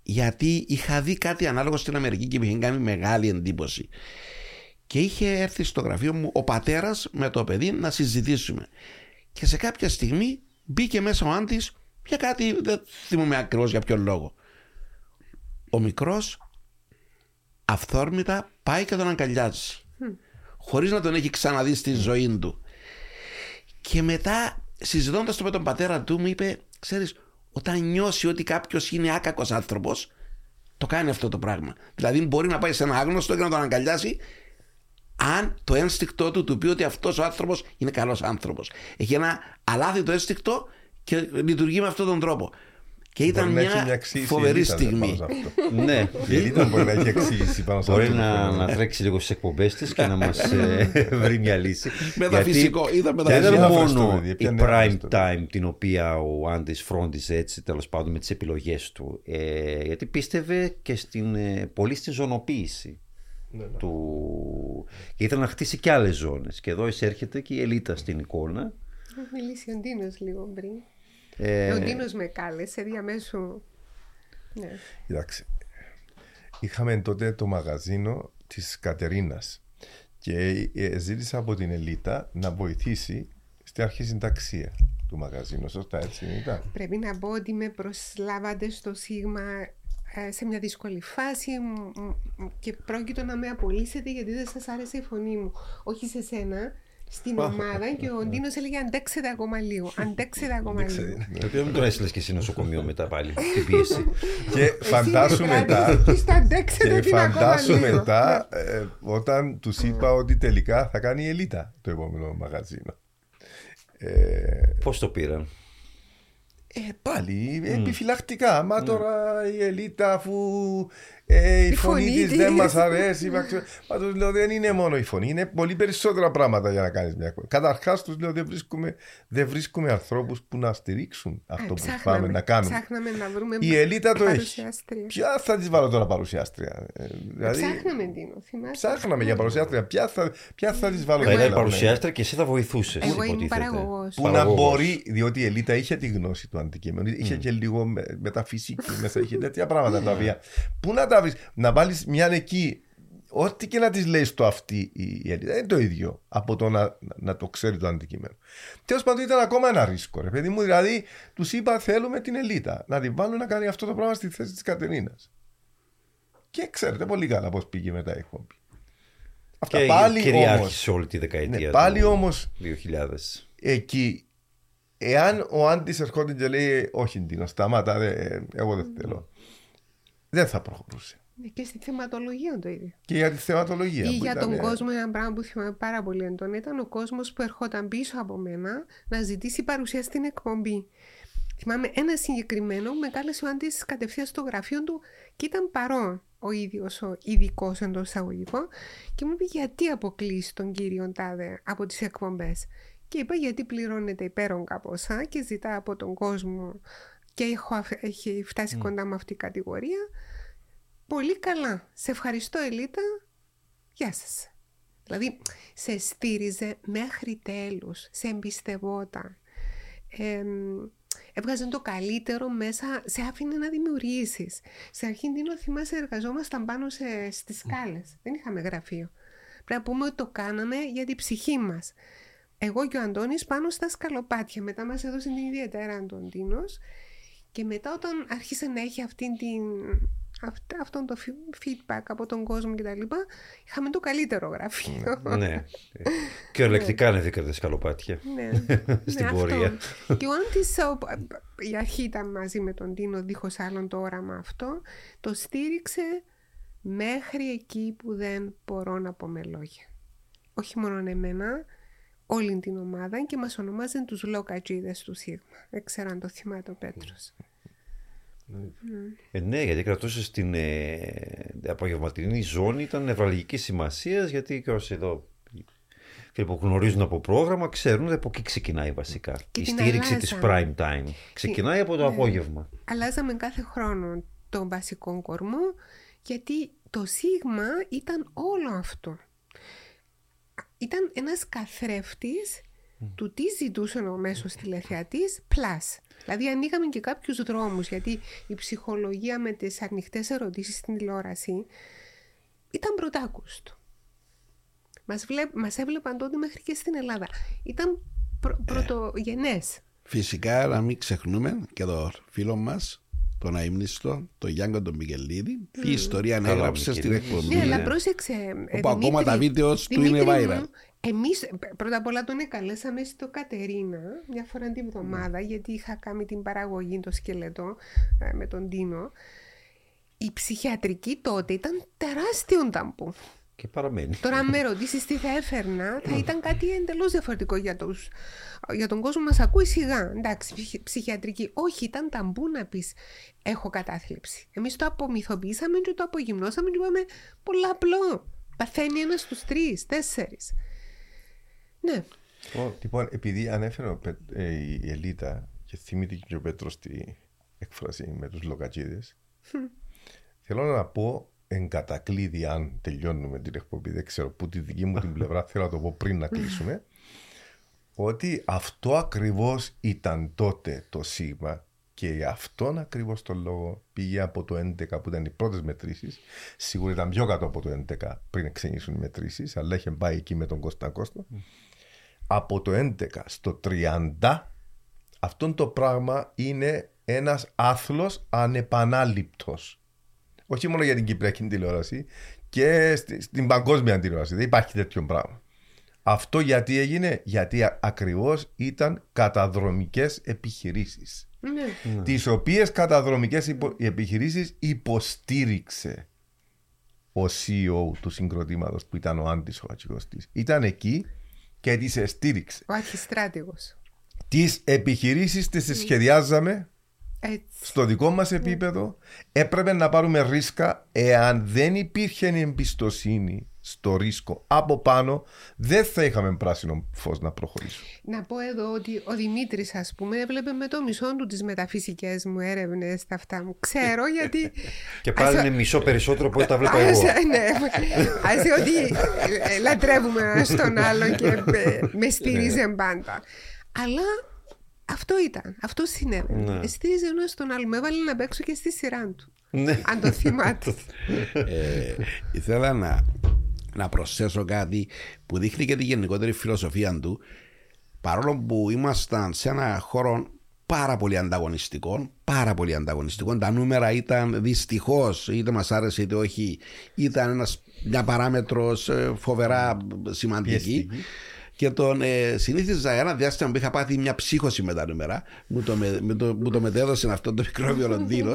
γιατί είχα δει κάτι ανάλογο στην Αμερική και μου είχε κάνει μεγάλη εντύπωση. Και είχε έρθει στο γραφείο μου ο πατέρας με το παιδί να συζητήσουμε. Και σε κάποια στιγμή μπήκε μέσα ο Άντι για κάτι, δεν θυμούμαι ακριβώς για ποιο λόγο. Ο μικρός αυθόρμητα πάει και τον αγκαλιάζει. Χωρίς να τον έχει ξαναδεί στη ζωή του. Και μετά, συζητώντας το με τον πατέρα του, μου είπε: Ξέρεις, όταν νιώσει ότι κάποιος είναι άκακος άνθρωπος, το κάνει αυτό το πράγμα. Δηλαδή, μπορεί να πάει σε ένα άγνωστο και να τον αγκαλιάσει, αν το ένστικτό του του πει ότι αυτός ο άνθρωπος είναι καλός άνθρωπος. Έχει ένα αλάθητο ένστικτο και λειτουργεί με αυτόν τον τρόπο. Και ήταν Μπορεί να έχει μια, μια εξήγηση φοβερή ελίτας πάνω στιγμή. σε αυτό. ναι. Η ελίτα μπορεί να έχει εξήγηση πάνω σε Μπορεί αυτό. το να, φαινόμενο. να τρέξει λίγο στις εκπομπές της και να μας βρει μια λύση. Μεταφυσικό, Γιατί ήταν Δεν μεταφυσικό. ήταν Έφραστο, μόνο παιδί, η ποια είναι prime έφραστο. time την οποία ο Άντι φρόντιζε έτσι τέλος πάντων με τις επιλογές του. Ε, γιατί πίστευε και στην, ε, πολύ στη ζωνοποίηση. Του... Και ήθελε να χτίσει και άλλες ζώνες. Και εδώ εισέρχεται και η ελίτα στην εικόνα. Έχω μιλήσει ο Ντίνος λίγο πριν. Ε, Ο Ντίνος με κάλεσε διαμέσου. Ναι. Κοιτάξτε, είχαμε τότε το μαγαζίνο της Κατερίνας και ε, ζήτησα από την Ελίτα να βοηθήσει στη αρχή συνταξία του μαγαζίνου. Σωστά έτσι δεν ήταν. Πρέπει να πω ότι με προσλάβατε στο Σίγμα ε, σε μια δύσκολη φάση μ, μ, μ, και πρόκειτο να με απολύσετε γιατί δεν σας άρεσε η φωνή μου. Όχι σε σένα, στην ομάδα και ο Ντίνος έλεγε αντέξετε ακόμα λίγο, αντέξετε ακόμα λίγο. γιατί δεν τον έστειλες και εσύ νοσοκομείο μετά πάλι. Την πίεση. και φαντάσου Εσύ μετά. κρατήσεις το αντέξετε Και την ακόμα φαντάσου λίγο. μετά ε, όταν τους είπα ότι τελικά θα κάνει η Ελίτα το επόμενο μαγαζίνο. Ε, Πώς το πήραν; Ε, πάλι επιφυλακτικά. Μα τώρα η ελίτα αφού ε, η, Η φωνή φωνή της της. δεν μας αρέσει. μα ξέρω- Μα τους λέω δεν είναι μόνο η φωνή, είναι πολύ περισσότερα πράγματα για να κάνεις μια εκπομπή. Καταρχάς τους λέω δεν βρίσκουμε, δεν βρίσκουμε ανθρώπους που να στηρίξουν αυτό Ε, που ψάχναμε, πάμε να κάνουμε. Ψάχναμε να βρούμε Η ελίτα το έχει. παρουσιάστρια. Ποια θα της βάλω τώρα παρουσιάστρια; Ε, δηλαδή, Ψάχναμε Τίνο, θυμάσαι; ψάχναμε για παρουσιάστρια. Ποια θα, ποια θα της βάλω Θα τώρα, ήταν ναι. παρουσιάστρια και εσύ θα βοηθούσες. Εγώ ήμουν παραγωγός. Που να μπορεί, διότι η Ελίτα είχε τη γνώση του αντικειμένου, είχε και λίγο με, μεταφυσική μέσα, είχε τέτοια πράγματα τα οποία. Πού να τα βρει, να βάλεις μια εκεί, ό,τι και να της λέει στο αυτή η η Ελίτα, δεν είναι το ίδιο από το να, να το ξέρει το αντικείμενο. Τέλος πάντων ήταν ακόμα ένα ρίσκο, ρε παιδί μου, δηλαδή τους είπα θέλουμε την Ελίτα να την βάλουν να κάνει αυτό το πράγμα στη θέση της Κατερίνας. Και ξέρετε πολύ καλά πώς πήγε μετά η εκπομπή. Αυτά Και πάλι κυριάρχησε όμως, όλη τη δεκαετία. ναι, πάλι του όμως 2000. εκεί, εάν ο Άντι ερχόταν και λέει, Όχι, Ντίνο, σταμάτα, δε, εγώ δεν θέλω. Δεν θα προχωρούσε. Ναι, Και στη θεματολογία το ίδιο. Και για τη θεματολογία. Ή που για ήταν, τον ε, κόσμο, ένα πράγμα που θυμάμαι πάρα πολύ έντονα ήταν ο κόσμος που ερχόταν πίσω από μένα να ζητήσει παρουσία στην εκπομπή. Θυμάμαι ένα συγκεκριμένο που με κάλεσε ο Άντι κατευθείαν στο γραφείο του και ήταν παρόν ο ίδιος ο ειδικός εντός εισαγωγικών και μου είπε γιατί αποκλείσεις τον κύριο Τάδε από τις εκπομπές; Και είπα γιατί πληρώνεται υπέρογκα ποσά και ζητά από τον κόσμο και έχω, αφ- έχει φτάσει κοντά με αυτή η κατηγορία. Πολύ καλά. Σε ευχαριστώ Ελίτα. Γεια σας. Δηλαδή, σε στήριζε μέχρι τέλους, σε εμπιστευόταν. Εμ, έβγαζε το καλύτερο μέσα, σε άφηνε να δημιουργήσεις. Σε αρχήν, Τίνο, θυμάσαι, εργαζόμασταν πάνω σε, στις σκάλες. Δεν είχαμε γραφείο. Πρέπει να πούμε ότι το κάναμε για την ψυχή μας. Εγώ και ο Αντώνης πάνω στα σκαλοπάτια. Μετά μας έδωσε την ιδιαίτερα Αντώνης. Και μετά όταν άρχισε να έχει αυτήν την, αυτ- αυτόν το φι- feedback από τον κόσμο και τα λοιπά, είχαμε το καλύτερο γραφείο. ναι. Και ορλεκτικά ανεβήκατε σκαλοπάτια. Ναι, Στην ναι, πορεία. Αυτό. Και ο Άντης, ο- η αρχή ήταν μαζί με τον Τίνο, δίχως άλλον το όραμα αυτό, το στήριξε μέχρι εκεί που δεν μπορώ να πω με λόγια. Όχι μόνο εμένα, όλη την ομάδα και μας ονομάζαν τους λοκατζίδες του Σίγμα. Δεν ξέρω αν το θυμάται ο Πέτρος. Ε, ναι, γιατί κρατούσες στην ε, απογευματινή ζώνη, ήταν νευραλγική σημασίας, γιατί και όσοι εδώ φίλοι που γνωρίζουν από πρόγραμμα ξέρουν ότι από εκεί ξεκινάει βασικά. Και η την στήριξη της αλλάζαμε. prime time. Ξεκινάει από το Ναι. απόγευμα. Αλλάζαμε κάθε χρόνο τον βασικό κορμό γιατί το Σίγμα ήταν όλο αυτό. Ήταν ένας καθρέφτης του τι ζητούσε ο μέσος τηλεθεατής plus. Δηλαδή ανοίγαμε και κάποιους δρόμους γιατί η ψυχολογία με τις ανοιχτές ερωτήσεις στην τηλεόραση ήταν πρωτάκουστο. Μας, βλέπ, μας έβλεπαν τότε μέχρι και στην Ελλάδα. Ήταν πρω, πρωτογενές. Φυσικά να μην ξεχνούμε και το φίλο μας, τον αείμνηστο, τον Γιάνγκο τον Μικελίδη, τι ιστορία Καλά, έγραψες στην Μικελίδης. εκπομπή. Ναι, αλλά Ναι. πρόσεξε. ε, Όπου ακόμα τα βίντεος του είναι viral. Εμείς πρώτα απ' όλα τον εκαλέσαμε στο Κατερίνα μια φορά την εβδομάδα, γιατί είχα κάνει την παραγωγή το σκελετό ε, με τον Τίνο. Η ψυχιατρική τότε ήταν τεράστιο ταμπού. Και παραμένει. Τώρα, αν με ρωτήσεις τι θα έφερνα, θα ήταν κάτι εντελώς διαφορετικό για, τους, για τον κόσμο που μας ακούει σιγά. Εντάξει, ψυχ- ψυχιατρική. Όχι, ήταν ταμπού να πεις Έχω κατάθλιψη. Εμείς το απομυθοποιήσαμε και το απογυμνώσαμε και είπαμε Πολλά απλό. Παθαίνει ένας στους τρεις, τέσσερις. Ναι. Λοιπόν, επειδή ανέφερε ο Πε- ε, η Ελίτα και θυμήθηκε και ο Πέτρος τη έκφραση με τους λοκατζίδες θέλω να πω εν κατακλείδη αν τελειώνουμε την εκπομπή δεν ξέρω που τη δική μου την πλευρά θέλω να το πω πριν να κλείσουμε ότι αυτό ακριβώς ήταν τότε το σίγμα και γι' αυτόν ακριβώς τον λόγο πήγε από το 11 που ήταν οι πρώτες μετρήσεις σίγουρα ήταν πιο κάτω από το 11 πριν ξεκινήσουν οι μετρήσεις αλλά είχε πάει εκεί με τον Κώστα Κώστα από το 11 στο 30 αυτό το πράγμα είναι ένας άθλος ανεπανάληπτος. Όχι μόνο για την Κυπριακή τηλεόραση και στη- στην παγκόσμια τηλεόραση. Δεν υπάρχει τέτοιο πράγμα. Αυτό γιατί έγινε, γιατί α- ακριβώς ήταν καταδρομικές επιχειρήσεις. ναι. Τις οποίες καταδρομικές υπο- επιχειρήσεις υποστήριξε ο CEO του συγκροτήματος που ήταν ο Άντης ο Χατζικοστής. Ήταν εκεί και τις στήριξε. Ο αρχιστράτηγος. τις επιχειρήσεις τις σχεδιάζαμε Έτσι. στο δικό μας επίπεδο έπρεπε να πάρουμε ρίσκα εάν δεν υπήρχε εμπιστοσύνη στο ρίσκο από πάνω δεν θα είχαμε πράσινο φως να προχωρήσουμε. Να πω εδώ ότι ο Δημήτρης, ας πούμε, έβλεπε με το μισό του τις μεταφυσικές μου έρευνες στα αυτά μου. Ξέρω γιατί. Και πάλι Ας- είναι μισό περισσότερο από ό,τι τα βλέπω Ας, εγώ. ναι, ας ότι ε, λατρεύουμε ένα τον άλλο και ε, με στηρίζει πάντα. Αλλά αυτό ήταν, αυτό συνέβαινε. Ναι. Στήριζε ο ένας τον άλλο, με έβαλε να παίξω και στη σειρά του. Ναι. Αν το θυμάται. Ε, ήθελα να, να προσθέσω κάτι που δείχνει και τη γενικότερη φιλοσοφία του. Παρόλο που ήμασταν σε ένα χώρο πάρα πολύ ανταγωνιστικό, πάρα πολύ ανταγωνιστικό, τα νούμερα ήταν δυστυχώς, είτε μας άρεσε είτε όχι, ήταν ένας, μια παράμετρος φοβερά σημαντική. Πιεστική. Και τον ε, συνήθιζα ένα διάστημα που είχα πάθει μια ψύχωση με τα νούμερα. Μου το, με, με το, μου το μετέδωσε αυτό το μικρόβιο Λονδίνο.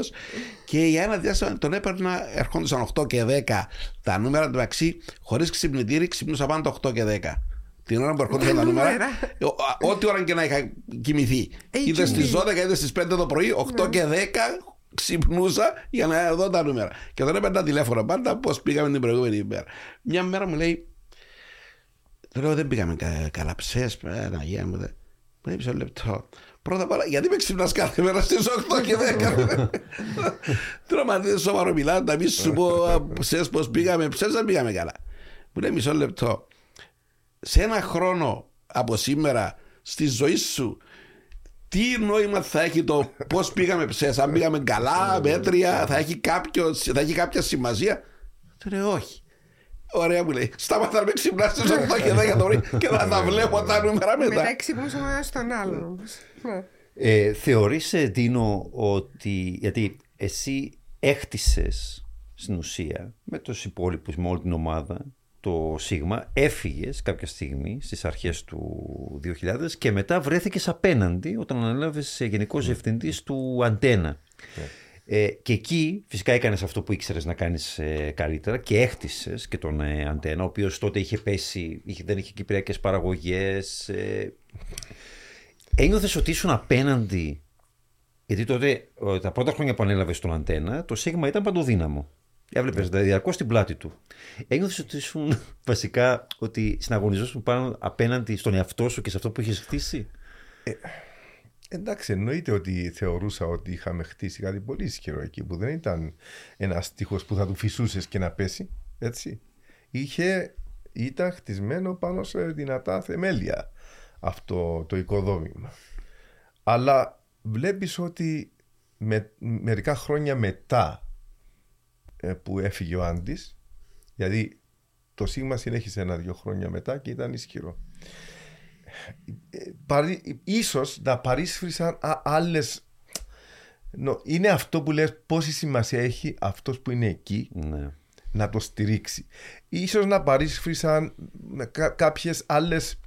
και για ένα διάστημα τον έπαιρνα, ερχόντουσαν 8 και 10 τα νούμερα. Του μεταξύ, χωρίς ξυπνητήρι, ξυπνούσα πάντα 8 και 10. Την ώρα που ερχόντουσαν τα νούμερα, Νούμερα. ε, ο- ό,τι ώρα και να είχα κοιμηθεί. Έχει Είτε στι κοιμηθεί. 12 είτε στι 5 το πρωί, 8 και 10 ξυπνούσα για να δω τα νούμερα. Και δεν έπαιρνα τηλέφωνο πάντα πώ πήγαμε την προηγούμενη ημέρα. Μια μέρα μου λέει, του λέω δεν πήγαμε κα, καλά ψες, Αγία μου. δε». Μου λέει μισό λεπτό. Πρώτα απ' όλα, γιατί με ξυπνάς κάθε μέρα στις 8 και 10. Τώρα μα δεν σοβαρό μιλάω, να μην σου πω ψες πως πήγαμε, ψες δεν πήγαμε καλά. Μου λέει μισό λεπτό. Σε ένα χρόνο από σήμερα στη ζωή σου τι νόημα θα έχει το πώς πήγαμε ψες, αν πήγαμε καλά, μέτρια, θα έχει, κάποιος, θα έχει κάποια σημασία; Του λέει όχι. Ωραία μου λέει. Σταματά να με ξυπνάς στι 8 και 10 το πρωί και θα τα βλέπω τα νούμερα μετά. Μετά ξυπνούσε ο ένας τον άλλον όμως. Ναι. Ε, θεωρείς, ε, Ντίνο, ότι γιατί εσύ έχτισες στην ουσία με τους υπόλοιπους, με όλη την ομάδα, το Σίγμα, έφυγες κάποια στιγμή στις αρχές του 2000 και μετά βρέθηκες απέναντι όταν ανέλαβες ε, γενικός διευθυντής του Αντένα. Ε, και εκεί φυσικά έκανες αυτό που ήξερες να κάνεις ε, καλύτερα και έχτισες και τον ε, Αντένα, ο οποίος τότε είχε πέσει, είχε, δεν είχε κυπριακές παραγωγές, ε, Ένιωθες ότι ήσουν απέναντι. Γιατί τότε ε, τα πρώτα χρόνια που ανέλαβες στον αντένα, το Σίγμα ήταν παντοδύναμο. Έβλεπες δηλαδή διαρκώ την πλάτη του. Ένιωθες ότι ήσουν βασικά ότι συναγωνιζόσουν πάνω απέναντι στον εαυτό σου και σε αυτό που είχες χτίσει; Εντάξει, εννοείται ότι θεωρούσα ότι είχαμε χτίσει κάτι πολύ ισχυρό εκεί που δεν ήταν ένας τείχος που θα του φυσούσες και να πέσει. Έτσι. Είχε, ήταν χτισμένο πάνω σε δυνατά θεμέλια αυτό το οικοδόμημα. Αλλά βλέπεις ότι με, μερικά χρόνια μετά ε, που έφυγε ο Άντης, δηλαδή το Σίγμα συνέχισε ένα-δυο χρόνια μετά και ήταν ισχυρό. Ε, παρή- ίσως να παρίσφρισαν α- άλλες νο, είναι αυτό που λες πόση σημασία έχει αυτός που είναι εκεί Ναι. να το στηρίξει. Ίσως να παρίσφρισαν με κα- κάποιες άλλες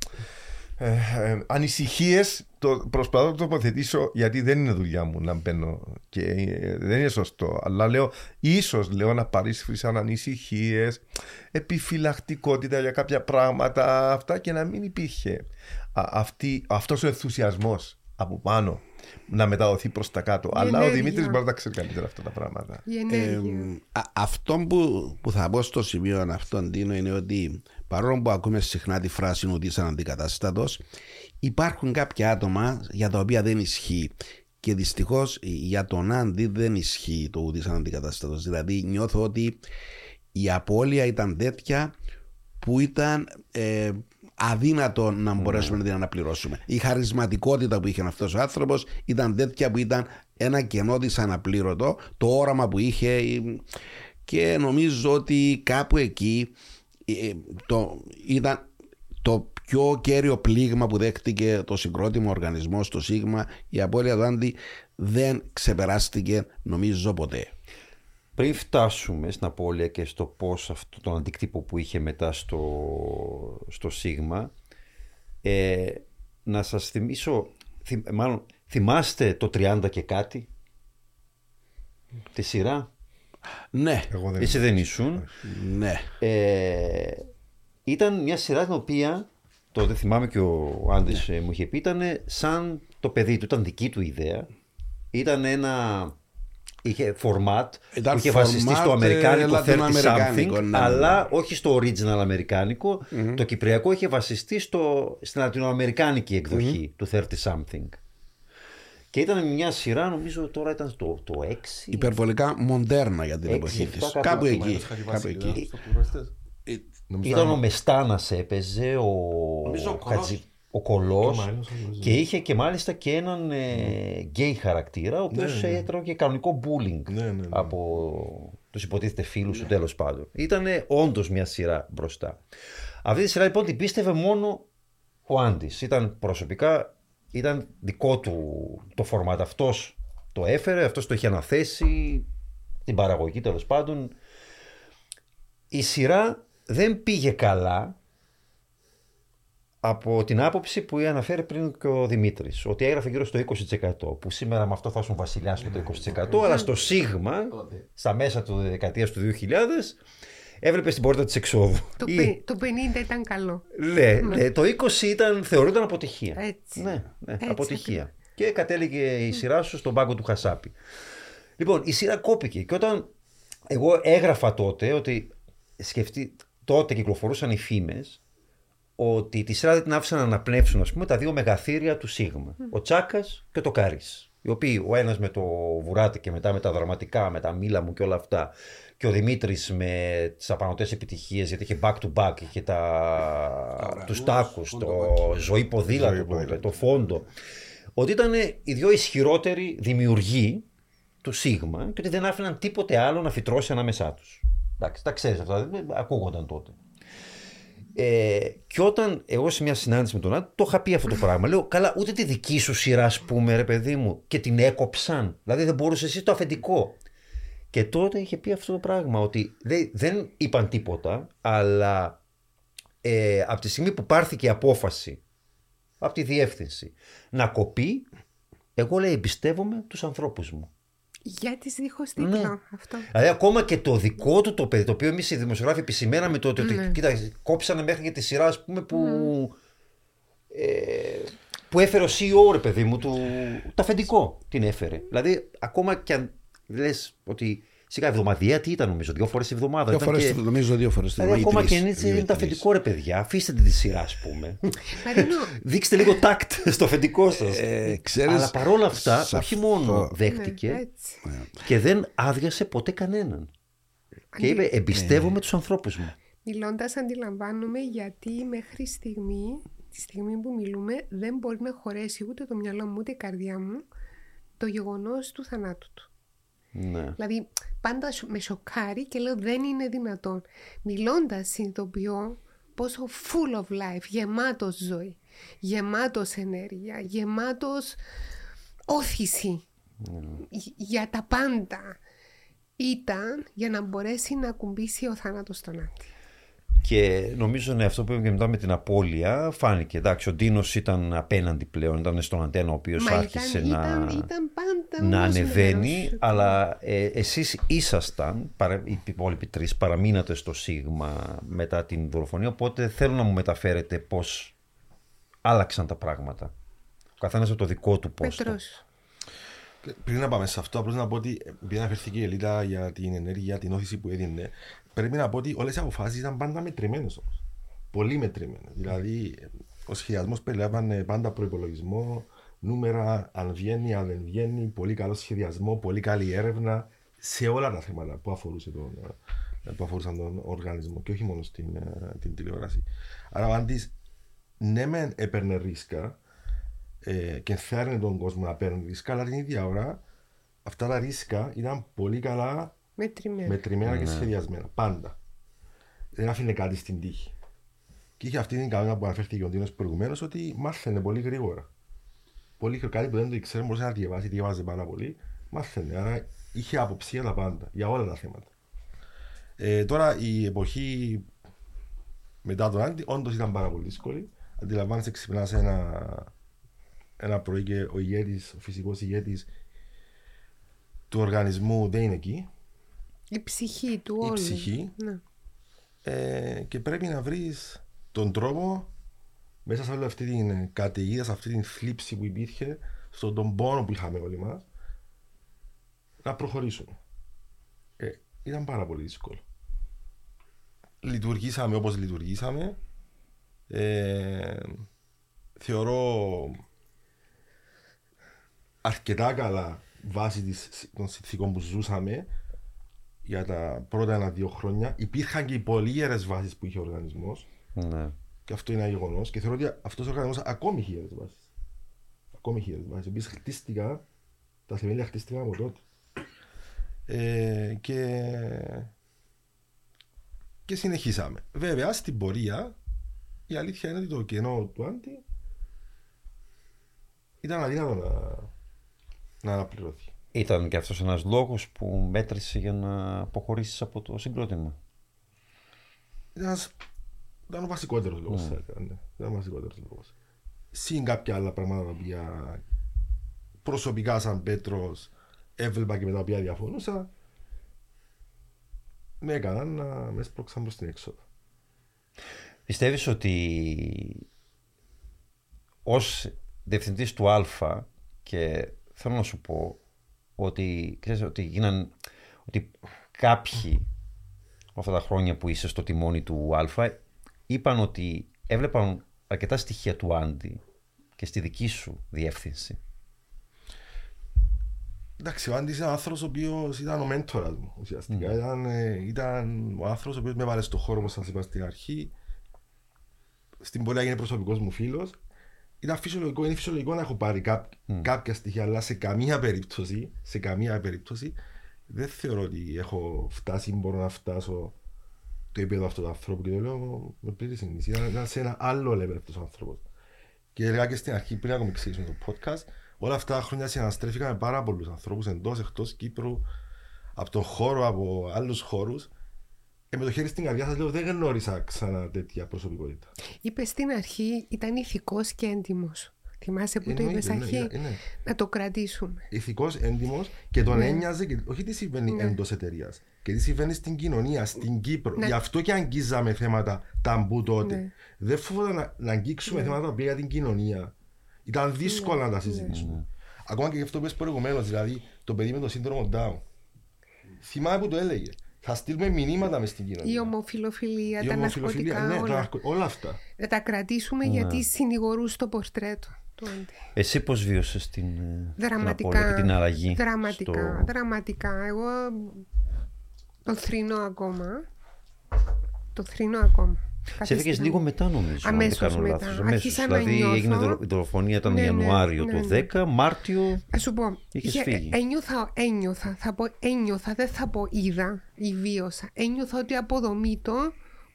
ε, ε, ανησυχίες το, προσπαθώ να το τοποθετήσω γιατί δεν είναι δουλειά μου να μπαίνω και ε, δεν είναι σωστό αλλά λέω ίσως λέω να παρίσφρισαν ανησυχίες επιφυλακτικότητα για κάποια πράγματα αυτά και να μην υπήρχε α, αυτή, αυτός ο ενθουσιασμός από πάνω να μεταδοθεί προς τα κάτω αλλά ο ενέργεια. Δημήτρης μπορεί να τα ξέρει καλύτερα αυτά τα πράγματα Η ενέργεια. Ε, α- αυτό που, που θα πω στο σημείο αυτόν Τίνο είναι ότι παρόλο που ακούμε συχνά τη φράση ότι είσαι αντικατάστατος υπάρχουν κάποια άτομα για τα οποία δεν ισχύει και δυστυχώς για τον Άντι δεν ισχύει το ότι είσαι αντικατάστατος δηλαδή νιώθω ότι η απώλεια ήταν τέτοια που ήταν ε, αδύνατο να μπορέσουμε να την αναπληρώσουμε. Η χαρισματικότητα που είχε αυτός ο άνθρωπος ήταν τέτοια που ήταν ένα κενό της αναπλήρωτο, το όραμα που είχε ε, και νομίζω ότι κάπου εκεί ε, το, ήταν το πιο κέριο πλήγμα που δέχτηκε το συγκρότημα οργανισμό στο Σίγμα η απώλεια του Άντι δεν ξεπεράστηκε νομίζω ποτέ. Πριν φτάσουμε στην απώλεια και στο πώς αυτό τον αντικτύπο που είχε μετά στο, στο Σίγμα, ε, να σας θυμίσω, θυμ, μάλλον θυμάστε το 30 και κάτι, τη σειρά, Ναι, Εγώ δεν εσύ δεν ήσουν; ναι. Ε, ήταν μια σειρά την οποία τότε θυμάμαι και ο Άντρης ε, μου είχε πει, ήταν σαν το παιδί του, ήταν δική του ιδέα. Ήταν ένα. Είχε format Ήταν που είχε βασιστεί format, στο αμερικάνικο ε, 30 λατινοαμερικάνικο, something, ναι, ναι. αλλά όχι στο original αμερικάνικο. Το κυπριακό είχε βασιστεί στο, στην λατινοαμερικάνικη εκδοχή του 30 something. Και ήταν μια σειρά, νομίζω τώρα ήταν το, το 6. Υπερβολικά μοντέρνα για την Έξι, εποχή εφτά, της. κάπου Κάπου εκεί. εκεί. Είχα Κάπου διαβάσει, εκεί. ήταν στο πυροσβεστές. Νομίζω Ήταν ήταν- ο Μεστάνας έπαιζε, ο, Νομίζω ο Κολός. ο Κολός Και ο Μάριος, νομίζω. και είχε και μάλιστα και έναν ε, γκέι χαρακτήρα ο οποίος Ναι, ναι. έτρωγε και κανονικό bullying Ναι, ναι, ναι. από τους υποτίθεται φίλους του τέλος πάντων. Ήταν όντως μια σειρά μπροστά. Αυτή τη σειρά λοιπόν την πίστευε μόνο ο Άντης. Ήταν προσωπικά, ήταν δικό του το φορμάτ. Αυτός το έφερε, αυτός το είχε αναθέσει, την παραγωγή τέλος πάντων. Η σειρά δεν πήγε καλά από την άποψη που αναφέρει πριν και ο Δημήτρης, ότι έγραφε γύρω στο 20%. Που σήμερα με αυτό θα ήσουν βασιλιά στο το 20%, αλλά στο Σίγμα, στα μέσα του δεκαετίας του 2000, έβλεπε την πόρτα της εξόδου. Το, Ή- πε- το 50 ήταν καλό. ναι, ναι, το 20 ήταν, θεωρούνταν αποτυχία. Έτσι. Ναι, ναι Έτσι αποτυχία. Και κατέληγε η σειρά σου στον πάγκο του Χασάπη. Λοιπόν, η σειρά κόπηκε. Και όταν εγώ έγραφα τότε ότι σκεφτεί, τότε κυκλοφορούσαν οι φήμες ότι τη σειρά δεν την άφησαν να αναπνεύσουν ας πούμε, τα δύο μεγαθύρια του Σίγμα. Ο Τσάκας και το Κάρις. Οι οποίοι ο ένας με το βουράτι και μετά με τα δραματικά, με τα μήλα μου και όλα αυτά. Και ο Δημήτρης με τις απανοτές επιτυχίες, γιατί είχε back to back, είχε τα... τους τάκους, το ζωή ποδήλατο, Ζωή το, ποδήλατο. το φόντο. Ότι ήταν οι δύο ισχυρότεροι δημιουργοί του Σίγμα και ότι δεν άφηναν τίποτε άλλο να φυτρώσει ανάμεσά τους. Εντάξει, τα ξέρεις αυτά, δεν- ακούγονταν τότε. Ε, και όταν εγώ σε μια συνάντηση με τον Άντρη το είχα πει αυτό το πράγμα. Λέω, καλά, ούτε τη δική σου σειρά, ας πούμε, ρε παιδί μου, και την έκοψαν. Δηλαδή δεν μπορούσες εσύ το αφεντικό. Και τότε είχε πει αυτό το πράγμα, ότι δεν, δεν είπαν τίποτα, αλλά ε, από τη στιγμή που πάρθηκε η απόφαση από τη διεύθυνση να κοπεί, εγώ λέει εμπιστεύομαι τους ανθρώπους μου. Για τις δίχως Ναι. τίτλο αυτό. Δηλαδή, ακόμα και το δικό του το παιδί, το οποίο εμείς οι δημοσιογράφοι επισημέναμε τότε ότι Ναι. κοίτα, κόψανε μέχρι και τη σειρά, ας πούμε, που, ε, που έφερε ο CEO, ρε παιδί μου, του, το αφεντικό την έφερε. Δηλαδή, ακόμα και αν λες ότι σιγά εβδομαδιαία, τι ήταν νομίζω, δύο φορές τη εβδομάδα. Δύο ήταν φορές, και- νομίζω δύο φορές την Δηλαδή, ή ακόμα τρεις, και αν έτσι δύο ή είναι το τρεις. αφεντικό, ρε παιδιά, αφήστε την τη σειρά, ας πούμε. Μαρίνο, Δείξτε λίγο τάκτ στο αφεντικό σας. Ε, ξέρεις, Αλλά παρόλα αυτά, σε όχι αυτό- μόνο ναι, δέχτηκε έτσι. και δεν άδειασε ποτέ κανέναν. Και είπε: Εμπιστεύομαι τους ανθρώπους μου. Μιλώντας αντιλαμβάνομαι γιατί μέχρι στιγμή, τη στιγμή που μιλούμε, δεν μπορεί να χωρέσει ούτε το μυαλό μου ούτε η καρδιά μου το γεγονός του θανάτου του. Ναι. Δηλαδή πάντα σο- με σοκάρει και λέω δεν είναι δυνατόν. Μιλώντας συνειδητοποιώ πόσο full of life, γεμάτος ζωή, γεμάτος ενέργεια, γεμάτος όθηση Γ- για τα πάντα ήταν για να μπορέσει να ακουμπήσει ο θάνατος στον Άντι. Και νομίζω ναι, αυτό που είπαμε και μετά με την απώλεια φάνηκε. Εντάξει, ο Ντίνος ήταν απέναντι πλέον, ήταν στον αντένα ο οποίος Μα άρχισε ήταν, να, ήταν, ήταν πάντα να όμως ανεβαίνει. μέρος. Αλλά ε, εσείς ήσασταν, παρα, οι υπόλοιποι τρεις, παραμείνατε στο Σίγμα μετά την δολοφονία. Οπότε θέλω να μου μεταφέρετε πώς άλλαξαν τα πράγματα. Ο καθένας από το δικό του πόστο. Πέτρος. Πριν να πάμε σε αυτό, απλώς να πω ότι επειδή αναφέρθηκε η Ελίτα για την ενέργεια, την όθηση που έδινε, πρέπει να πω ότι όλες οι αποφάσεις ήταν πάντα μετρημένες όμως. Πολύ μετρημένες. Δηλαδή, ο σχεδιασμός περιλάμβανε πάντα προπολογισμό, νούμερα, αν βγαίνει, αν δεν βγαίνει, πολύ καλό σχεδιασμό, πολύ καλή έρευνα σε όλα τα θέματα που, αφορούσε τον, ε, που αφορούσαν τον οργανισμό και όχι μόνο στην ε, την τηλεόραση. Άρα, ο Άντης, ναι, μεν έπαιρνε ρίσκα, ε, και ενθάρρυνε τον κόσμο να παίρνει ρίσκα, αλλά την ίδια ώρα αυτά τα ρίσκα ήταν πολύ καλά Μετρημένο. μετρημένα και σχεδιασμένα. Πάντα. Δεν άφηνε κάτι στην τύχη. Και είχε αυτή την κανόνα που αναφέρθηκε ο Ντίνο προηγουμένως ότι μάθαινε πολύ γρήγορα. Πολύ γρήγορα. Κάτι που δεν το ήξερε, μπορούσε να διαβάσει, διαβάζει πάρα πολύ. Μάθαινε. Άρα είχε άποψη για τα πάντα, για όλα τα θέματα. Ε, τώρα η εποχή μετά τον Άντι, όντως ήταν πάρα πολύ δύσκολη. Αντιλαμβάνεσαι, ξυπνάς ένα, ένα πρωί και ο ηγέτης, ο φυσικός ηγέτης του οργανισμού δεν είναι εκεί. Η ψυχή του Η όλου. ψυχή. Ναι. Ε, και πρέπει να βρεις τον τρόπο μέσα σε όλη αυτή την καταιγίδα, σε αυτή την θλίψη που υπήρχε, στον τον πόνο που είχαμε όλοι μας, να προχωρήσουμε. Ε, ήταν πάρα πολύ δύσκολο. Λειτουργήσαμε όπως λειτουργήσαμε. Ε, θεωρώ αρκετά καλά βάσει της, των συνθήκων που ζούσαμε για τα πρώτα ένα-δύο χρόνια. Υπήρχαν και οι πολύ ιερές βάσεις που είχε ο οργανισμός Ναι. και αυτό είναι ένα γεγονό. Και θεωρώ ότι αυτός ο οργανισμός ακόμη έχει ιερές βάσεις. Ακόμη έχει ιερές βάσεις. Οι οποίε χτίστηκαν, τα θεμέλια χτίστηκαν από τότε. Ε, και, και συνεχίσαμε. Βέβαια, στην πορεία η αλήθεια είναι ότι το κενό του Άντι ήταν αδύνατο να, να αναπληρωθεί. Ήταν και αυτός ένας λόγος που μέτρησε για να αποχωρήσεις από το συγκρότημα. Ήταν, ένας- ήταν ο βασικότερος λόγος. Ναι. Ήταν ο βασικότερος λόγος. Συν κάποια άλλα πράγματα τα οποία προσωπικά σαν Πέτρος έβλεπα και με τα οποία διαφωνούσα, με έκαναν να με σπρώξαν προς την έξοδο. Πιστεύεις ότι ως διευθυντής του Α και θέλω να σου πω ότι, ξέρεις, ότι γίναν ότι κάποιοι αυτά τα χρόνια που είσαι στο τιμόνι του Α είπαν ότι έβλεπαν αρκετά στοιχεία του Άντι και στη δική σου διεύθυνση. Εντάξει, ο Άντης είναι άνθρωπος ο οποίος ήταν ο μέντορας μου ουσιαστικά. Ήταν, ε, ήταν ο άνθρωπος ο οποίος με έβαλε στο χώρο όπως σας είπα στην αρχή. Στην πορεία έγινε προσωπικός μου φίλος. Ήταν φυσιολογικό, είναι φυσιολογικό να έχω πάρει κáp, κάποια στοιχεία, αλλά σε καμία περίπτωση, σε καμία περίπτωση, δεν θεωρώ ότι έχω φτάσει ή μπορώ να φτάσω το επίπεδο αυτού του ανθρώπου και το λέω με πλήρη συνείδηση. Ήταν, ήταν σε ένα άλλο level αυτός ο άνθρωπος. Και έλεγα και στην αρχή, πριν ακόμα ξεκινήσουμε το podcast, όλα αυτά τα χρόνια συναστρέφηκα με πάρα πολλούς ανθρώπους εντός εκτός Κύπρου, από τον χώρο, από άλλους χώρους. Ε, με το χέρι στην καρδιά σας λέω: Δεν γνώρισα ξανά τέτοια προσωπικότητα. Είπες στην αρχή ήταν ηθικός και έντιμος. Θυμάσαι που το Εννοείται, είπες ναι, αρχή; ναι, ναι. Να το κρατήσουμε. Ηθικός, έντιμος και τον Ναι. ένοιαζε και όχι τι συμβαίνει Ναι. εντός εταιρείας. Και τι συμβαίνει στην κοινωνία, στην Κύπρο. Ναι. Γι' αυτό και αγγίζαμε θέματα ταμπού τότε. Ναι. Δεν φοβόταν να, να αγγίξουμε θέματα τα οποία για την κοινωνία. Ήταν δύσκολο να τα συζητήσουμε. Ακόμα και γι' αυτό που είπες προηγουμένως, δηλαδή το παιδί με το σύνδρομο Down. Θυμάμαι που το έλεγε. Θα στείλουμε μηνύματα μες στην κοινωνία. Η ομοφιλοφιλία, Η τα ομοφιλοφιλία, ναρκωτικά, ναι, τα όλα. ναρκω- όλα αυτά. Να τα κρατήσουμε γιατί συνηγορούν στο πορτρέτο του Άντι. Εσύ πώς βίωσες την, ε, την απώλεια Δραματικά. και την αλλαγή Δραματικά, στο... δραματικά. Εγώ το θρυνώ ακόμα. Το θρυνώ ακόμα. Σε Κάποια έφυγες στιγμή. λίγο μετά νομίζω, Αμέσως αν δεν κάνω μετά. λάθος. Αμέσως. Άρχισα να Δηλαδή νιώθω. έγινε δολο- η δολοφονία ήταν Ναι, ναι, Ιανουάριο ναι, το ναι. 10, Μάρτιο Α σου πω, Είχες είχε- φύγει. ένιωθα, ένιωθα, θα πω ένιωθα, δεν θα πω είδα ή βίωσα. Ένιωθα ότι αποδομεί το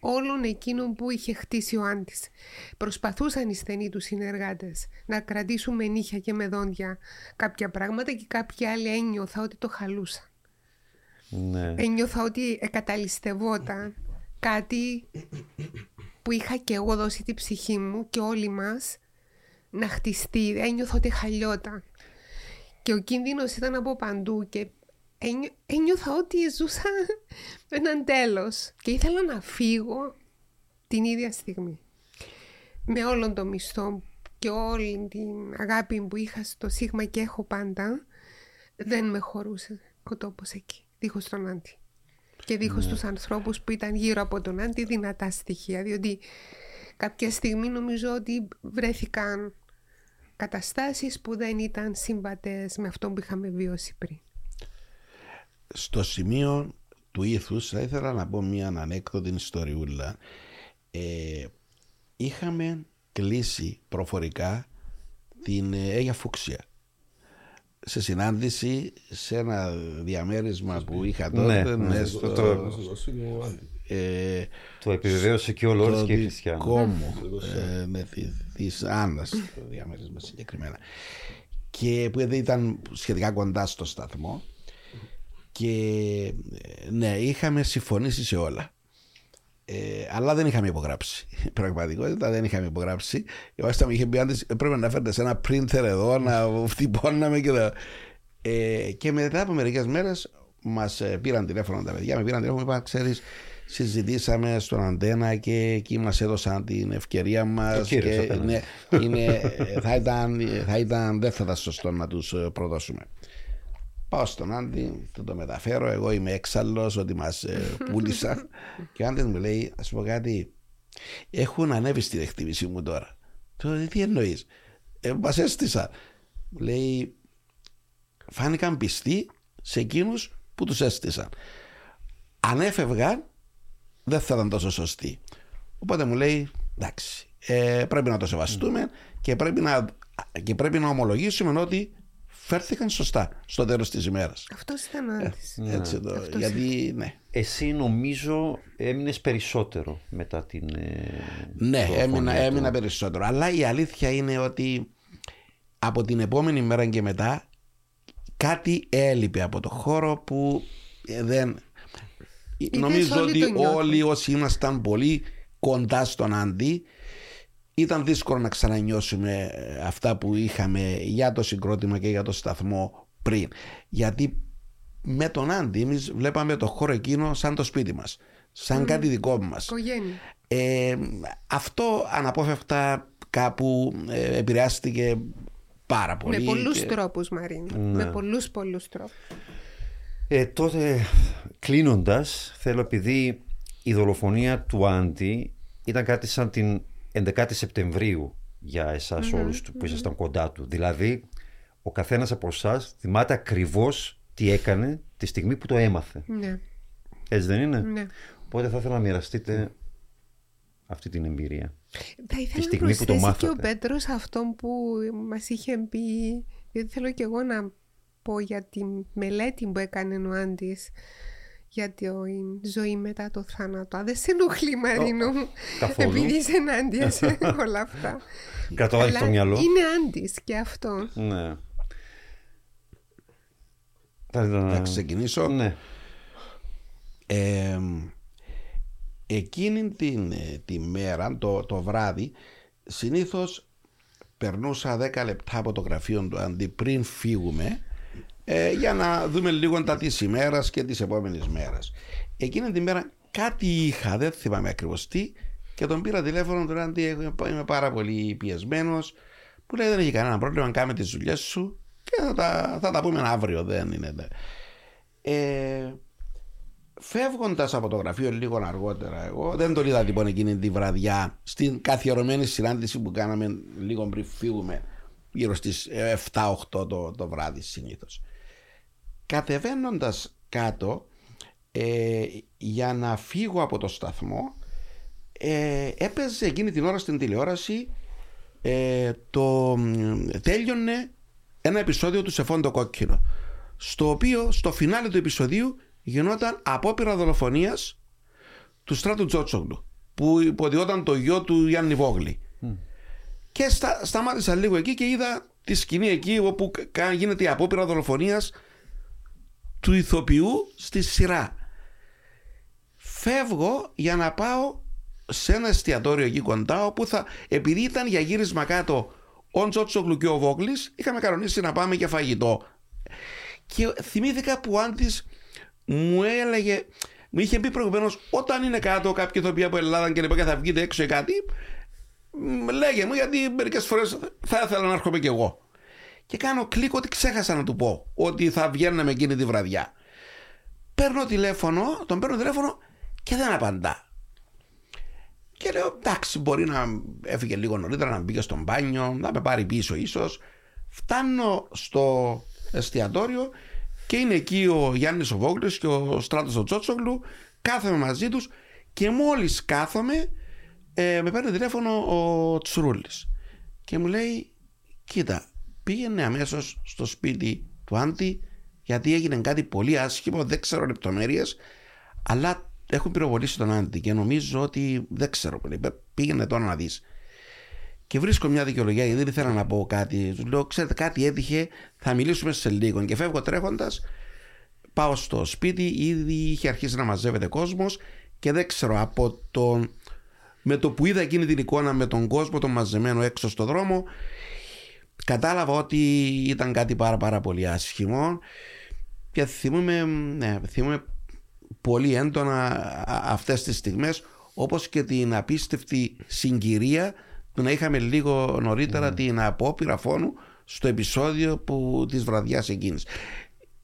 όλων εκείνων που είχε χτίσει ο Άντης. Προσπαθούσαν οι στενοί τους συνεργάτες να κρατήσουν με νύχια και με δόντια κάποια πράγματα και κάποιοι άλλοι ένιωθα ότι το χαλούσαν. ναι. Ένιωθα ότι εκαταλιστευόταν κάτι που είχα και εγώ δώσει τη ψυχή μου και όλοι μας να χτιστεί. Ένιωθα ότι χαλιόταν. Και ο κίνδυνος ήταν από παντού και ένιω- ένιωθα ότι ζούσα έναν τέλος και ήθελα να φύγω την ίδια στιγμή. Με όλον το μισθό και όλη την αγάπη που είχα στο Σίγμα και έχω πάντα, δεν με χωρούσε ο τόπος εκεί, δίχως τον Άντι. Και δίχως τους ανθρώπους που ήταν γύρω από τον Άντι δυνατά στοιχεία, διότι κάποια στιγμή νομίζω ότι βρέθηκαν καταστάσεις που δεν ήταν συμβατές με αυτό που είχαμε βιώσει πριν. Στο σημείο του ήθους θα ήθελα να πω μια ανέκδοτη ιστοριούλα. Ε, είχαμε κλείσει προφορικά την ε, Αίγια Φούξια σε συνάντηση σε ένα διαμέρισμα που είχα τότε Ναι, ναι, ναι, στο, το- το- ε, Το επιβεβαίωσε και ο Λόρις το και η δικό Χριστιανό. μου ε, ναι, τη- της Άννας το διαμέρισμα συγκεκριμένα. Και που ήταν σχετικά κοντά στο σταθμό. Και ε, ναι είχαμε συμφωνήσει σε όλα ε, αλλά δεν είχαμε υπογράψει. Πραγματικότητα δεν είχαμε υπογράψει. Ο Άστα μου είχε πει «Άντες, πρέπει να φέρετε σε ένα printer εδώ να φτυπώναμε και τα... Ε, και μετά από μερικές μέρες μας πήραν τηλέφωνο τα παιδιά, με πήραν τηλέφωνο και είπαν: Ξέρεις, συζητήσαμε στον Αντένα και εκεί μας έδωσαν την ευκαιρία μας Ο κύριος και απέναντι. ναι, είναι, θα, ήταν, θα ήταν, δεν θα ήταν σωστό να τους ε, προδώσουμε. Πάω στον Άντι, του το μεταφέρω. Εγώ είμαι έξαλλος ότι μας ε, πούλησαν. και ο Άντης μου λέει, ας πω κάτι, έχουν ανέβει στην εκτίμησή μου τώρα. Του λέω, τι εννοείς, ε, μας έστησαν. Μου λέει, φάνηκαν πιστοί σε εκείνους που τους έστησαν. Αν έφευγαν, δεν θα ήταν τόσο σωστοί. Οπότε μου λέει, εντάξει, ε, πρέπει να το σεβαστούμε και πρέπει να, και πρέπει να ομολογήσουμε ότι φέρθηκαν σωστά στο τέλος της ημέρας. Αυτός ήταν ο Άντης. Έτσι το, Αυτός γιατί, ναι. Εσύ νομίζω έμεινες περισσότερο μετά την. ε, Ναι, δολοφονία έμεινα, του. έμεινα περισσότερο. Αλλά η αλήθεια είναι ότι από την επόμενη μέρα και μετά κάτι έλειπε από το χώρο που ε, δεν... Νομίζω όλοι ότι το νιώθουν. όλοι όσοι ήμασταν πολύ κοντά στον Άντι ήταν δύσκολο να ξανανιώσουμε ε, αυτά που είχαμε για το συγκρότημα και για το σταθμό πριν. Γιατί με τον Άντι εμείς βλέπαμε το χώρο εκείνο σαν το σπίτι μας. Σαν κάτι δικό μας. Οικογένεια. Ε, αυτό αναπόφευκτα κάπου ε, επηρεάστηκε πάρα πολύ. Με πολλούς και- τρόπους Μαρίνο. Ναι. Με πολλούς πολλούς τρόπους. Ε, τότε κλείνοντας, θέλω επειδή η δολοφονία του Άντι ήταν κάτι σαν την 11η Σεπτεμβρίου για εσάς όλους του που ήσασταν κοντά του. Δηλαδή, ο καθένας από εσάς θυμάται ακριβώς τι έκανε τη στιγμή που το έμαθε. Ναι, Έτσι δεν είναι; ναι. Οπότε θα ήθελα να μοιραστείτε αυτή την εμπειρία. Θα ήθελα να στιγμή που το προσθέσει και ο μάθατε. Πέτρος αυτό που μας είχε πει, γιατί θέλω και εγώ να πω για τη μελέτη που έκανε ο Άντης για τη ζωή μετά το θάνατο. Α, δεν σε ενοχλεί Μαρίνο μου, καθόλου. επειδή είσαι ενάντιας σε όλα αυτά. Κρατώ ανοιχτό Αλλά μυαλό. Είναι Άντης και αυτό. Ναι. Θα ήθελα Να ξεκινήσω. Ναι. Ε, εκείνη την, ε, τη μέρα, το, το βράδυ, συνήθως περνούσα 10 λεπτά από το γραφείο του αντί πριν φύγουμε ε, για να δούμε λίγο τα της ημέρας και της επόμενης μέρας. Εκείνη τη μέρα κάτι είχα, δεν θυμάμαι ακριβώς τι και τον πήρα τηλέφωνο του αντί είμαι πάρα πολύ πιεσμένος που λέει δεν έχει κανένα πρόβλημα, κάνε τις δουλειές σου και θα τα, θα τα πούμε αύριο, δεν είναι. Ε, Φεύγοντας από το γραφείο λίγο αργότερα, εγώ δεν τον είδα λοιπόν εκείνη τη βραδιά στην καθιερωμένη συνάντηση που κάναμε λίγο πριν φύγουμε, γύρω στις 7-8 το, το βράδυ συνήθως. Κατεβαίνοντας κάτω ε, για να φύγω από το σταθμό, ε, έπαιζε εκείνη την ώρα στην τηλεόραση ε, το τέλειωνε ένα επεισόδιο του Σεφόντο Κόκκινο στο οποίο στο φινάλε του επεισοδίου γινόταν απόπειρα δολοφονίας του Στράτου Τζότσογλου που υποδιόταν το γιο του Γιάννη Βόγλη. Και στα, σταμάτησα λίγο εκεί και είδα τη σκηνή εκεί όπου κα- γίνεται η απόπειρα δολοφονίας του ηθοποιού στη σειρά. Φεύγω για να πάω σε ένα εστιατόριο εκεί κοντά όπου θα, επειδή ήταν για γύρισμα κάτω ο Τζότσογλου και ο Βόγλης είχαμε κανονίσει να πάμε για φαγητό. Και θυμήθηκα που ο Άντης μου έλεγε μου είχε πει προηγουμένως όταν είναι κάτω κάποιοι ηθοποιοί από Ελλάδα και λοιπά και θα βγείτε έξω ή κάτι μ, λέγε μου γιατί μερικές φορές θα ήθελα να έρχομαι κι εγώ και κάνω κλικ ότι ξέχασα να του πω ότι θα βγαίναμε εκείνη τη βραδιά. Παίρνω τηλέφωνο τον παίρνω τηλέφωνο και δεν απαντά. Και λέω εντάξει μπορεί να έφυγε λίγο νωρίτερα να μπήκε στο μπάνιο να με πάρει πίσω ίσως. Φτάνω στο εστιατόριο και είναι εκεί ο Γιάννης ο Βόγλης και ο Στράτος ο Τσότσογλου. Κάθομαι μαζί τους και μόλις κάθομαι ε, με παίρνει τηλέφωνο ο Τσουρούλης και μου λέει κοίτα πήγαινε αμέσως στο σπίτι του Άντι γιατί έγινε κάτι πολύ άσχημο δεν ξέρω λεπτομέρειες αλλά έχουν πυροβολήσει τον Άντι και νομίζω ότι δεν ξέρω πολύ πήγαινε τώρα να δεις και βρίσκω μια δικαιολογία γιατί δεν ήθελα να πω κάτι. Του λέω: Ξέρετε, κάτι έτυχε, θα μιλήσουμε σε λίγο. Και φεύγω τρέχοντας, πάω στο σπίτι, ήδη είχε αρχίσει να μαζεύεται κόσμος και δεν ξέρω από τον. Με το που είδα εκείνη την εικόνα με τον κόσμο τον μαζεμένο έξω στο δρόμο, κατάλαβα ότι ήταν κάτι πάρα πάρα πολύ άσχημο και θυμούμαι, ναι, θυμούμαι πολύ έντονα αυτές τις στιγμές όπως και την απίστευτη συγκυρία που να είχαμε λίγο νωρίτερα mm. την απόπειρα φόνου στο επεισόδιο που, της βραδιάς εκείνης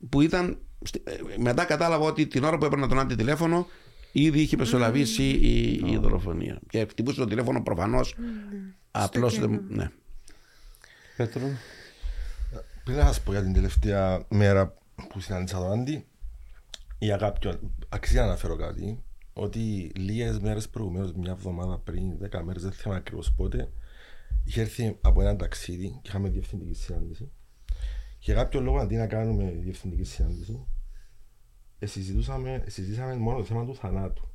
που ήταν ε, μετά κατάλαβα ότι την ώρα που έπαιρνα τον αντιτηλέφωνο ήδη είχε μεσολαβήσει mm. η, η δολοφονία και χτυπούσε το τηλέφωνο προφανώς mm. απλώς δεν... Ναι. Πέτρο. Πριν να σας πω για την τελευταία μέρα που συνάντησα τον Άντι για κάποιον, αξίζει να αναφέρω κάτι ότι λίγες μέρες προηγουμένως, μια εβδομάδα πριν, δέκα μέρες, δεν θυμάμαι ακριβώς πότε, είχε έρθει από ένα ταξίδι και είχαμε διευθυντική συνάντηση. Και κάποιο λόγο αντί να κάνουμε διευθυντική συνάντηση, συζητούσαμε, συζητήσαμε μόνο το θέμα του θανάτου.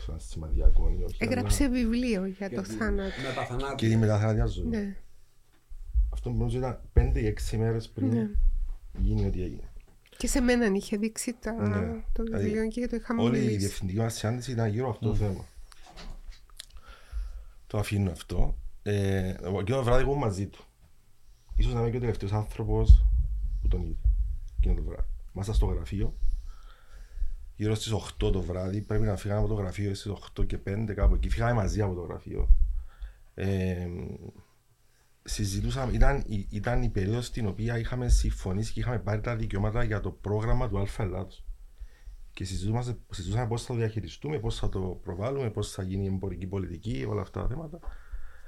Σαν σημαδιακό ή όχι. Έγραψε αλλά... βιβλίο για το θάνατο. Και τη μεταθανατιά ζωή. Ναι. Αυτό νομίζω ήταν πέντε ή έξι μέρες πριν ναι. γίνει ό,τι έγινε. Και σε μένα είχε δείξει τα, ναι. το δηλαδή, βιβλίο και το είχαμε Όλη μιλήσει. η διευθυντική μας συνάντηση ήταν γύρω αυτό το θέμα. Το αφήνω αυτό. Ε, εκείνο το βράδυ εγώ μαζί του. Ίσως να είμαι και ο τελευταίος άνθρωπος που τον είδε. Εκείνο το βράδυ. Μάσα στο γραφείο. Γύρω στις 8 το βράδυ. Πρέπει να φύγαμε από το γραφείο στις 8 και 5 κάπου εκεί. Φύγαμε μαζί από το γραφείο. Ε, συζητούσαμε, ήταν, ήταν η περίοδος στην οποία είχαμε συμφωνήσει και είχαμε πάρει τα δικαιώματα για το πρόγραμμα του ΑΕΛ Και συζητούσαμε, συζητούσαμε πώς θα το διαχειριστούμε, πώς θα το προβάλλουμε, πώς θα γίνει η εμπορική πολιτική, όλα αυτά τα θέματα.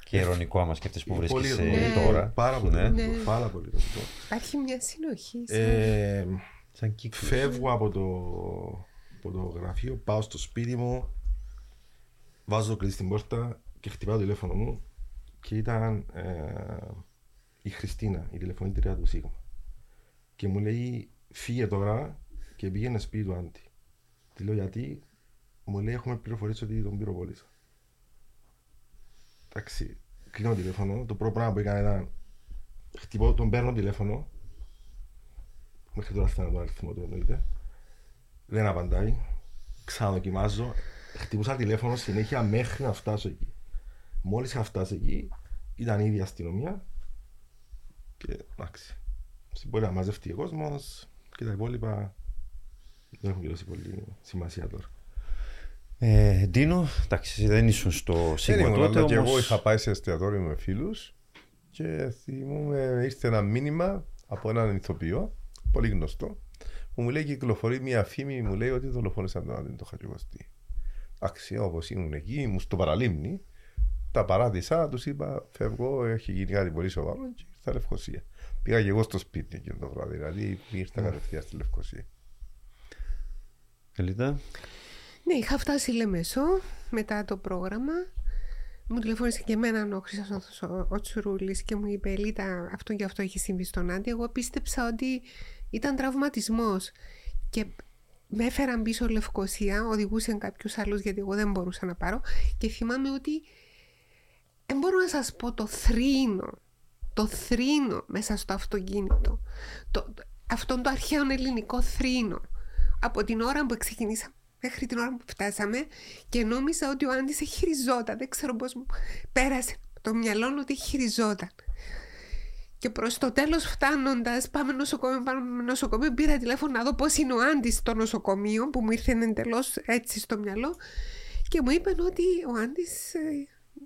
Και ηρωνικό άμα σκέφτεσαι που βρίσκεσαι ναι. τώρα. Πάρα πολύ. Ναι. ναι. Πάρα πολύ Υπάρχει μια συνοχή. Ε, σαν φεύγω από το, από το γραφείο, πάω στο σπίτι μου, βάζω το κλειδί στην πόρτα και χτυπάω το τηλέφωνο μου και ήταν ε, η Χριστίνα, η τηλεφωνήτρια του Σίγμα. Και μου λέει, φύγε τώρα και πήγαινε σπίτι του Άντι. Τη λέω γιατί, μου λέει, έχουμε πληροφορήσει ότι τον πυροβόλησα. Εντάξει, κλείνω τηλέφωνο. Το πρώτο πράγμα που έκανα ήταν χτυπώ, τον παίρνω τηλέφωνο. Μέχρι τώρα φτάνω τον αριθμό του εννοείται. Δεν απαντάει. Ξαναδοκιμάζω. Χτυπούσα τηλέφωνο συνέχεια μέχρι να φτάσω εκεί. Μόλις είχα φτάσει εκεί, ήταν ήδη η αστυνομία. Και εντάξει. Μπορεί να μαζευτεί ο κόσμος και τα υπόλοιπα δεν έχουν και πολύ σημασία τώρα. Ε, Ντίνο, εντάξει, δεν ήσουν στο σίγουρο τότε. Όμως... Και εγώ είχα πάει σε εστιατόριο με φίλους και θυμούμαι ήρθε ένα μήνυμα από έναν ηθοποιό, πολύ γνωστό, που μου λέει κυκλοφορεί μια φήμη, μου λέει ότι δολοφόνησαν τον Άντιν το Χατζηγοστή. Εντάξει, όπως ήμουν εκεί, ήμουν στο παραλίμνη, τα παράτησα, τους είπα φεύγω, έχει γίνει κάτι πολύ σοβαρό και ήρθα Λευκοσία. Πήγα και εγώ στο σπίτι εκείνο το βράδυ, δηλαδή ήρθα κατευθείαν στη Λευκοσία. Ελίτα. Ναι, είχα φτάσει Λεμεσό μετά το πρόγραμμα. Μου τηλεφώνησε και εμένα ο Χρυσός ο Τσουρούλης και μου είπε Ελίτα αυτό και αυτό έχει συμβεί στον Άντι. Εγώ πίστεψα ότι ήταν τραυματισμός και με έφεραν πίσω Λευκοσία, οδηγούσαν κάποιους άλλους γιατί εγώ δεν μπορούσα να πάρω και θυμάμαι ότι δεν μπορώ να σας πω το θρήνο, το θρήνο μέσα στο αυτοκίνητο, το, αυτόν το αρχαίο ελληνικό θρήνο. Από την ώρα που ξεκινήσαμε μέχρι την ώρα που φτάσαμε και νόμιζα ότι ο Άντης χειριζόταν. Δεν ξέρω πώς μου πέρασε το μυαλό ότι χειριζόταν. Και προς το τέλος, φτάνοντας, πάμε νοσοκομείο, πάμε νοσοκομείο. Πήρα τηλέφωνο να δω πώς είναι ο Άντι στο νοσοκομείο, που μου ήρθε εντελώς έτσι στο μυαλό. Και μου είπαν ότι ο Άντι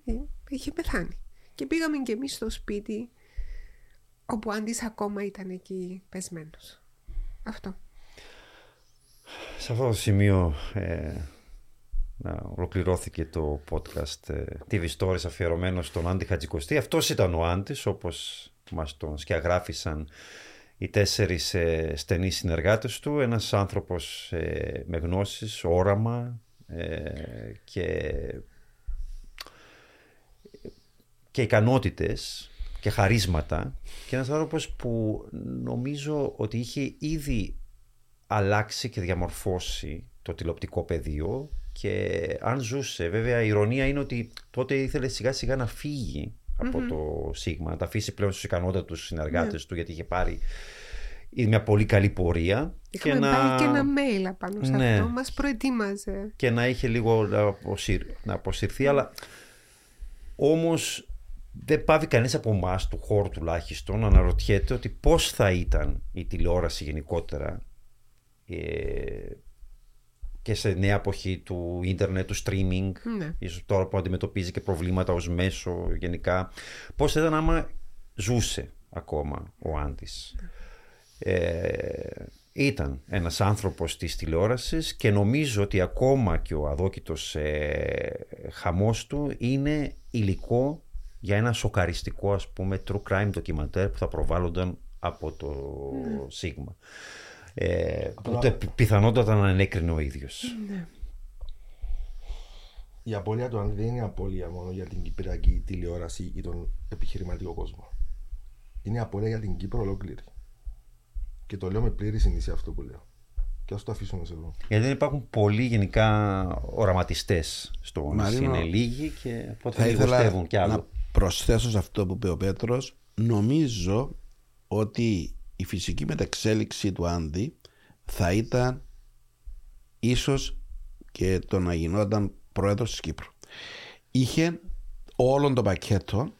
ε, ε, είχε πεθάνει. Και πήγαμε και εμείς στο σπίτι όπου Άντις ακόμα ήταν εκεί πεσμένος. Αυτό. Σε αυτό το σημείο ε, ολοκληρώθηκε το podcast ε, TV Stories αφιερωμένο στον Άντι Χατζικοστή. Αυτός ήταν ο Άντις όπως μας τον σκιαγράφησαν οι τέσσερις ε, στενοί συνεργάτες του. Ένας άνθρωπος ε, με γνώσεις, όραμα ε, και και ικανότητες και χαρίσματα και ένας άνθρωπος που νομίζω ότι είχε ήδη αλλάξει και διαμορφώσει το τηλεοπτικό πεδίο και αν ζούσε, βέβαια η ηρωνία είναι ότι τότε ήθελε σιγά σιγά να φύγει από το Σίγμα, να τα αφήσει πλέον στους ικανότατους συνεργάτες ναι. του γιατί είχε πάρει μια πολύ καλή πορεία. Είχαμε και να... και ένα mail απάνω σε ναι. αυτό, μας προετοίμαζε. Και να είχε λίγο να, να αποσυρθεί, αλλά όμως δεν πάβει κανείς από εμάς του χώρου τουλάχιστον να αναρωτιέται ότι πώς θα ήταν η τηλεόραση γενικότερα ε, και σε νέα εποχή του ίντερνετ, του streaming, Ναι. ίσως τώρα που αντιμετωπίζει και προβλήματα ως μέσο γενικά, πώς θα ήταν άμα ζούσε ακόμα ο Άντης; Ε, ήταν ένας άνθρωπος της τηλεόρασης και νομίζω ότι ακόμα και ο αδόκητος ε, χαμός του είναι υλικό για ένα σοκαριστικό ας πούμε true crime ντοκιμαντέρ που θα προβάλλονταν από το Σίγμα. Ε, που το πι- πιθανότατα να ανέκρινε ο ίδιος. Η απώλεια του αν δεν είναι απώλεια μόνο για την κυπριακή τηλεόραση ή τον επιχειρηματικό κόσμο. Είναι απώλεια για την Κύπρο ολόκληρη. Και το λέω με πλήρη συνήθεια αυτό που λέω. Και ας το αφήσουμε σε εδώ. Γιατί δεν υπάρχουν πολλοί γενικά οραματιστές στο νησί. Μαρίνο, Είναι λίγοι και οπότε Θα ήθελα λιγοστεύουν κι άλλο. να προσθέσω σε αυτό που είπε ο Πέτρος νομίζω ότι η φυσική μεταξέλιξη του Άντι θα ήταν ίσως και το να γινόταν πρόεδρος της Κύπρου. Είχε όλο το πακέτο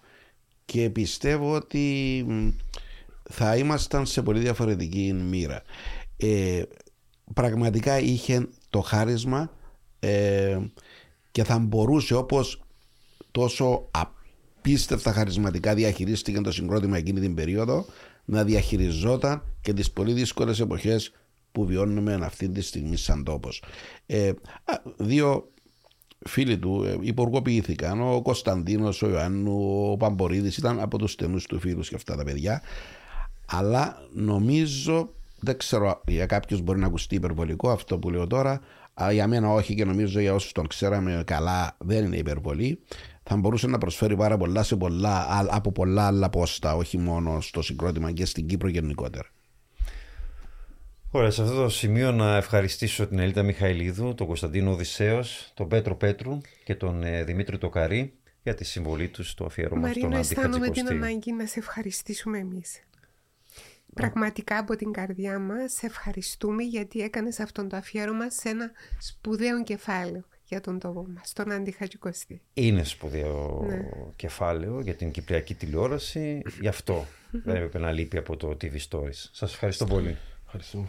και πιστεύω ότι μ, θα ήμασταν σε πολύ διαφορετική μοίρα. Ε, πραγματικά είχε το χάρισμα ε, και θα μπορούσε όπως τόσο απίστευτα χαρισματικά διαχειρίστηκε το συγκρότημα εκείνη την περίοδο να διαχειριζόταν και τις πολύ δύσκολες εποχές που βιώνουμε αυτή τη στιγμή σαν τόπος. Ε, α, δύο φίλοι του ε, υπουργοποιήθηκαν. Ο Κωνσταντίνος, ο Ιωάννου, ο Παμπορίδης ήταν από τους στενούς του φίλους και αυτά τα παιδιά. Αλλά νομίζω, δεν ξέρω, για κάποιους μπορεί να ακουστεί υπερβολικό αυτό που λέω τώρα, αλλά για μένα όχι και νομίζω για όσους τον ξέραμε καλά δεν είναι υπερβολή. Θα μπορούσε να προσφέρει πάρα πολλά, σε πολλά α- από πολλά άλλα πόστα, όχι μόνο στο συγκρότημα και στην Κύπρο γενικότερα. Ωραία, σε αυτό το σημείο να ευχαριστήσω την Ελίτα Μιχαηλίδου, τον Κωνσταντίνο Οδυσσέως, τον Πέτρο Πέτρου και τον ε, Δημήτρη Τοκαρή για τη συμβολή τους στο αφιέρωμα στον Μαρίνο, Άντι αισθάνομαι την Χατζικοστή. ανάγκη να σε ευχαριστήσουμε εμείς. Πραγματικά από την καρδιά μας σε ευχαριστούμε γιατί έκανες αυτόν το αφιέρωμα σε ένα σπουδαίο κεφάλαιο για τον τόπο μας, τον Άντι Χατζικοστή. Είναι σπουδαίο Ναι. κεφάλαιο για την κυπριακή τηλεόραση. Γι' αυτό δεν έπρεπε να λείπει από το TV Stories. Σας ευχαριστώ πολύ. Ευχαριστούμε.